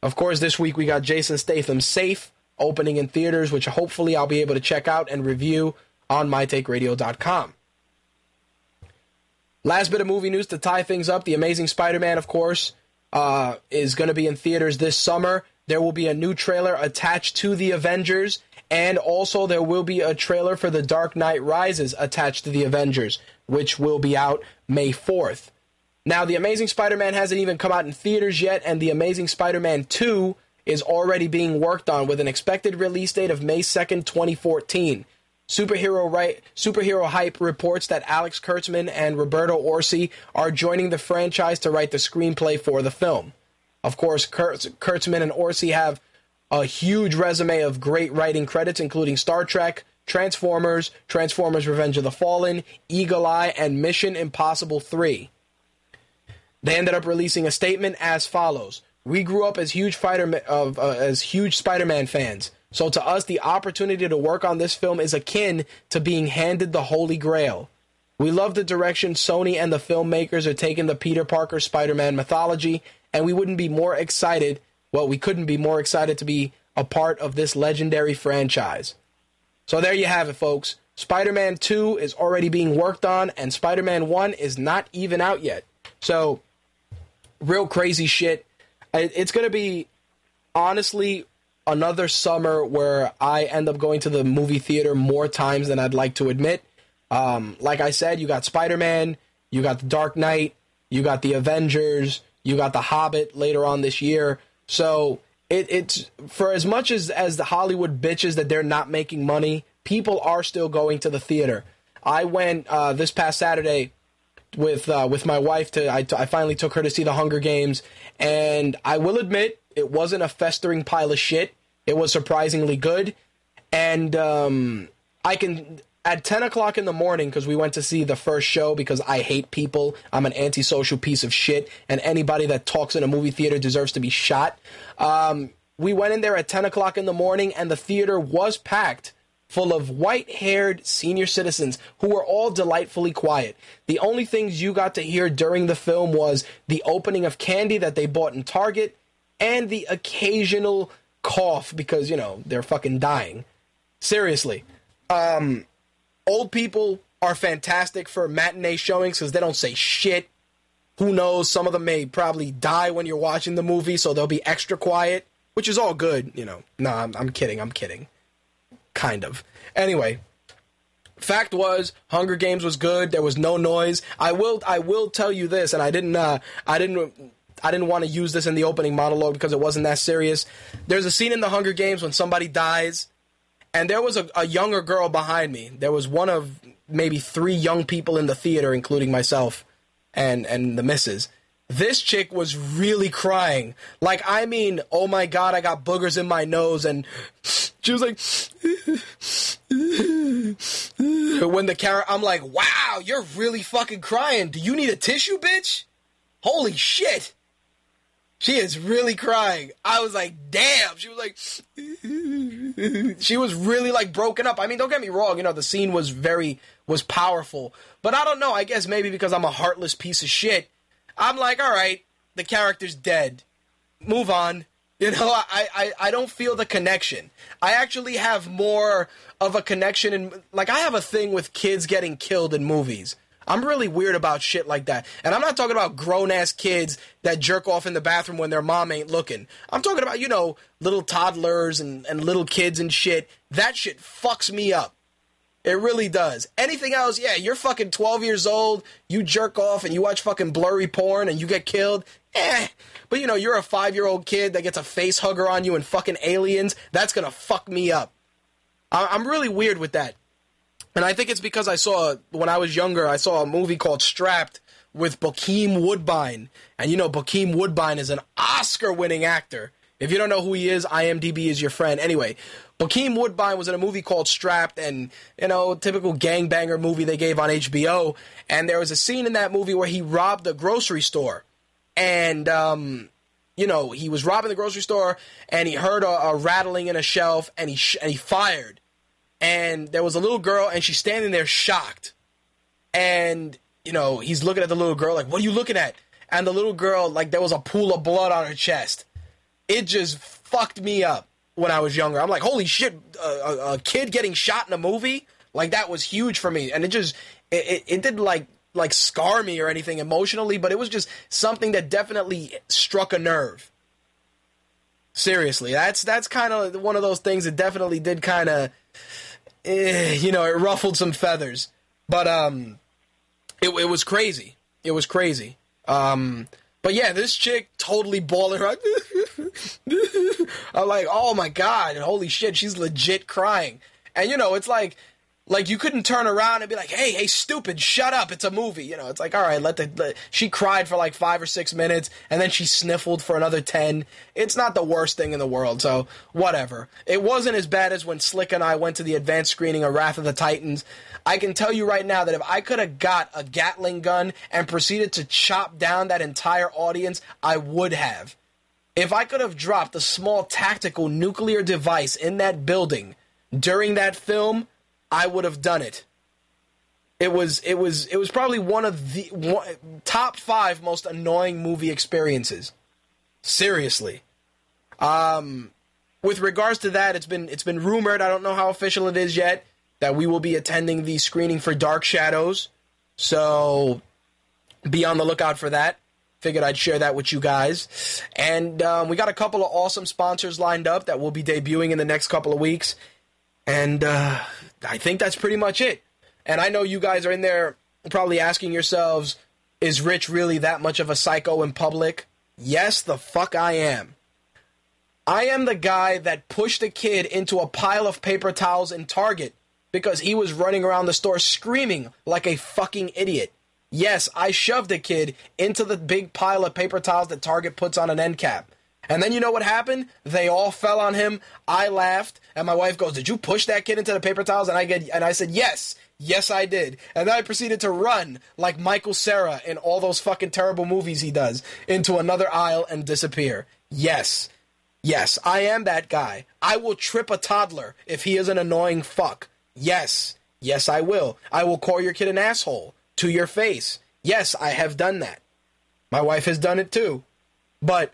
Of course, this week we got Jason Statham Safe opening in theaters, which hopefully I'll be able to check out and review on mytakeradio.com. Last bit of movie news to tie things up The Amazing Spider Man, of course, uh, is going to be in theaters this summer. There will be a new trailer attached to The Avengers, and also there will be a trailer for The Dark Knight Rises attached to The Avengers, which will be out May 4th. Now, The Amazing Spider Man hasn't even come out in theaters yet, and The Amazing Spider Man 2 is already being worked on with an expected release date of May 2nd, 2014. Superhero right superhero hype reports that Alex Kurtzman and Roberto Orci are joining the franchise to write the screenplay for the film. Of course, Kurtz, Kurtzman and Orci have a huge resume of great writing credits, including Star Trek, Transformers, Transformers Revenge of the Fallen, Eagle Eye, and Mission Impossible 3. They ended up releasing a statement as follows: "We grew up as huge fighter of uh, as huge Spider-Man fans. So to us, the opportunity to work on this film is akin to being handed the Holy Grail. We love the direction Sony and the filmmakers are taking the Peter Parker Spider-Man mythology, and we wouldn't be more excited. Well, we couldn't be more excited to be a part of this legendary franchise." So there you have it, folks. Spider Man 2 is already being worked on, and Spider Man 1 is not even out yet. So, real crazy shit. It's going to be, honestly, another summer where I end up going to the movie theater more times than I'd like to admit. Um, like I said, you got Spider Man, you got The Dark Knight, you got The Avengers, you got The Hobbit later on this year. So it, it's for as much as as the Hollywood bitches that they're not making money, people are still going to the theater. I went uh, this past Saturday with uh, with my wife to I, I finally took her to see the Hunger Games, and I will admit it wasn't a festering pile of shit. It was surprisingly good, and um, I can at ten o'clock in the morning because we went to see the first show because I hate people. I'm an antisocial piece of shit, and anybody that talks in a movie theater deserves to be shot. Um, we went in there at ten o'clock in the morning, and the theater was packed full of white haired senior citizens who were all delightfully quiet. The only things you got to hear during the film was the opening of candy that they bought in Target and the occasional cough because, you know, they're fucking dying. Seriously. Um, old people are fantastic for matinee showings because they don't say shit. Who knows? Some of them may probably die when you're watching the movie, so they'll be extra quiet, which is all good, you know. No, I'm, I'm kidding. I'm kidding kind of. Anyway, fact was Hunger Games was good. There was no noise. I will I will tell you this, and I didn't uh, I didn't I didn't want to use this in the opening monologue because it wasn't that serious. There's a scene in the Hunger Games when somebody dies, and there was a, a younger girl behind me. There was one of maybe three young people in the theater, including myself and and the missus. This chick was really crying. Like, I mean, oh my god, I got boogers in my nose, and she was like, when the character, I'm like, wow, you're really fucking crying. Do you need a tissue, bitch? Holy shit. She is really crying. I was like, damn. She was like, she was really like broken up. I mean, don't get me wrong. You know, the scene was very, was powerful. But I don't know. I guess maybe because I'm a heartless piece of shit. I'm like, all right, the character's dead. Move on. You know, I, I, I don't feel the connection. I actually have more of a connection in, like, I have a thing with kids getting killed in movies. I'm really weird about shit like that. And I'm not talking about grown ass kids that jerk off in the bathroom when their mom ain't looking. I'm talking about, you know, little toddlers and, and little kids and shit. That shit fucks me up. It really does. Anything else, yeah, you're fucking 12 years old, you jerk off and you watch fucking blurry porn and you get killed. Eh. But you know, you're a five year old kid that gets a face hugger on you and fucking aliens. That's gonna fuck me up. I- I'm really weird with that. And I think it's because I saw, when I was younger, I saw a movie called Strapped with Bokeem Woodbine. And you know, Bokeem Woodbine is an Oscar winning actor. If you don't know who he is, IMDb is your friend. Anyway, Bokeem Woodbine was in a movie called Strapped, and, you know, typical gangbanger movie they gave on HBO. And there was a scene in that movie where he robbed a grocery store. And, um, you know, he was robbing the grocery store, and he heard a, a rattling in a shelf, and he, sh- and he fired and there was a little girl and she's standing there shocked and you know he's looking at the little girl like what are you looking at and the little girl like there was a pool of blood on her chest it just fucked me up when i was younger i'm like holy shit a, a, kid getting shot in a movie like that was huge for me and it just it, it, it didn't like like scar me or anything emotionally but it was just something that definitely struck a nerve seriously that's that's kind of one of those things that definitely did kind of eh, you know, it ruffled some feathers. But um, it, it was crazy. It was crazy. Um, but yeah, this chick totally balling. I'm like, oh my god, and holy shit, she's legit crying. And you know, it's like, like you couldn't turn around and be like, hey, hey, stupid, shut up, it's a movie. You know, it's like, all right, let the. Let, she cried for like five or six minutes, and then she sniffled for another ten. It's not the worst thing in the world, so whatever. It wasn't as bad as when Slick and I went to the advanced screening of Wrath of the Titans. I can tell you right now that if I could have got a Gatling gun and proceeded to chop down that entire audience, I would have. If I could have dropped a small tactical nuclear device in that building during that film, I would have done it. It was it was it was probably one of the one, top 5 most annoying movie experiences. Seriously. Um with regards to that, it's been it's been rumored, I don't know how official it is yet, that we will be attending the screening for Dark Shadows. So be on the lookout for that. Figured I'd share that with you guys. And um, we got a couple of awesome sponsors lined up that will be debuting in the next couple of weeks. And uh, I think that's pretty much it. And I know you guys are in there probably asking yourselves, is Rich really that much of a psycho in public? Yes, the fuck I am. I am the guy that pushed a kid into a pile of paper towels in Target because he was running around the store screaming like a fucking idiot. Yes, I shoved a kid into the big pile of paper towels that Target puts on an end cap. And then you know what happened? They all fell on him. I laughed, and my wife goes, "Did you push that kid into the paper towels?" And I get, and I said, "Yes, yes, I did." And then I proceeded to run like Michael Cera in all those fucking terrible movies he does into another aisle and disappear. Yes, yes, I am that guy. I will trip a toddler if he is an annoying fuck. Yes, yes, I will. I will call your kid an asshole to your face. Yes, I have done that. My wife has done it too. But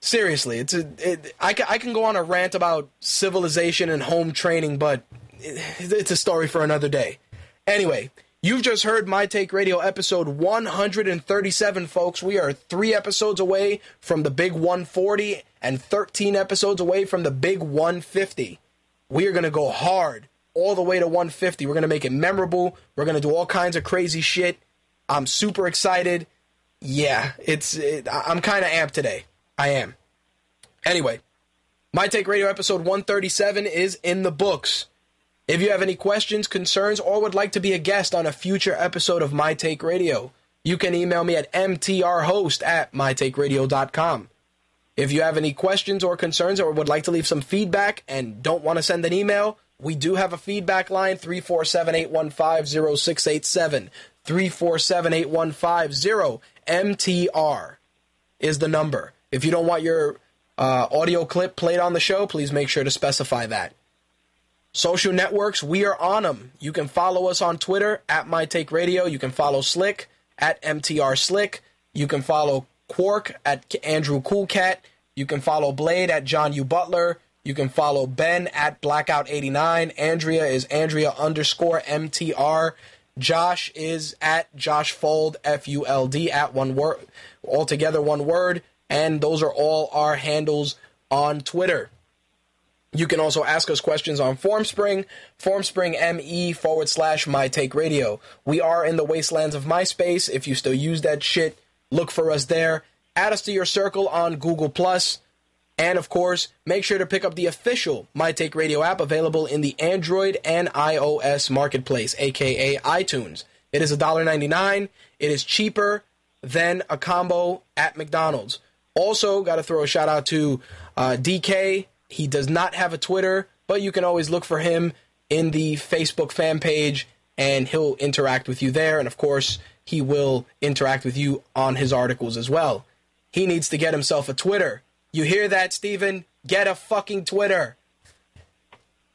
seriously, it's a. It, I, ca- I can go on a rant about civilization and home training, but it, it's a story for another day. Anyway, you've just heard My Take Radio episode 137, folks. We are three episodes away from the big 140 and 13 episodes away from the big 150. We are going to go hard all the way to 150. We're going to make it memorable. We're going to do all kinds of crazy shit. I'm super excited. Yeah, it's it, I'm kind of amped today. I am. Anyway, My Take Radio episode 137 is in the books. If you have any questions, concerns, or would like to be a guest on a future episode of My Take Radio, you can email me at mtrhost at mytakeradio.com. If you have any questions or concerns or would like to leave some feedback and don't want to send an email, we do have a feedback line 347 815 0687. 347 815 MTR is the number. If you don't want your uh, audio clip played on the show, please make sure to specify that. Social networks, we are on them. You can follow us on Twitter at My Take Radio. You can follow Slick at MTR Slick. You can follow Quark at Andrew Coolcat. You can follow Blade at John U. Butler. You can follow Ben at Blackout89. Andrea is Andrea underscore MTR. Josh is at Josh Fuld, F U L D, at one word, altogether one word. And those are all our handles on Twitter. You can also ask us questions on Formspring, Formspring ME forward slash My Take Radio. We are in the wastelands of MySpace. If you still use that shit, look for us there. Add us to your circle on Google Plus, and of course, make sure to pick up the official My Take Radio app available in the Android and iOS marketplace, aka iTunes. It is $1.99. It is cheaper than a combo at McDonald's. Also, got to throw a shout out to uh, DK. He does not have a Twitter, but you can always look for him in the Facebook fan page and he'll interact with you there. And of course, he will interact with you on his articles as well. He needs to get himself a Twitter. You hear that, Steven? Get a fucking Twitter.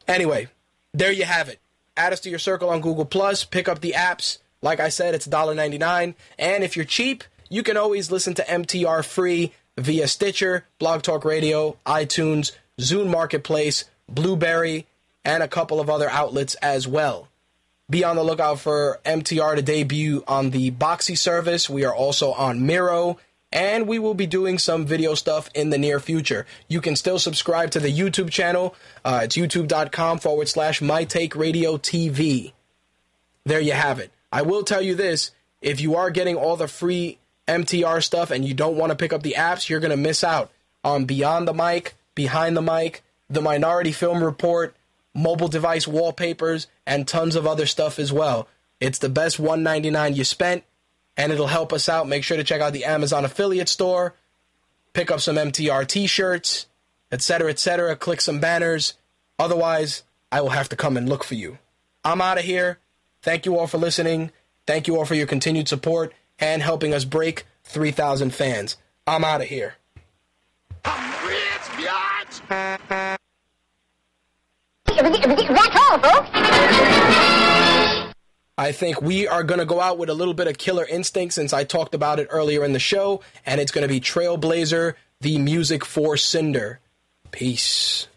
Anyway, there you have it. Add us to your circle on Google Plus. Pick up the apps. Like I said, it's $1.99. And if you're cheap, you can always listen to MTR free via Stitcher, Blog Talk Radio, iTunes, Zune Marketplace, Blueberry, and a couple of other outlets as well. Be on the lookout for MTR to debut on the Boxee service. We are also on Miro, and we will be doing some video stuff in the near future. You can still subscribe to the YouTube channel. Uh, it's youtube.com forward slash My Take Radio TV. There you have it. I will tell you this if you are getting all the free MTR stuff and you don't want to pick up the apps, you're going to miss out on Beyond the Mic, Behind the Mic, the Minority Film Report, mobile device wallpapers, and tons of other stuff as well. It's the best 199 you spent, and it'll help us out. Make sure to check out the Amazon affiliate store, pick up some MTR t-shirts, etc., etc. Click some banners. Otherwise, I will have to come and look for you. I'm out of here. Thank you all for listening. Thank you all for your continued support and helping us break 3,000 fans. I'm out of here. I'm rich, bitch! That's all, folks. I think we are going to go out with a little bit of killer instinct since I talked about it earlier in the show, and it's going to be Trailblazer, the music for Cinder. Peace.